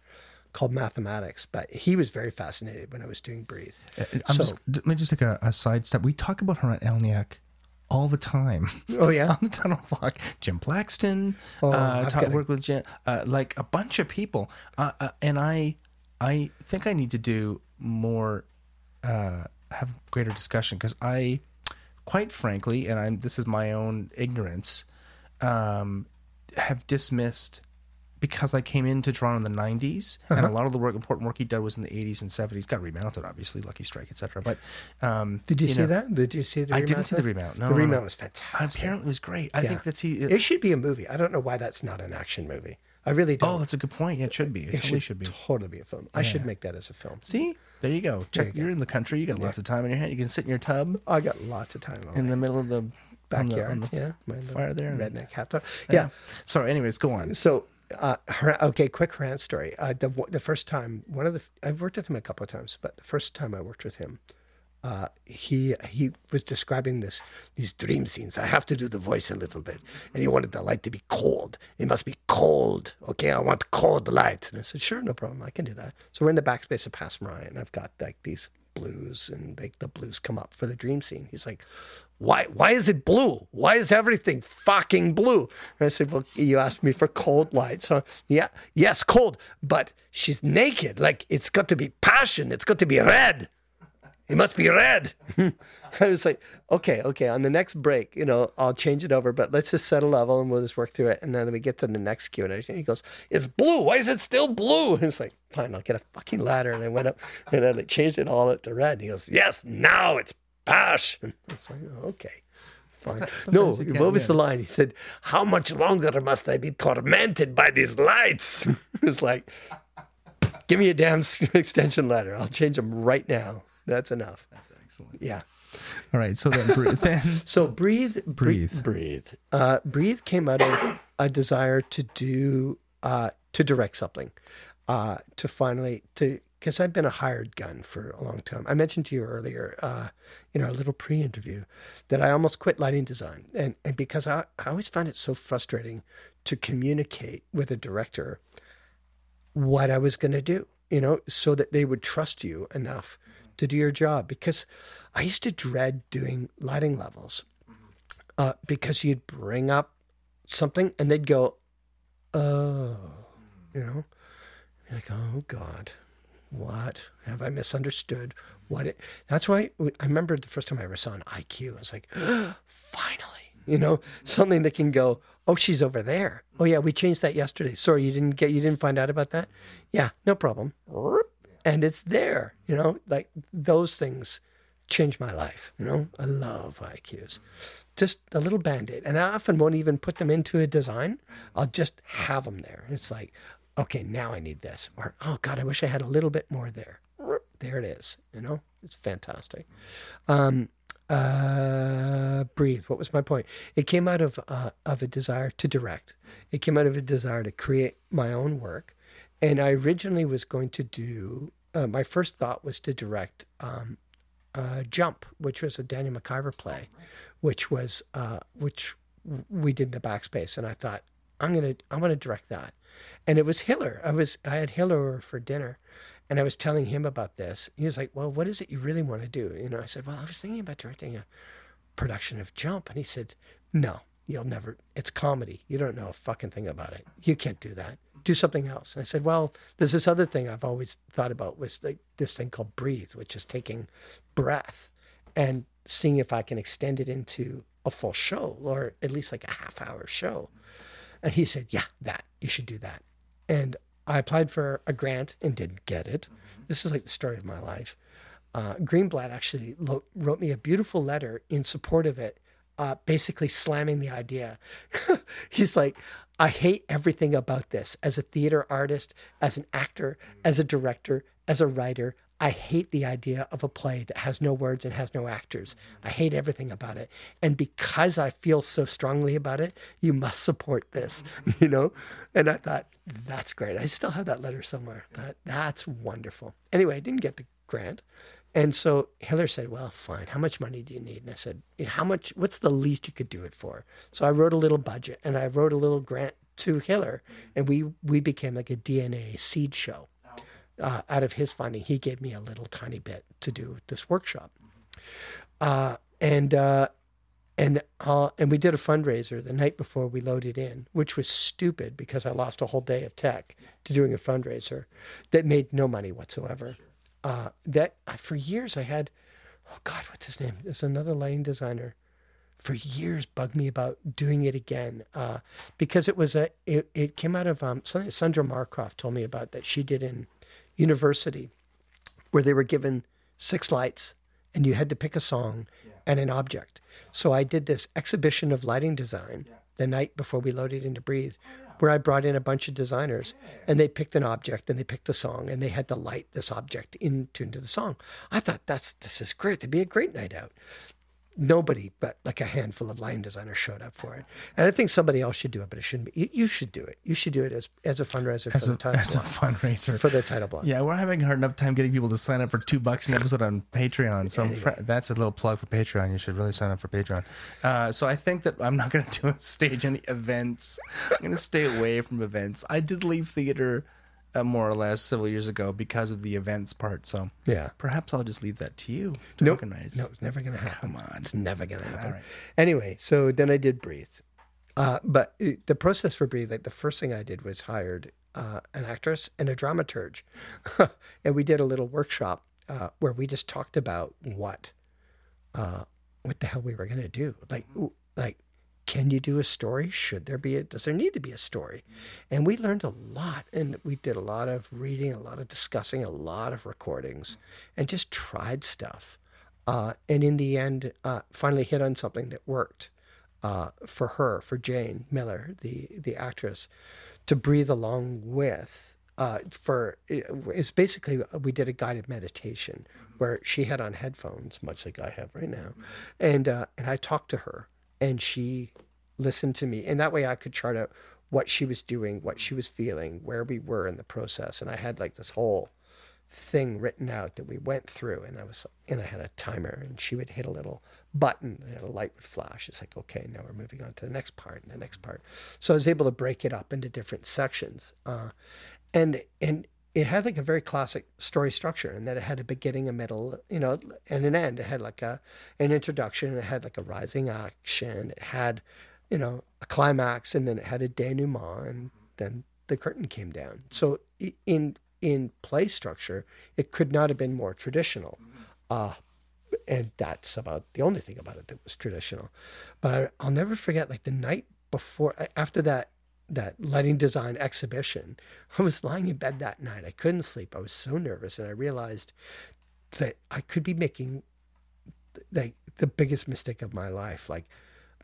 called Mathematics. But he was very fascinated when I was doing Breathe. Uh, uh, I'm So- just, let me just take a, a side step. We talk about Hrant Alianak all the time. Oh, yeah? on the title block. Jim Plaxton. Oh, uh, I've ta- work with Jim, uh, like a bunch of people. Uh, uh, and I, I think I need to do more, uh, have greater discussion because I, quite frankly, and I'm this is my own ignorance, um, have dismissed because I came into Toronto in the 90s, and a Uh-huh. lot of the work, important work he did was in the 80s and 70s. Got remounted, obviously, Lucky Strike, etc. But um, Did you, see know, that? Did you see the I remount? didn't see the remount. No, the no, no. remount was fantastic. Apparently, it was great. I Yeah. think that's he. It should be a movie. I don't know why that's not an action movie. I really don't. oh, that's a good point. Yeah, it should be. It, it totally should, be. totally be a film. I should make that as a film. See, there you go. Check. you you are in the country. You got lots of time in your hand. You can sit in your tub I got lots of time on in the middle of the on the- backyard. on the yeah, my fire there. redneck hat. Yeah. Yeah. Sorry. Anyways, go on. So, uh, okay, quick Hrant story. Uh, the the first time, one of the I've worked with him a couple of times, but the first time I worked with him, uh, he he was describing this these dream scenes. I have to do the voice a little bit, and he wanted the light to be cold. It must be cold. Okay, I want cold light. And I said, sure, no problem. I can do that. So we're in the backspace of Passe Muraille, and I've got like these blues, and like the blues come up for the dream scene. He's like, why why is it blue? Why is everything fucking blue? And I said, Well, you asked me for cold light. So yeah, yes, cold, but she's naked. Like it's got to be passion. It's got to be red. It must be red. I was like, okay, okay. On the next break, you know, I'll change it over, but let's just set a level and we'll just work through it. And then we get to the next cue and he goes, "It's blue. Why is it still blue?" And it's like, fine, I'll get a fucking ladder. And I went up and I like changed it all to red. And he goes, "Yes, now it's passion." I was like, oh, okay. Fine. No, sometimes can't what was the line? He said, How much longer must I be tormented by these lights? it was like, Give me a damn extension ladder. I'll change them right now. That's enough. That's excellent. Yeah. All right. So then, breathe, then So breathe, breathe, Breathe. breathe. Uh, breathe came out of a desire to do, uh, to direct something, uh, to finally to because I've been a hired gun for a long time. I mentioned to you earlier, uh, in our little pre-interview, that I almost quit lighting design, and and because I I always found it so frustrating to communicate with a director what I was going to do, you know, so that they would trust you enough to do your job. Because I used to dread doing lighting levels uh, because you'd bring up something and they'd go, oh, you know, You're like, oh God, what have I misunderstood? What? It, that's why I remember the first time I ever saw an IQ. I was like, finally, you know, something that can go. Oh, she's over there. Oh yeah, we changed that yesterday. Sorry, you didn't get, you didn't find out about that. Yeah, no problem. And it's there. You know, like those things changed my life. You know, I love IQs. Just a little band aid. And I often won't even put them into a design. I'll just have them there. It's like, okay, now I need this. Or, oh God, I wish I had a little bit more there. There it is. You know, it's fantastic. Um, uh, breathe. What was my point? It came out of uh, of a desire to direct. It came out of a desire to create my own work, and I originally was going to do. Uh, my first thought was to direct um, uh, Jump, which was a Daniel MacIvor play, which was uh, which we did in the backspace, and I thought I'm gonna I'm gonna direct that, and it was Hillar. I was I had Hillar for dinner, and I was telling him about this. He was like, "Well, what is it you really want to do?" You know, I said, "Well, I was thinking about directing a production of Jump," and he said, "No, you'll never. It's comedy. You don't know a fucking thing about it. You can't do that. Do something else." And I said, "Well, there's this other thing I've always thought about was like this thing called breathe, which is taking breath and seeing if I can extend it into a full show or at least like a half hour show." And he said, Yeah, that. You should do that. And I applied for a grant and didn't get it. This is like the story of my life. uh, Greenblatt actually lo- wrote me a beautiful letter in support of it, uh, basically slamming the idea. He's like, I hate everything about this. As a theater artist, as an actor, as a director, as a writer, I hate the idea of a play that has no words and has no actors. I hate everything about it. And because I feel so strongly about it, you must support this, you know? And I thought, that's great. I still have that letter somewhere. That, that's wonderful. Anyway, I didn't get the grant. And so Hillar said, Well, fine. How much money do you need? And I said, How much? What's the least you could do it for? So I wrote a little budget and I wrote a little grant to Hillar, and we we became like a DNA seed show. Uh, out of his funding, he gave me a little tiny bit to do this workshop, uh, and uh, and uh, and we did a fundraiser the night before we loaded in, which was stupid because I lost a whole day of tech to doing a fundraiser that made no money whatsoever. Uh, that for years I had, oh God, what's his name? There's another lighting designer. For years, bugged me about doing it again uh, because it was a it, it came out of um, something Sandra Marcroft told me about that she did in university, where they were given six lights and you had to pick a song and an object. So I did this exhibition of lighting design the night before we loaded into Breathe, where I brought in a bunch of designers and they picked an object and they picked a song and they had to light this object in tune to the song. I thought that's this is great. It'd be a great night out. Nobody but like a handful of line designers showed up for it, and I think somebody else should do it, but it shouldn't be. You, should do it. You should do it as as a fundraiser As for a, the title as a fundraiser. for the title block. Yeah, we're having a hard enough time getting people to sign up for two bucks an episode on Patreon. So I'm that's a little plug for Patreon. You should really sign up for Patreon. Uh, so I think that I'm not going to do a stage any events. I'm going to stay away from events. I did leave theater uh, more or less several years ago because of the events part. So Yeah. perhaps I'll just leave that to you to Nope. organize. No, it's never going to happen. Come on. It's never going to happen. right. Anyway, so then I did Breathe. Uh, but uh, the process for Breathe, like the first thing I did was hired uh, an actress and a dramaturge. and we did a little workshop uh, where we just talked about what, uh, what the hell we were going to do. Like, like, can you do a story? Should there be a, does there need to be a story? And we learned a lot and we did a lot of reading, a lot of discussing, a lot of recordings and just tried stuff. Uh, and in the end, uh, finally hit on something that worked uh, for her, for Jane Miller, the the actress, to breathe along with. Uh, for it's basically we did a guided meditation where she had on headphones, much like I have right now, and uh, and I talked to her, and she listened to me, and that way I could chart out what she was doing, what she was feeling, where we were in the process, and I had like this whole thing written out that we went through and I was and I had a timer and she would hit a little button and a light would flash. It's like, okay, now we're moving on to the next part and the next part. So I was able to break it up into different sections. Uh, and and it had like a very classic story structure and that it had a beginning, a middle, you know, and an end. It had like a an introduction, it had like a rising action, it had, you know, a climax and then it had a denouement and then the curtain came down. So in in play structure, it could not have been more traditional. Uh, and that's about the only thing about it that was traditional. But I'll never forget, like the night before, after that that lighting design exhibition, I was lying in bed that night. I couldn't sleep. I was so nervous, and I realized that I could be making like the biggest mistake of my life. Like,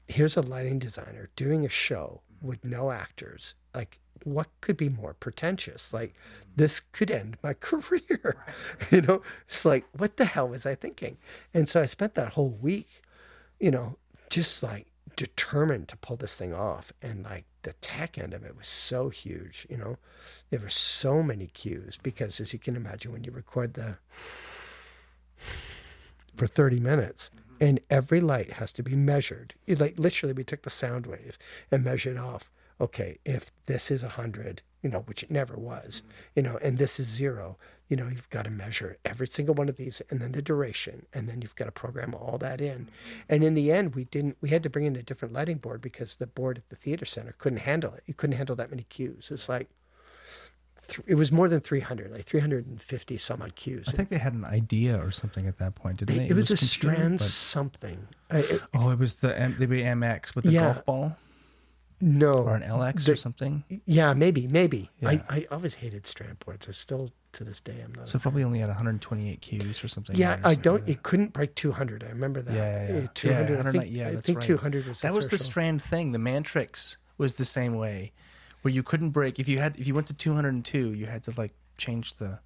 here's a lighting designer doing a show with no actors. Like, what could be more pretentious? Like, this could end my career. You know, it's like, what the hell was I thinking? And so I spent that whole week, you know, just like determined to pull this thing off. And like the tech end of it was so huge, you know, there were so many cues because as you can imagine, when you record the for 30 minutes mm-hmm. and every light has to be measured. It, like literally we took the sound wave and measured off, okay, if this is 100, you know, which it never was, mm-hmm. you know, and this is 0, you know, you've got to measure every single one of these and then the duration and then you've got to program all that in. And in the end, we didn't we had to bring in a different lighting board because the board at the theater center couldn't handle it. It couldn't handle that many cues. It's like it was more than 300, like 350 some odd cues. I think they had an idea or something at that point, didn't they? it, was, a computer, strand but- something. Uh, it- Oh, it was the M- the MX with the Yeah. golf ball no, or an LX or something. Yeah, maybe, maybe. Yeah. I, I always hated strand boards. I still to this day, I'm not. So probably only had 128 cues or something. yeah, I don't. like. It couldn't break 200. I remember that. Yeah, yeah, yeah. 200. yeah, I 109 think, yeah, I think right. 200 was that was the strand thing. The Mantrix was the same way, where you couldn't break if you had if you went to 202, you had to like change the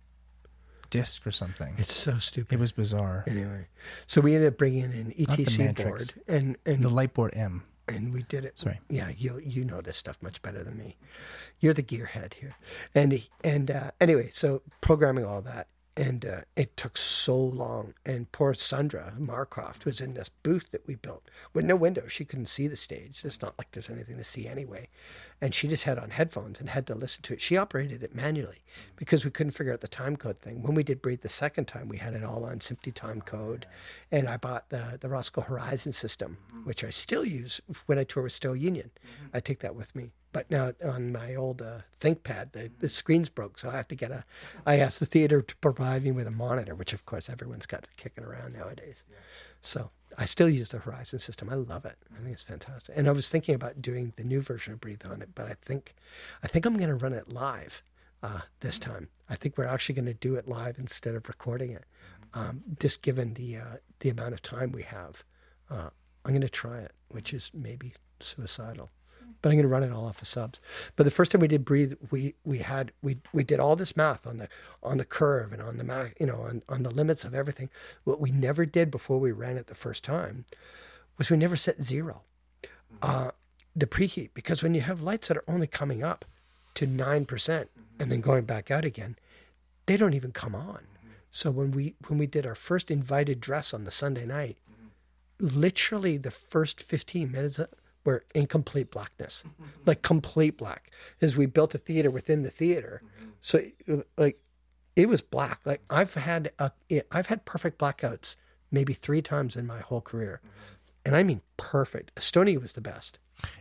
disc or something. It's so stupid. It was bizarre. anyway. So we ended up bringing in an ETC board, and and The Lightboard M. and we did it. Sorry. Yeah, you you know this stuff much better than me. You're the gearhead here, and and uh, anyway, so programming all that, and uh, it took so long. And poor Sandra Marcroft was in this booth that we built with no windows. She couldn't see the stage. It's not like there's anything to see anyway, and she just had on headphones and had to listen to it. She operated it manually because we couldn't figure out the time code thing. When we did Breathe the second time, we had it all on SMPTE time code, and I bought the the Rosco Horizon system, which I still use when I tour with STO Union. I take that with me. But now on my old uh, ThinkPad, the, the screen's broke, so I have to get a. I asked the theater to provide me with a monitor, which of course everyone's got kicking around nowadays. So I still use the Horizon system. I love it. I think it's fantastic. And I was thinking about doing the new version of Breathe on it, but I think, I think I'm going to run it live uh, this time. I think we're actually going to do it live instead of recording it, um, just given the uh, the amount of time we have. Uh, I'm going to try it, which is maybe suicidal, but I'm going to run it all off of subs. But the first time we did breathe, we we had we we did all this math on the on the curve and on the ma- you know on on the limits of everything. What we never did before we ran it the first time was we never set zero mm-hmm. uh, the preheat because when you have lights that are only coming up to nine percent mm-hmm. and then going back out again, they don't even come on. Mm-hmm. So when we when we did our first invited dress on the Sunday night, literally the first fifteen minutes were in complete blackness, like complete black, as we built a theater within the theater. So like it was black. Like I've had a, I've had perfect blackouts maybe three times in my whole career, and I mean perfect. Estonia was the best.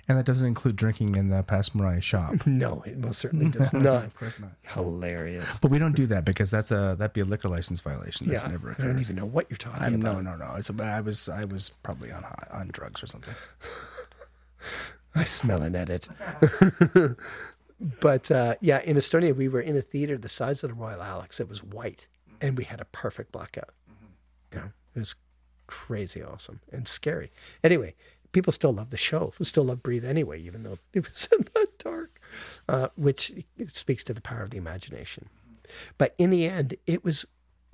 And that doesn't include drinking in the Passe Muraille shop. No, it most certainly does not. of course not. Hilarious. But we don't do that because that's a that'd be a liquor license violation. That's yeah, never I occurred. don't even know what you're talking I'm, about. no, no, no. It's a, I was I was probably on on drugs or something. I smell an edit. but uh, yeah, in Estonia, we were in a theater the size of the Royal Alex. It was white, and we had a perfect blackout. You know, it was crazy awesome and scary. Anyway, people still love the show. We still love Breathe anyway, even though it was in the dark, uh, which speaks to the power of the imagination. But in the end, it was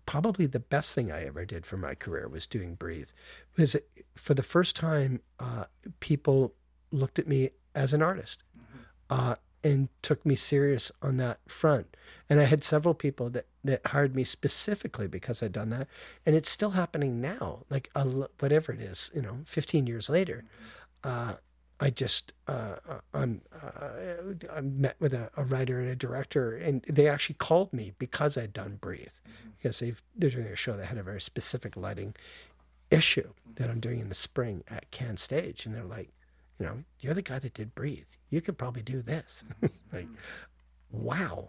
probably the best thing I ever did for my career was doing Breathe. Because for the first time, uh, people looked at me as an artist uh, and took me serious on that front. And I had several people that, that hired me specifically because I'd done that. And it's still happening now, like a, whatever it is, you know, 15 years later. Uh, I just uh, I'm uh, I met with a, a writer and a director, and they actually called me because I'd done Breathe, because they've they're doing a show that had a very specific lighting issue that I'm doing in the spring at Can Stage, and they're like, you know, you're the guy that did Breathe. You could probably do this. like, wow,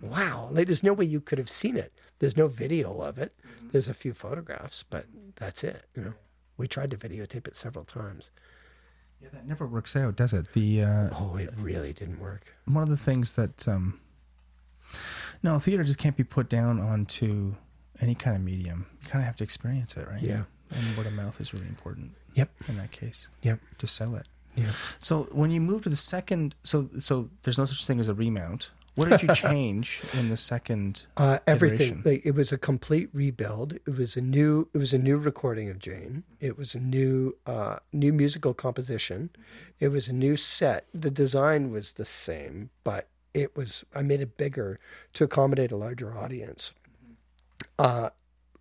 wow. Like, there's no way you could have seen it. There's no video of it. There's a few photographs, but that's it. You know, we tried to videotape it several times. Yeah, that never works out, does it? The uh, Oh, it really didn't work. one of the things that um, no theater just can't be put down onto any kind of medium. You kind of have to experience it, right? Yeah. And word of mouth is really important. Yep. In that case, Yep. to sell it. Yeah. So when you move to the second, so so there's no such thing as a remount. What did you change in the second? Uh, everything. Like, it was a complete rebuild. It was a new. It was a new recording of Jane. It was a new, uh, new musical composition. It was a new set. The design was the same, but it was. I made it bigger to accommodate a larger audience, uh,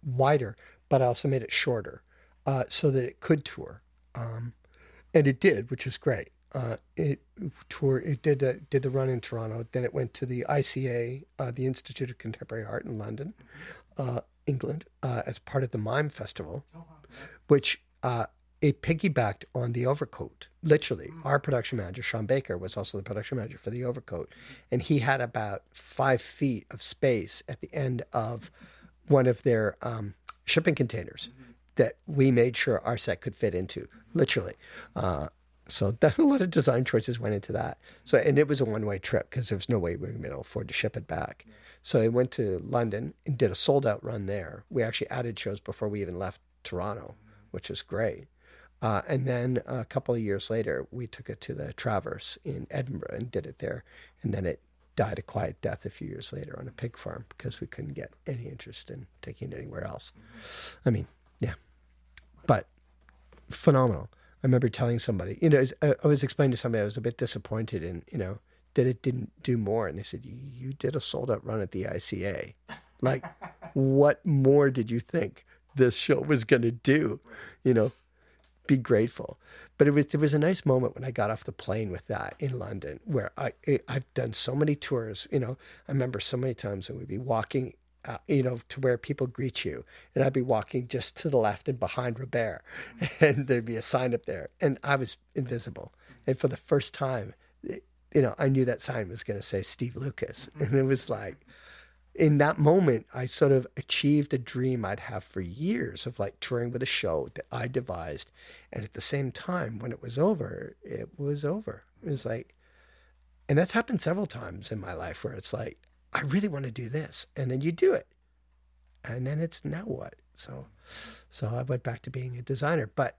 wider, but I also made it shorter, uh, so that it could tour, um, and it did, which was great. Uh, it tour it did a, did the run in Toronto. Then it went to the ICA, uh, the Institute of Contemporary Art in London, uh, England, uh, as part of the Mime Festival, which uh, it piggybacked on the Overcoat. Literally, our production manager Sean Baker was also the production manager for the Overcoat, and he had about five feet of space at the end of one of their um, shipping containers that we made sure our set could fit into. Literally. Uh, So that, a lot of design choices went into that. So and it was a one way trip because there was no way we were going to afford to ship it back. So I went to London and did a sold out run there. We actually added shows before we even left Toronto, which was great. Uh, and then a couple of years later, we took it to the Traverse in Edinburgh and did it there. And then it died a quiet death a few years later on a pig farm because we couldn't get any interest in taking it anywhere else. I mean, yeah, but phenomenal. I remember telling somebody, you know, I uh, I was explaining to somebody I was a bit disappointed in, you know, that it didn't do more. And they said, You did a sold out run at the ICA. Like, what more did you think this show was going to do? You know, be grateful. But it was it was a nice moment when I got off the plane with that in London, where I- I've done so many tours. You know, I remember so many times when we'd be walking. Uh, you know, to where people greet you, and I'd be walking just to the left and behind Robert, and there'd be a sign up there, and I was invisible. And for the first time, it- you know, I knew that sign was going to say Steve Lucas, and it was like, in that moment, I sort of achieved a dream I'd have for years of like touring with a show that I devised. And at the same time, when it was over, it was over. It was like, and that's happened several times in my life where it's like, I really want to do this. And then you do it. And then it's now what? So, so I went back to being a designer, but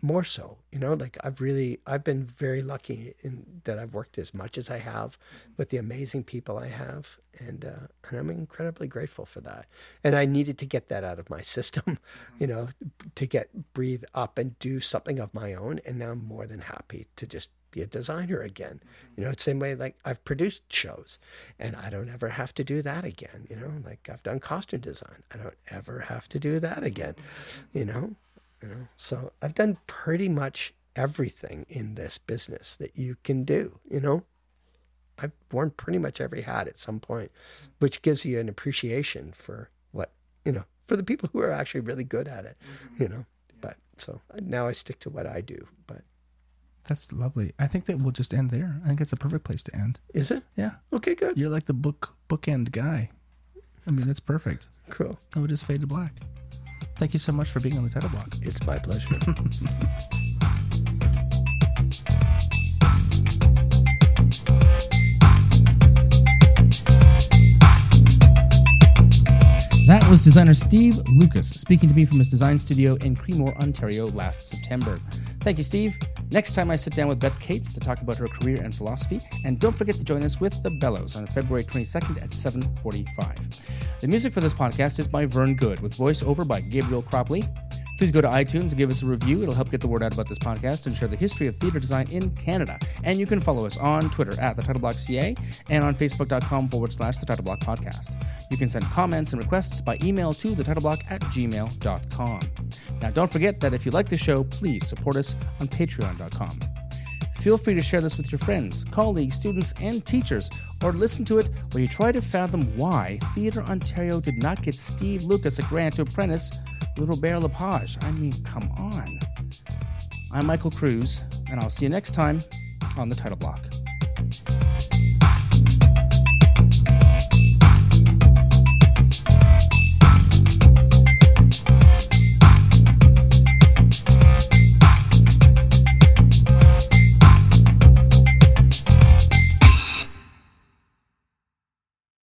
more so, you know, like I've really, I've been very lucky in that I've worked as much as I have with the amazing people I have. And, uh, and I'm incredibly grateful for that. And I needed to get that out of my system, you know, to get, breathe up and do something of my own. And now I'm more than happy to just be a designer again. You know, it's the same way like I've produced shows and I don't ever have to do that again. You know, like I've done costume design. I don't ever have to do that again. You know, you know. So I've done pretty much everything in this business that you can do, you know. I've worn pretty much every hat at some point, which gives you an appreciation for what, you know, for the people who are actually really good at it, mm-hmm. you know. But so now I stick to what I do. But That's lovely. I think that we'll just end there. I think it's a perfect place to end. is it? Yeah. Okay, good. You're like the book bookend guy. I mean, that's perfect. Cool. Oh, I would just fade to black. Thank you so much for being on the title block. It's my pleasure. That was designer Steve Lucas speaking to me from his design studio in Creemore, Ontario last September. Thank you, Steve. Next time I sit down with Beth Kates to talk about her career and philosophy, and don't forget to join us with The Bellows on February 22nd at 7:45. The music for this podcast is by Vern Good with voiceover by Gabriel Cropley. Please go to iTunes and give us a review. It'll help get the word out about this podcast and share the history of theater design in Canada. And you can follow us on Twitter at the TitleBlockCA and on Facebook.com forward slash the Titleblock Podcast. You can send comments and requests by email to the Titleblock at gmail.com. Now, don't forget that if you like the show, please support us on Patreon.com. Feel free to share this with your friends, colleagues, students, and teachers, or listen to it while you try to fathom why Theatre Ontario did not get Steve Lucas a grant to apprentice with Robert Lepage. I mean, come on. I'm Michael Cruz, and I'll see you next time on the title block.